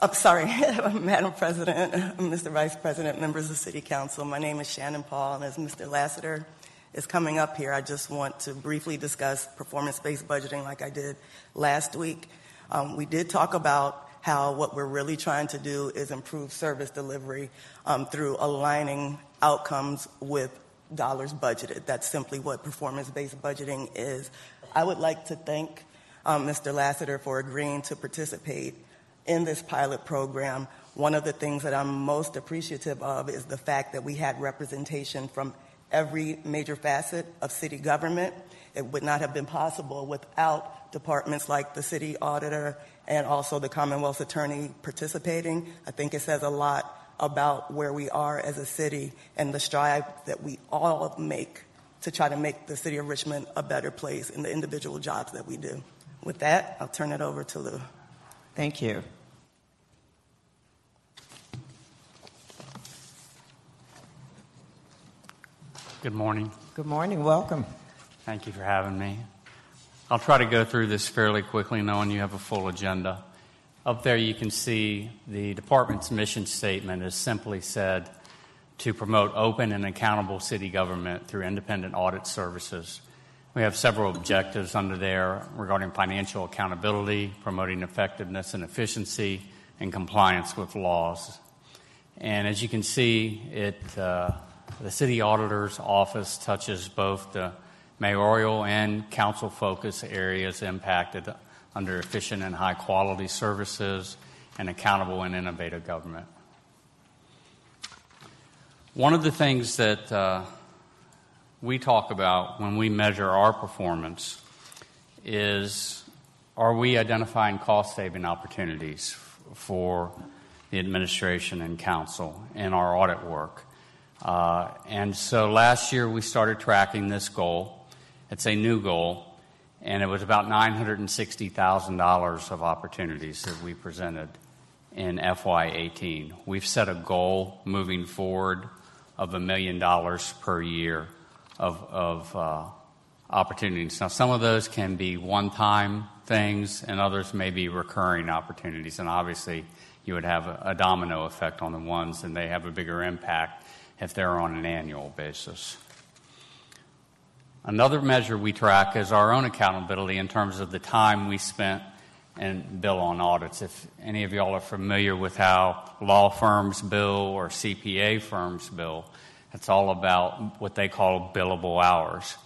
I'm sorry, Madam President, Mr. Vice President, members of City Council, my name is Shannon Paul, and as Mr. Lassiter is coming up here, I just want to briefly discuss performance based budgeting like I did last week. Um, we did talk about how what we're really trying to do is improve service delivery um, through aligning outcomes with dollars budgeted. That's simply what performance based budgeting is. I would like to thank um, Mr. Lassiter for agreeing to participate in this pilot program, one of the things that I'm most appreciative of is the fact that we had representation from every major facet of city government. It would not have been possible without departments like the city auditor and also the Commonwealth's attorney participating. I think it says a lot about where we are as a city and the strive that we all make to try to make the city of Richmond a better place in the individual jobs that we do. With that, I'll turn it over to Lou. Thank you. Good morning. Good morning. Welcome. Thank you for having me. I'll try to go through this fairly quickly, knowing you have a full agenda. Up there, you can see the department's mission statement is simply said to promote open and accountable city government through independent audit services. We have several objectives under there regarding financial accountability, promoting effectiveness and efficiency, and compliance with laws. And as you can see, it uh, the city auditor's office touches both the mayoral and council focus areas impacted under efficient and high quality services and accountable and innovative government. One of the things that uh, we talk about when we measure our performance is are we identifying cost saving opportunities for the administration and council in our audit work? Uh, and so last year we started tracking this goal. It's a new goal, and it was about $960,000 of opportunities that we presented in FY18. We've set a goal moving forward of a million dollars per year of, of uh, opportunities. Now, some of those can be one time things, and others may be recurring opportunities. And obviously, you would have a, a domino effect on the ones, and they have a bigger impact if they're on an annual basis. Another measure we track is our own accountability in terms of the time we spent and bill on audits. If any of y'all are familiar with how law firms bill or CPA firms bill, It's all about what they call billable hours.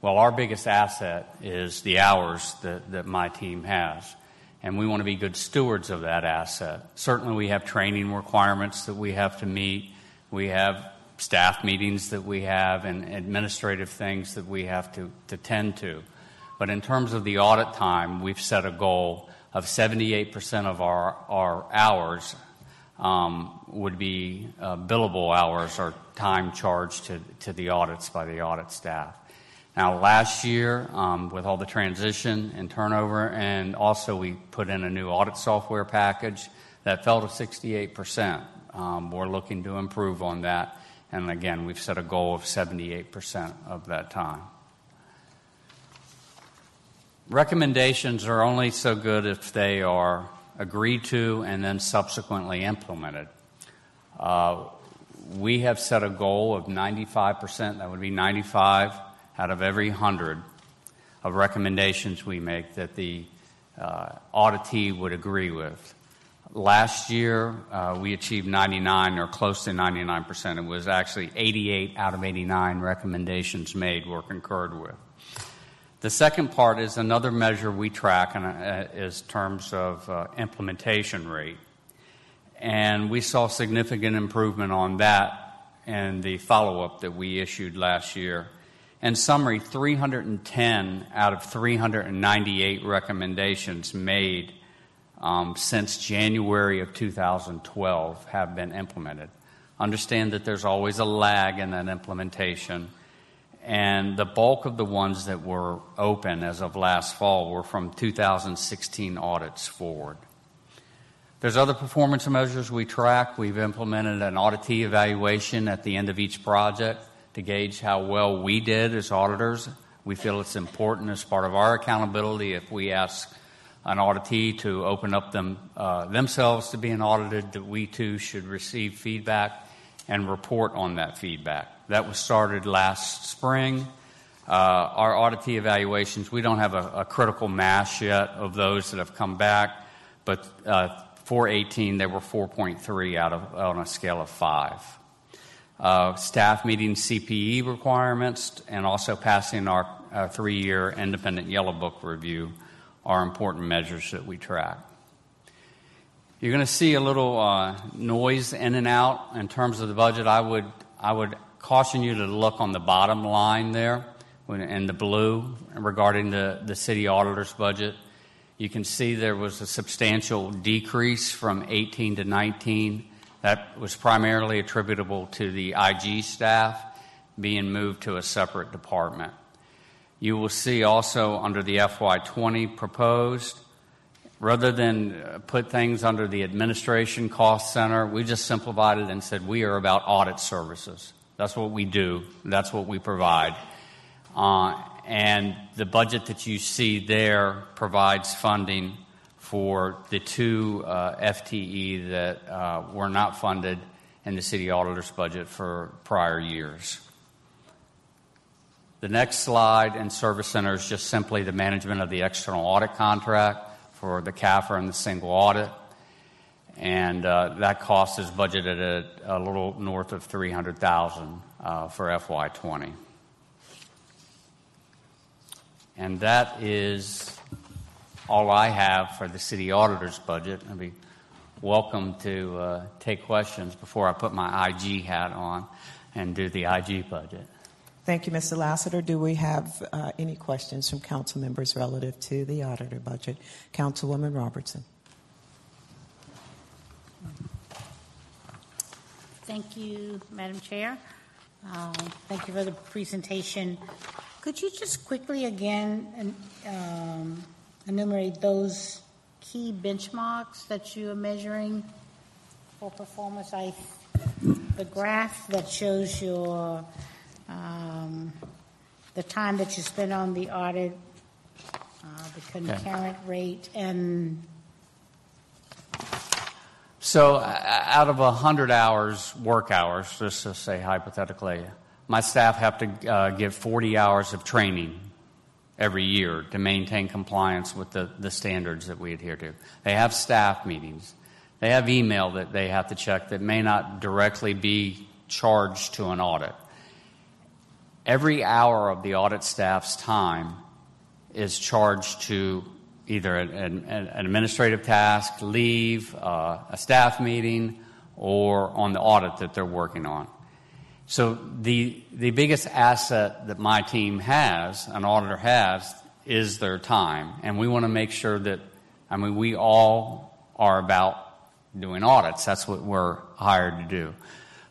Well, our biggest asset is the hours that, that my team has. And we want to be good stewards of that asset. Certainly, we have training requirements that we have to meet. We have staff meetings that we have and administrative things that we have to, to tend to. But in terms of the audit time, we've set a goal of 78% of our, our hours um, would be uh, billable hours or time charged to, to the audits by the audit staff. Now, last year, um, with all the transition and turnover, and also we put in a new audit software package that fell to 68%. Um, we're looking to improve on that. And again, we've set a goal of 78% of that time. Recommendations are only so good if they are agreed to and then subsequently implemented. Uh, we have set a goal of 95%, that would be 95 out of every 100 of recommendations we make that the uh, auditee would agree with. Last year, uh, we achieved 99 or close to 99%. It was actually 88 out of 89 recommendations made were concurred with. The second part is another measure we track and uh, is terms of uh, implementation rate. And we saw significant improvement on that in the follow up that we issued last year. In summary, 310 out of 398 recommendations made um, since January of 2012 have been implemented. Understand that there's always a lag in that implementation and the bulk of the ones that were open as of last fall were from 2016 audits forward. There's other performance measures we track. We've implemented an auditee evaluation at the end of each project to gauge how well we did as auditors. We feel it's important as part of our accountability if we ask an auditee to open up them, uh, themselves to being audited, that we too should receive feedback and report on that feedback. That was started last spring. Uh, our auditee evaluations, we don't have a, a, critical mass yet of those that have come back, but uh, 418, there were 4.3 out of on a scale of five. Uh, staff meeting CPE requirements and also passing our uh, three year independent yellow book review are important measures that we track. You're going to see a little uh, noise in and out in terms of the budget. I would, I would caution you to look on the bottom line there in the blue regarding the, the city auditor's budget. You can see there was a substantial decrease from 18 to 19. That was primarily attributable to the IG staff being moved to a separate department. You will see also under the FY20 proposed, rather than uh, put things under the administration cost center, we just simplified it and said we are about audit services. That's what we do, that's what we provide. Uh, and the budget that you see there provides funding for the two uh, FTE that uh, were not funded in the city auditor's budget for prior years. The next slide in service center is just simply the management of the external audit contract for the CAFR and the single audit and uh, that cost is budgeted at a little north of 300000 uh, for FY20. And that is all I have for the city auditor's budget. I'd be welcome to uh, take questions before I put my IG hat on and do the IG budget. Thank you, Mr. Lassiter. Do we have uh, any questions from council members relative to the auditor budget? Councilwoman Robertson. Thank you, Madam Chair. Uh, thank you for the presentation. Could you just quickly again um, enumerate those key benchmarks that you are measuring for performance? I, the graph that shows your um, the time that you spend on the audit, uh, the concurrent rate, and so, out of 100 hours, work hours, just to say hypothetically, my staff have to uh, give 40 hours of training every year to maintain compliance with the, the standards that we adhere to. They have staff meetings. They have email that they have to check that may not directly be charged to an audit. Every hour of the audit staff's time is charged to either an, an, an administrative task, leave, uh, a staff meeting, or on the audit that they're working on. So the the biggest asset that my team has, an auditor has, is their time, and we want to make sure that I mean we all are about doing audits. That's what we're hired to do.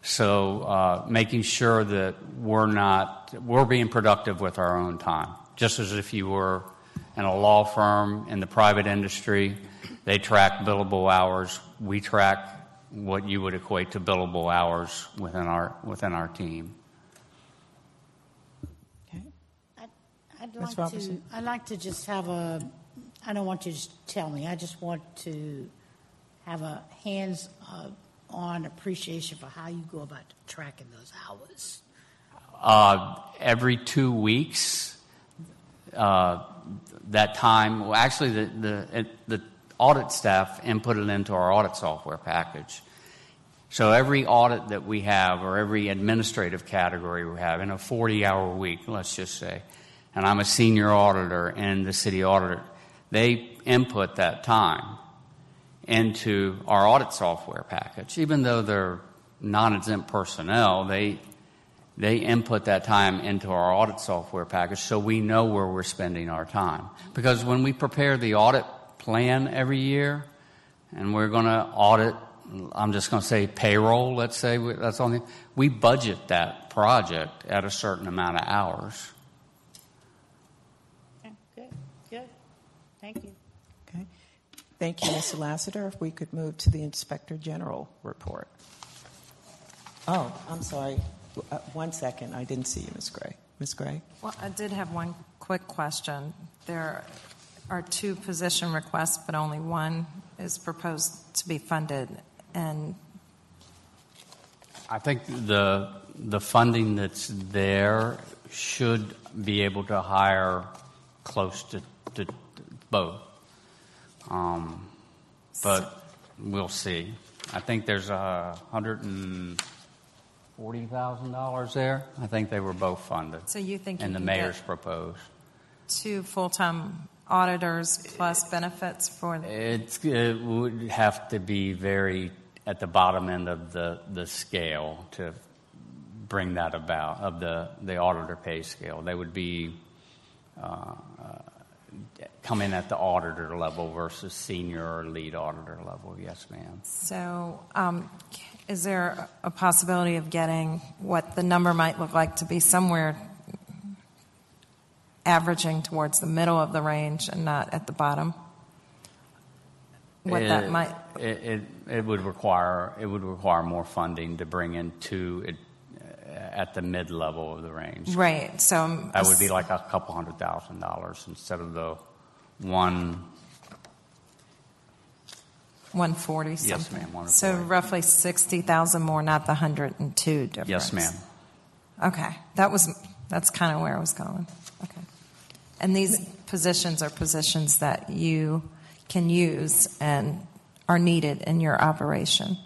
So uh, making sure that we're not we're being productive with our own time, just as if you were in a law firm in the private industry. They track billable hours. We track what you would equate to billable hours within our within our team. Okay. I'd like to. I'd like to just have a. I don't want you to just tell me. I just want to have a hands-on uh, appreciation for how you go about tracking those hours. Uh, every two weeks, uh, that time. Well, actually, the the the audit staff input it into our audit software package. So every audit that we have, or every administrative category we have, in a 40-hour week, let's just say, and I'm a senior auditor and the city auditor, they input that time into our audit software package. Even though they're non-exempt personnel, they they input that time into our audit software package so we know where we're spending our time. Because when we prepare the audit plan every year, and we're going to audit, I'm just going to say payroll, let's say that's on the, we budget that project at a certain amount of hours. Okay, good, good. Thank you. Okay. Thank you, Mr. Lassiter. If we could move to the Inspector General report. Oh, I'm sorry. Uh, one second. I didn't see you, Ms. Gray. Ms. Gray? Well, I did have one quick question. There are two position requests, but only one is proposed to be funded. And I think the the funding that's there should be able to hire close to, to both. Um, but we'll see. I think there's a hundred and forty thousand dollars there. I think they were both funded. So you think and you the can mayor's get- proposed. two full-time auditors plus benefits for It's, it would have to be very at the bottom end of the, the scale to bring that about, of the, the auditor pay scale. They would be uh, uh, come in at the auditor level versus senior or lead auditor level. Yes, ma'am. So, um, is there a possibility of getting what the number might look like to be somewhere averaging towards the middle of the range and not at the bottom? What that It- might, It, it, it would require, it would require more funding to bring in two it, uh, at the mid-level of the range. right, so. I'm That would be like a couple hundred thousand dollars instead of the one, 140 Yes, something. ma'am, 140. So roughly 60,000 more, not the 102 difference. yes, ma'am. Okay, that was, that's kind of where I was going. Okay. And these positions are positions that you can use and are needed in your operation?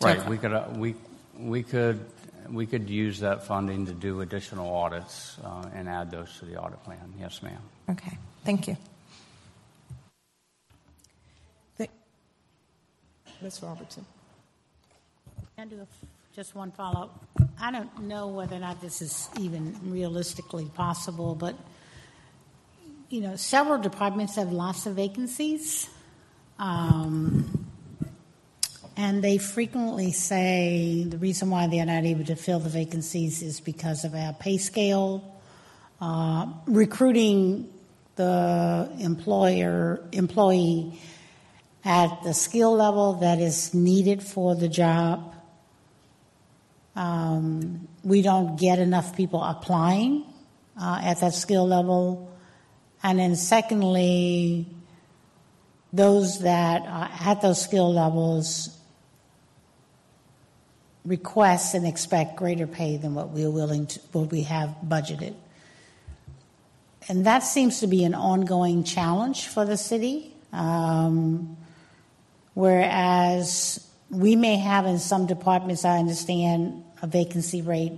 Right, we could, uh, we, we could, we could use that funding to do additional audits uh, and add those to the audit plan. Yes, ma'am. Okay, thank you. Ms. Robertson? I just one follow-up? I don't know whether or not this is even realistically possible, but, you know, several departments have lots of vacancies. Um, And they frequently say the reason why they're not able to fill the vacancies is because of our pay scale, uh, recruiting the employer employee at the skill level that is needed for the job. Um, we don't get enough people applying uh, at that skill level. And then, secondly, those that are at those skill levels request and expect greater pay than what we're willing to, what we have budgeted. And that seems to be an ongoing challenge for the city. Um, whereas we may have in some departments, I understand, a vacancy rate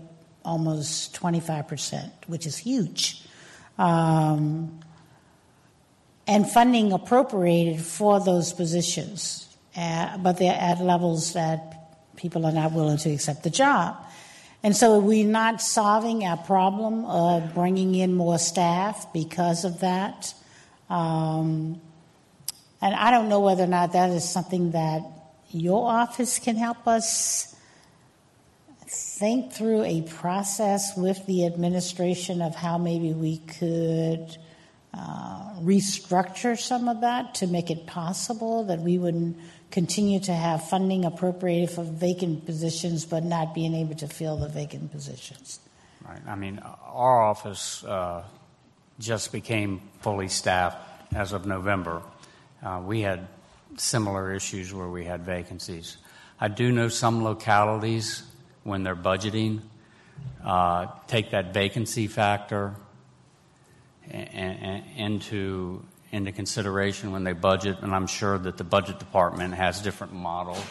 almost 25%, which is huge. Um, and funding appropriated for those positions, uh, but they're at levels that people are not willing to accept the job. And so we're not solving our problem of bringing in more staff because of that. Um, and I don't know whether or not that is something that your office can help us think through a process with the administration of how maybe we could uh, restructure some of that to make it possible that we wouldn't continue to have funding appropriated for vacant positions but not being able to fill the vacant positions. Right. I mean, our office uh, just became fully staffed as of November. Uh, we had similar issues where we had vacancies. I do know some localities, when they're budgeting, uh, take that vacancy factor into consideration when they budget, and I'm sure that the budget department has different models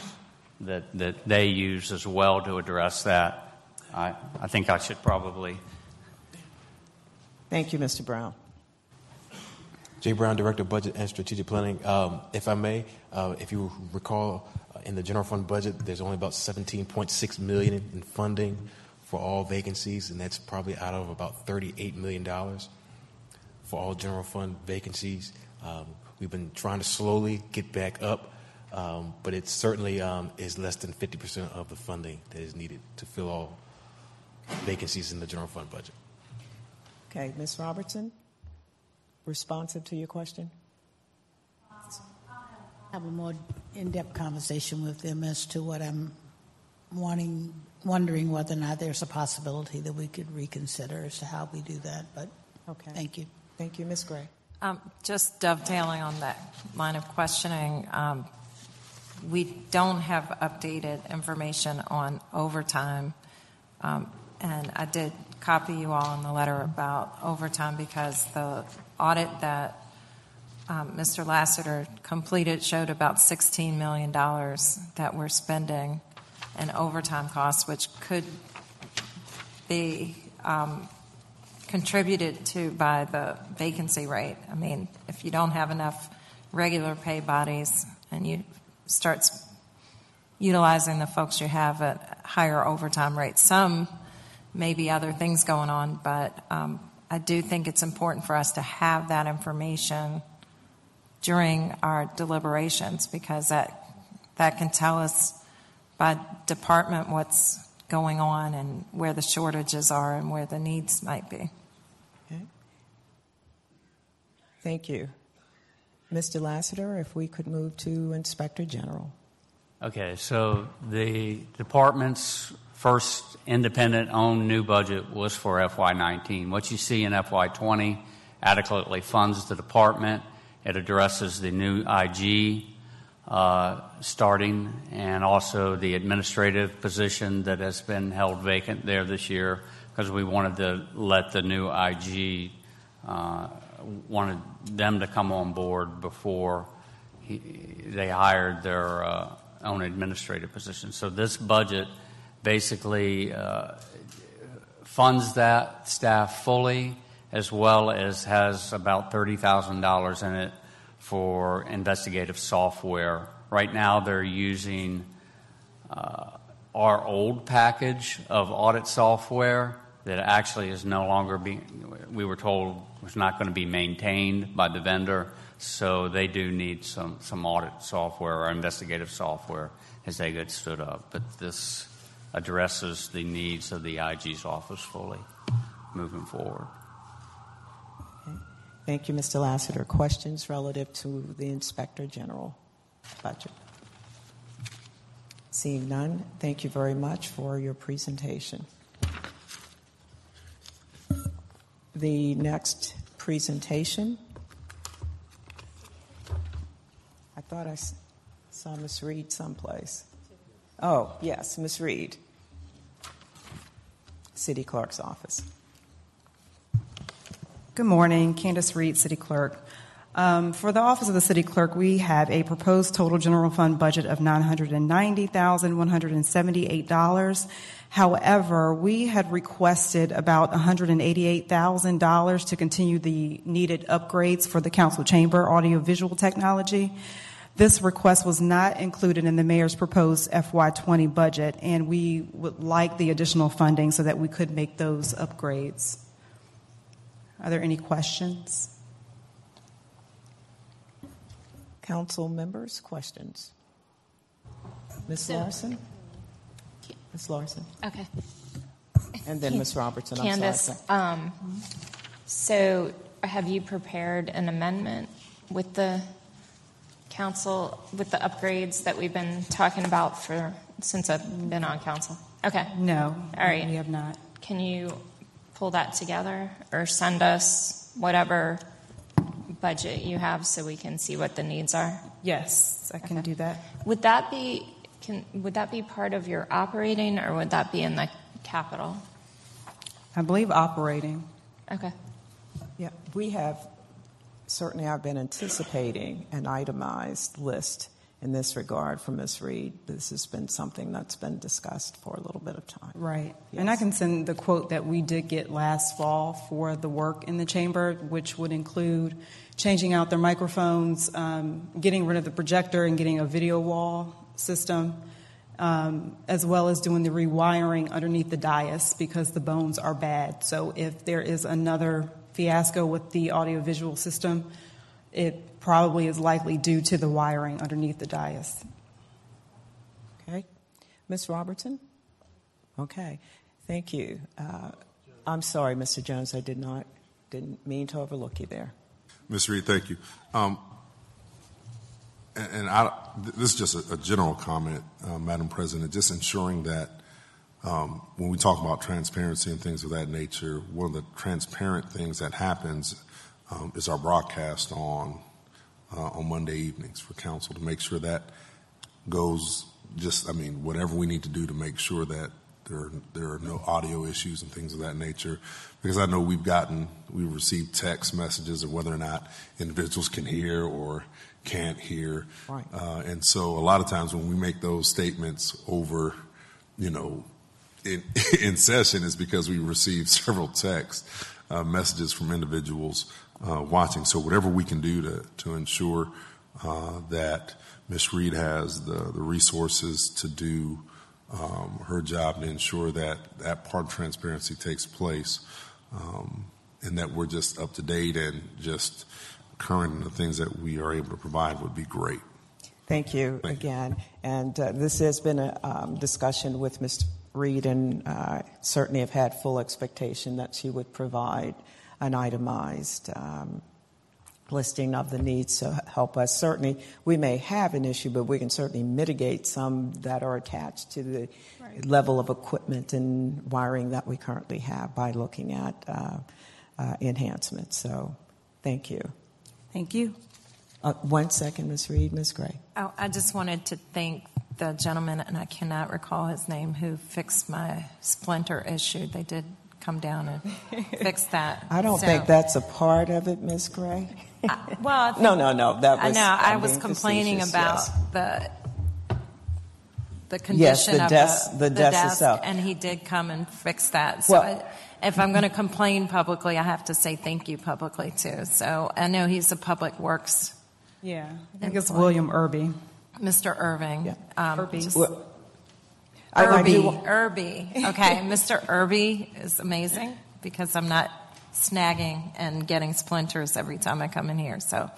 that, they use as well to address that. I think I should probably. Thank you, Mr. Brown. Jay Brown, Director of Budget and Strategic Planning. Um, if I may, uh, if you recall, uh, in the general fund budget, there's only about 17.6 million in funding for all vacancies, and that's probably out of about 38 million dollars for all general fund vacancies. Um, we've been trying to slowly get back up, um, but it certainly um, is less than 50% of the funding that is needed to fill all vacancies in the general fund budget. Okay, Ms. Robertson, responsive to your question? have a more in-depth conversation with them as to what I'm wanting, wondering whether or not there's a possibility that we could reconsider as to how we do that. But okay, thank you. Thank you, Ms. Gray. Um, just dovetailing on that line of questioning, um, we don't have updated information on overtime. Um, and I did copy you all in the letter about overtime because the audit that um, Mr. Lassiter completed showed about $16 million that we're spending in overtime costs, which could be um, contributed to by the vacancy rate. I mean, if you don't have enough regular pay bodies and you start utilizing the folks you have at higher overtime rates, some may be other things going on, but um, I do think it's important for us to have that information during our deliberations because that that can tell us by department what's going on and where the shortages are and where the needs might be. Okay. Thank you. Mr. Lassiter, if we could move to Inspector General. Okay, so the department's first independent owned new budget was for FY19. What you see in FY20 adequately funds the department. It addresses the new IG uh, starting and also the administrative position that has been held vacant there this year because we wanted to let the new IG uh, wanted them to come on board before he, they hired their uh, own administrative position. So this budget basically uh, funds that staff fully, as well as has about thirty thousand dollars in it for investigative software. Right now, they're using uh, our old package of audit software that actually is no longer being. We were told was not going to be maintained by the vendor, so they do need some, some audit software or investigative software as they get stood up. But this addresses the needs of the IG's office fully moving forward. Thank you, Mr. Lassiter. Questions relative to the Inspector General budget? Seeing none, thank you very much for your presentation. the next presentation. I thought I saw Miss Reid someplace. Oh, yes, Miss Reid, City Clerk's office. Good morning, Candice Reid, City Clerk. Um, for the Office of the City Clerk, we have a proposed total general fund budget of $990,178. However, we had requested about $188,000 to continue the needed upgrades for the council chamber audiovisual technology. This request was not included in the mayor's proposed FY20 budget, and we would like the additional funding so that we could make those upgrades. Are there any questions? Council members, questions? Ms. So- Larson? Ms. Larson? Okay. And then Ms. Robertson, I'm sorry. Candace, um, so have you prepared an amendment with the council, with the upgrades that we've been talking about for, since I've been on council? Okay. No. All right. We have not. Can you pull that together or send us whatever budget you have so we can see what the needs are? Yes, I can do that. Would that be, can, would that be part of your operating or would that be in the capital? I believe operating. Okay. Yeah, we have, certainly I've been anticipating an itemized list in this regard from Ms. Reid. This has been something that's been discussed for a little bit of time. Right. And I can send the quote that we did get last fall for the work in the chamber, which would include changing out their microphones, um, getting rid of the projector, and getting a video wall system, um, as well as doing the rewiring underneath the dais because the bones are bad. So if there is another fiasco with the audiovisual system, it probably is likely due to the wiring underneath the dais. Okay. Ms. Robertson? Okay, thank you. Uh, I'm sorry, Mr. Jones, I did not, didn't mean to overlook you there. Ms. Reid, thank you. Um, and and I, this is just a, a general comment, uh, Madam President, just ensuring that when we talk about transparency and things of that nature, one of the transparent things that happens um, is our broadcast on uh, on Monday evenings for council to make sure that goes just, I mean, whatever we need to do to make sure that there are, there are no audio issues and things of that nature. Because I know we've gotten, we've received text messages of whether or not individuals can hear or can't hear. Right. Uh, and so a lot of times when we make those statements over, you know, in, in session is because we received several text uh, messages from individuals uh, watching. So whatever we can do to, to ensure uh, that Ms. Reid has the, the resources to do um, her job to ensure that that part of transparency takes place um, and that we're just up to date and just current in the things that we are able to provide would be great. Thank you again. And uh, this has been a um, discussion with Ms. Reid, and uh, certainly have had full expectation that she would provide an itemized um, listing of the needs to help us. Certainly, we may have an issue, but we can certainly mitigate some that are attached to the level of equipment and wiring that we currently have by looking at uh, uh, enhancements. So, thank you. Thank you. Uh, one second, Ms. Reid, Ms. Gray. Oh, I just wanted to thank the gentleman, and I cannot recall his name, who fixed my splinter issue. They did come down and fix that. I don't So- think that's a part of it, Ms. Gray. Well, I no, no, no. That I was. know. I I'm was complaining about yes. the the Yes, condition the of desk- the, the desk itself. and he did come and fix that. So, Well- I, if I'm going to complain publicly, I have to say thank you publicly too. So I know he's a public works. Yeah, I think it's employee. William Irby. Mr. Irving. Um, Irby. just- Well, I- I Irby. do- Irby. Okay, Mr. Irby is amazing because I'm not snagging and getting splinters every time I come in here. So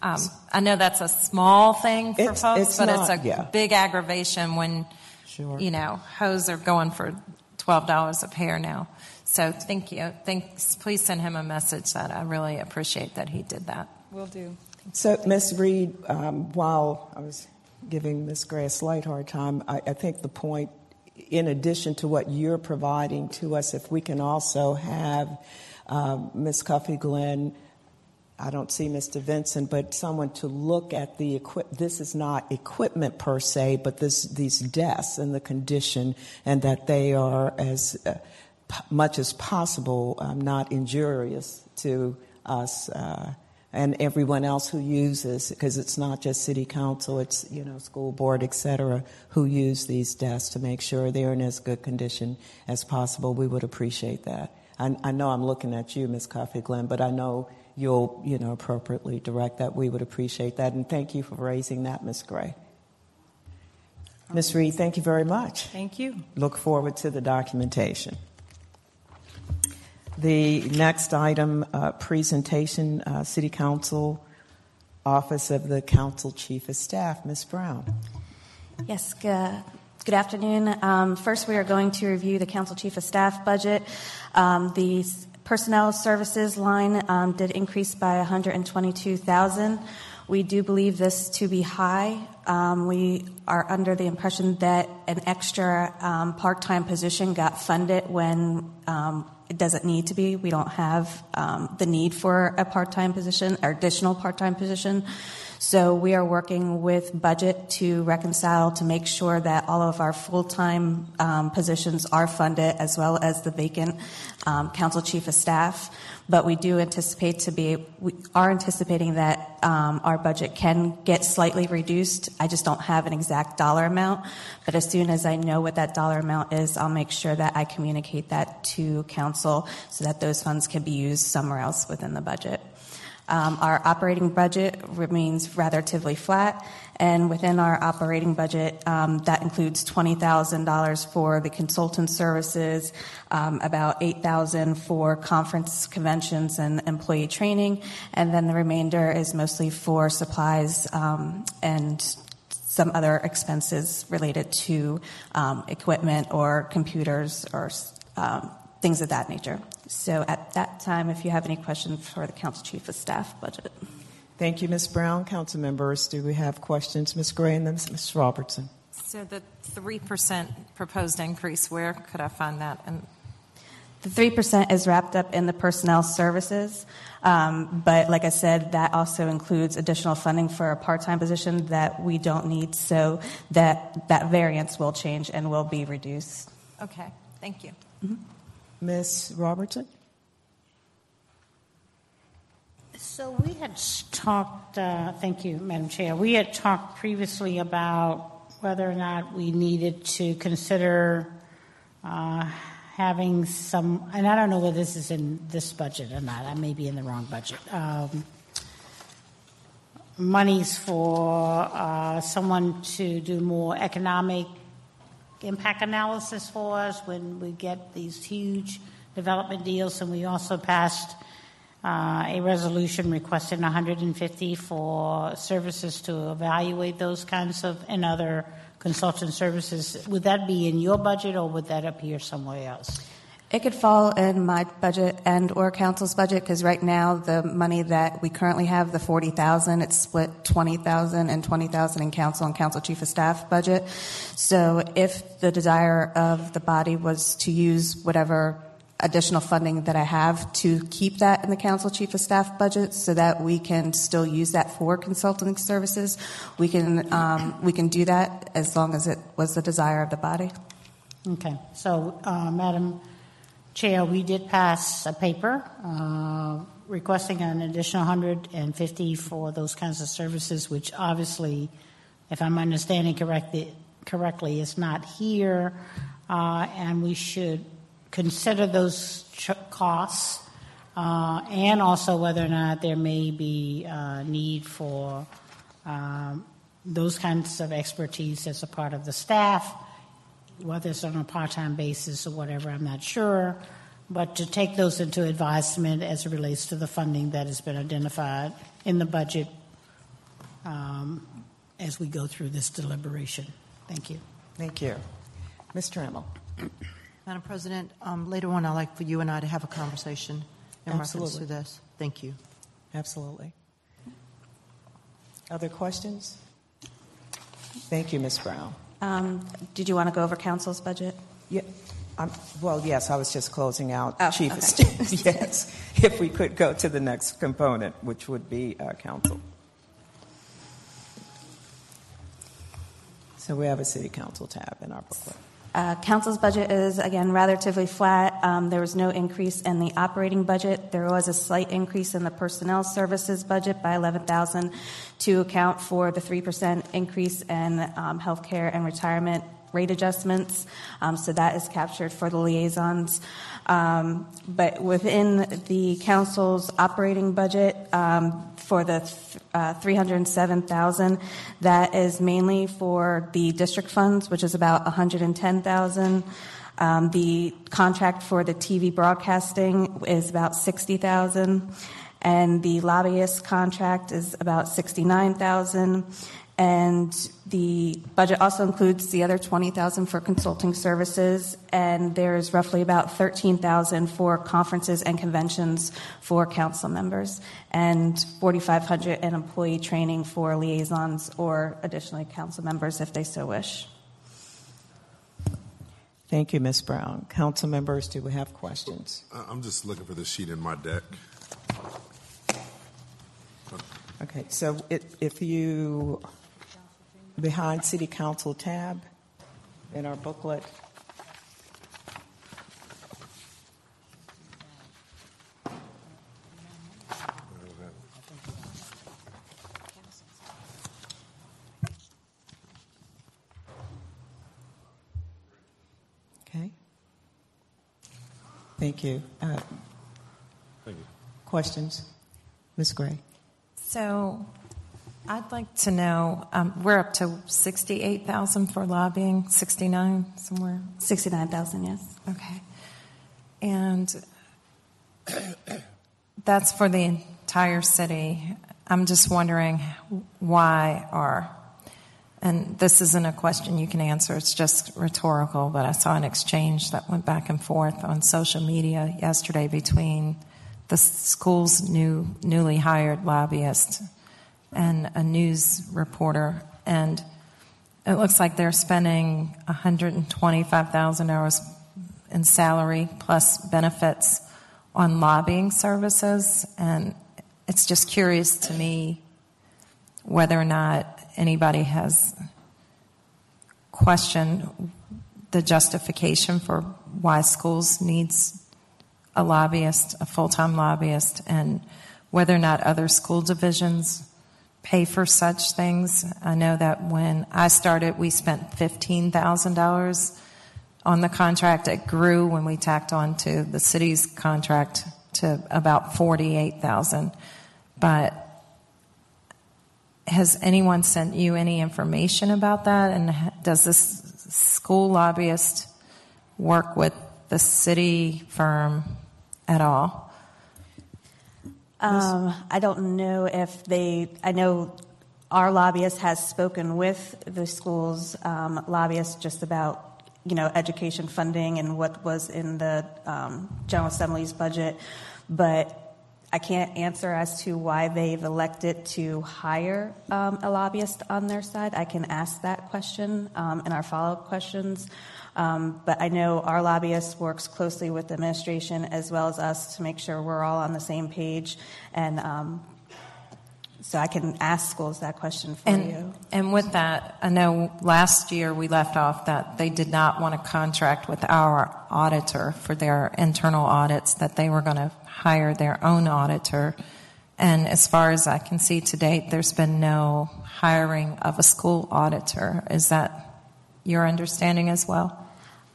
um, I know that's a small thing for It's- folks, it's but not, it's a yeah. big aggravation when Sure. you know hose are going for twelve dollars a pair now. So thank you. Thanks. Please send him a message that I really appreciate that he did that. Will do. So, Ms. Reid, um, while I was giving Ms. Gray a slight hard time, I, I think the point, in addition to what you're providing to us, if we can also have um, Ms. Cuffee Glenn, I don't see Mr. Vincent, but someone to look at the equip. This is not equipment per se, but this these desks and the condition, and that they are as uh, p- much as possible um, not injurious to us. Uh, and everyone else who uses, because it's not just city council, it's, you know, school board, et cetera, who use these desks to make sure they're in as good condition as possible. We would appreciate that. I, I know I'm looking at you, Ms. Cuffee Glenn, but I know you'll, you know, appropriately direct that. We would appreciate that. And thank you for raising that, Ms. Gray. Ms. Reid, thank you very much. Thank you. Look forward to the documentation. The next item, uh, presentation, uh, City Council, Office of the Council Chief of Staff, Ms. Brown. Yes, good, good afternoon. Um, first, we are going to review the Council Chief of Staff budget. Um, the personnel services line um, did increase by 122,000. We do believe this to be high. Um, we are under the impression that an extra um, part-time position got funded when um, it doesn't need to be. We don't have um, the need for a part-time position or additional part-time position. So we are working with budget to reconcile to make sure that all of our full-time um, positions are funded as well as the vacant um, council chief of staff. But we do anticipate to be, we are anticipating that um, our budget can get slightly reduced. I just don't have an exact dollar amount. But as soon as I know what that dollar amount is, I'll make sure that I communicate that to council so that those funds can be used somewhere else within the budget. Um, our operating budget remains relatively flat, and within our operating budget, um, that includes $20,000 for the consultant services, um, about 8,000 for conference, conventions, and employee training, and then the remainder is mostly for supplies um, and some other expenses related to um, equipment or computers or um, things of that nature. So at that time, if you have any questions for the Council Chief of Staff budget. Thank you, Ms. Brown. Council members, do we have questions? Ms. Gray and then Ms. Robertson. So the 3% proposed increase, where could I find that? And the 3% is wrapped up in the personnel services. Um, but like I said, that also includes additional funding for a part-time position that we don't need. So that, that variance will change and will be reduced. Okay, thank you. Mm-hmm. Ms. Robertson? So we had talked, uh, thank you, Madam Chair. We had talked previously about whether or not we needed to consider uh, having some, and I don't know whether this is in this budget or not, I may be in the wrong budget. Um, monies for uh, someone to do more economic impact analysis for us when we get these huge development deals, and we also passed uh, a resolution requesting 150 for services to evaluate those kinds of and other consultant services. Would that be in your budget, or would that appear somewhere else? It could fall in my budget and or council's budget because right now the money that we currently have, the forty thousand, it's split 20,000 and 20,000 in council and council chief of staff budget. So if the desire of the body was to use whatever additional funding that I have to keep that in the council chief of staff budget so that we can still use that for consulting services, we can um, we can do that as long as it was the desire of the body. Okay. So, uh, Madam. Chair, we did pass a paper uh, requesting an additional 150 for those kinds of services, which obviously, if I'm understanding correctly, correctly is not here, uh, and we should consider those ch- costs uh, and also whether or not there may be a need for um, those kinds of expertise as a part of the staff whether it's on a part-time basis or whatever, I'm not sure. But to take those into advisement as it relates to the funding that has been identified in the budget um, as we go through this deliberation. Thank you. Thank you. Mr. Trammell. Madam President, um, later on I'd like for you and I to have a conversation in Absolutely. reference to this. Thank you. Absolutely. Other questions? Thank you, Ms. Brown. Um, did you want to go over council's budget? Yeah. Um, well, yes, I was just closing out Oh, chief. okay. of yes, if we could go to the next component, which would be uh, council. So we have a city council tab in our booklet. Uh, council's budget is again relatively flat. Um, there was no increase in the operating budget. There was a slight increase in the personnel services budget by 11,000 to account for the 3% increase in um, healthcare and retirement rate adjustments. Um, so that is captured for the liaisons. Um, but within the council's operating budget um, for the th- uh, 307,000, that is mainly for the district funds, which is about 110,000. Um, the contract for the TV broadcasting is about 60,000 and the lobbyist contract is about 69,000 and the budget also includes the other 20,000 for consulting services, and there's roughly about 13,000 for conferences and conventions for council members, and 4,500 in employee training for liaisons or additionally council members if they so wish. Thank you, Ms. Brown. Council members, do we have questions? I- I'm just looking for the sheet in my deck. Okay, so it, if you, behind City Council tab in our booklet, okay. Thank you. Uh, Thank you. Questions? Ms. Gray? So I'd like to know, um, we're up to 68,000 for lobbying, 69 somewhere? 69,000, yes. Okay. And that's for the entire city. I'm just wondering why are, and this isn't a question you can answer, it's just rhetorical, but I saw an exchange that went back and forth on social media yesterday between the school's new, newly hired lobbyist and a news reporter. And it looks like they're spending 125,000 hours in salary plus benefits on lobbying services. And it's just curious to me whether or not anybody has questioned the justification for why schools needs a lobbyist, a full-time lobbyist, and whether or not other school divisions pay for such things. I know that when I started, we spent $15,000 on the contract. It grew when we tacked on to the city's contract to about 48,000. But has anyone sent you any information about that? And does this school lobbyist work with the city firm at all? Um, I don't know if they, I know our lobbyist has spoken with the school's um, lobbyist just about, you know, education funding and what was in the um, General Assembly's budget, but I can't answer as to why they've elected to hire um, a lobbyist on their side. I can ask that question um, in our follow-up questions. Um, but I know our lobbyist works closely with the administration as well as us to make sure we're all on the same page. And um, so I can ask schools that question for and, you. And with that, I know last year we left off that they did not want to contract with our auditor for their internal audits, that they were going to hire their own auditor. And as far as I can see to date, there's been no hiring of a school auditor. Is that your understanding as well?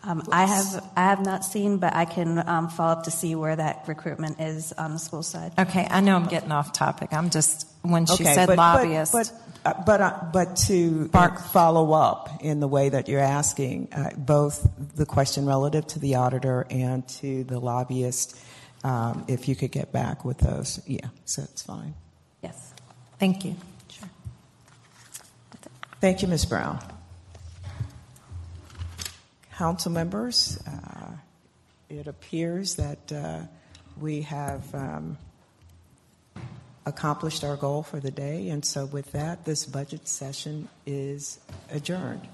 Um, I have I have not seen, but I can um, follow up to see where that recruitment is on the school side. Okay, I know I'm getting off topic. I'm just when she okay, said but, lobbyist. But but, uh, but, uh, but to uh, follow up in the way that you're asking, uh, both the question relative to the auditor and to the lobbyist, um, if you could get back with those, yeah, so it's fine. Yes. Thank you. Sure. Thank you, Ms. Brown. Council members, uh, it appears that uh, we have um, accomplished our goal for the day, and so with that, this budget session is adjourned.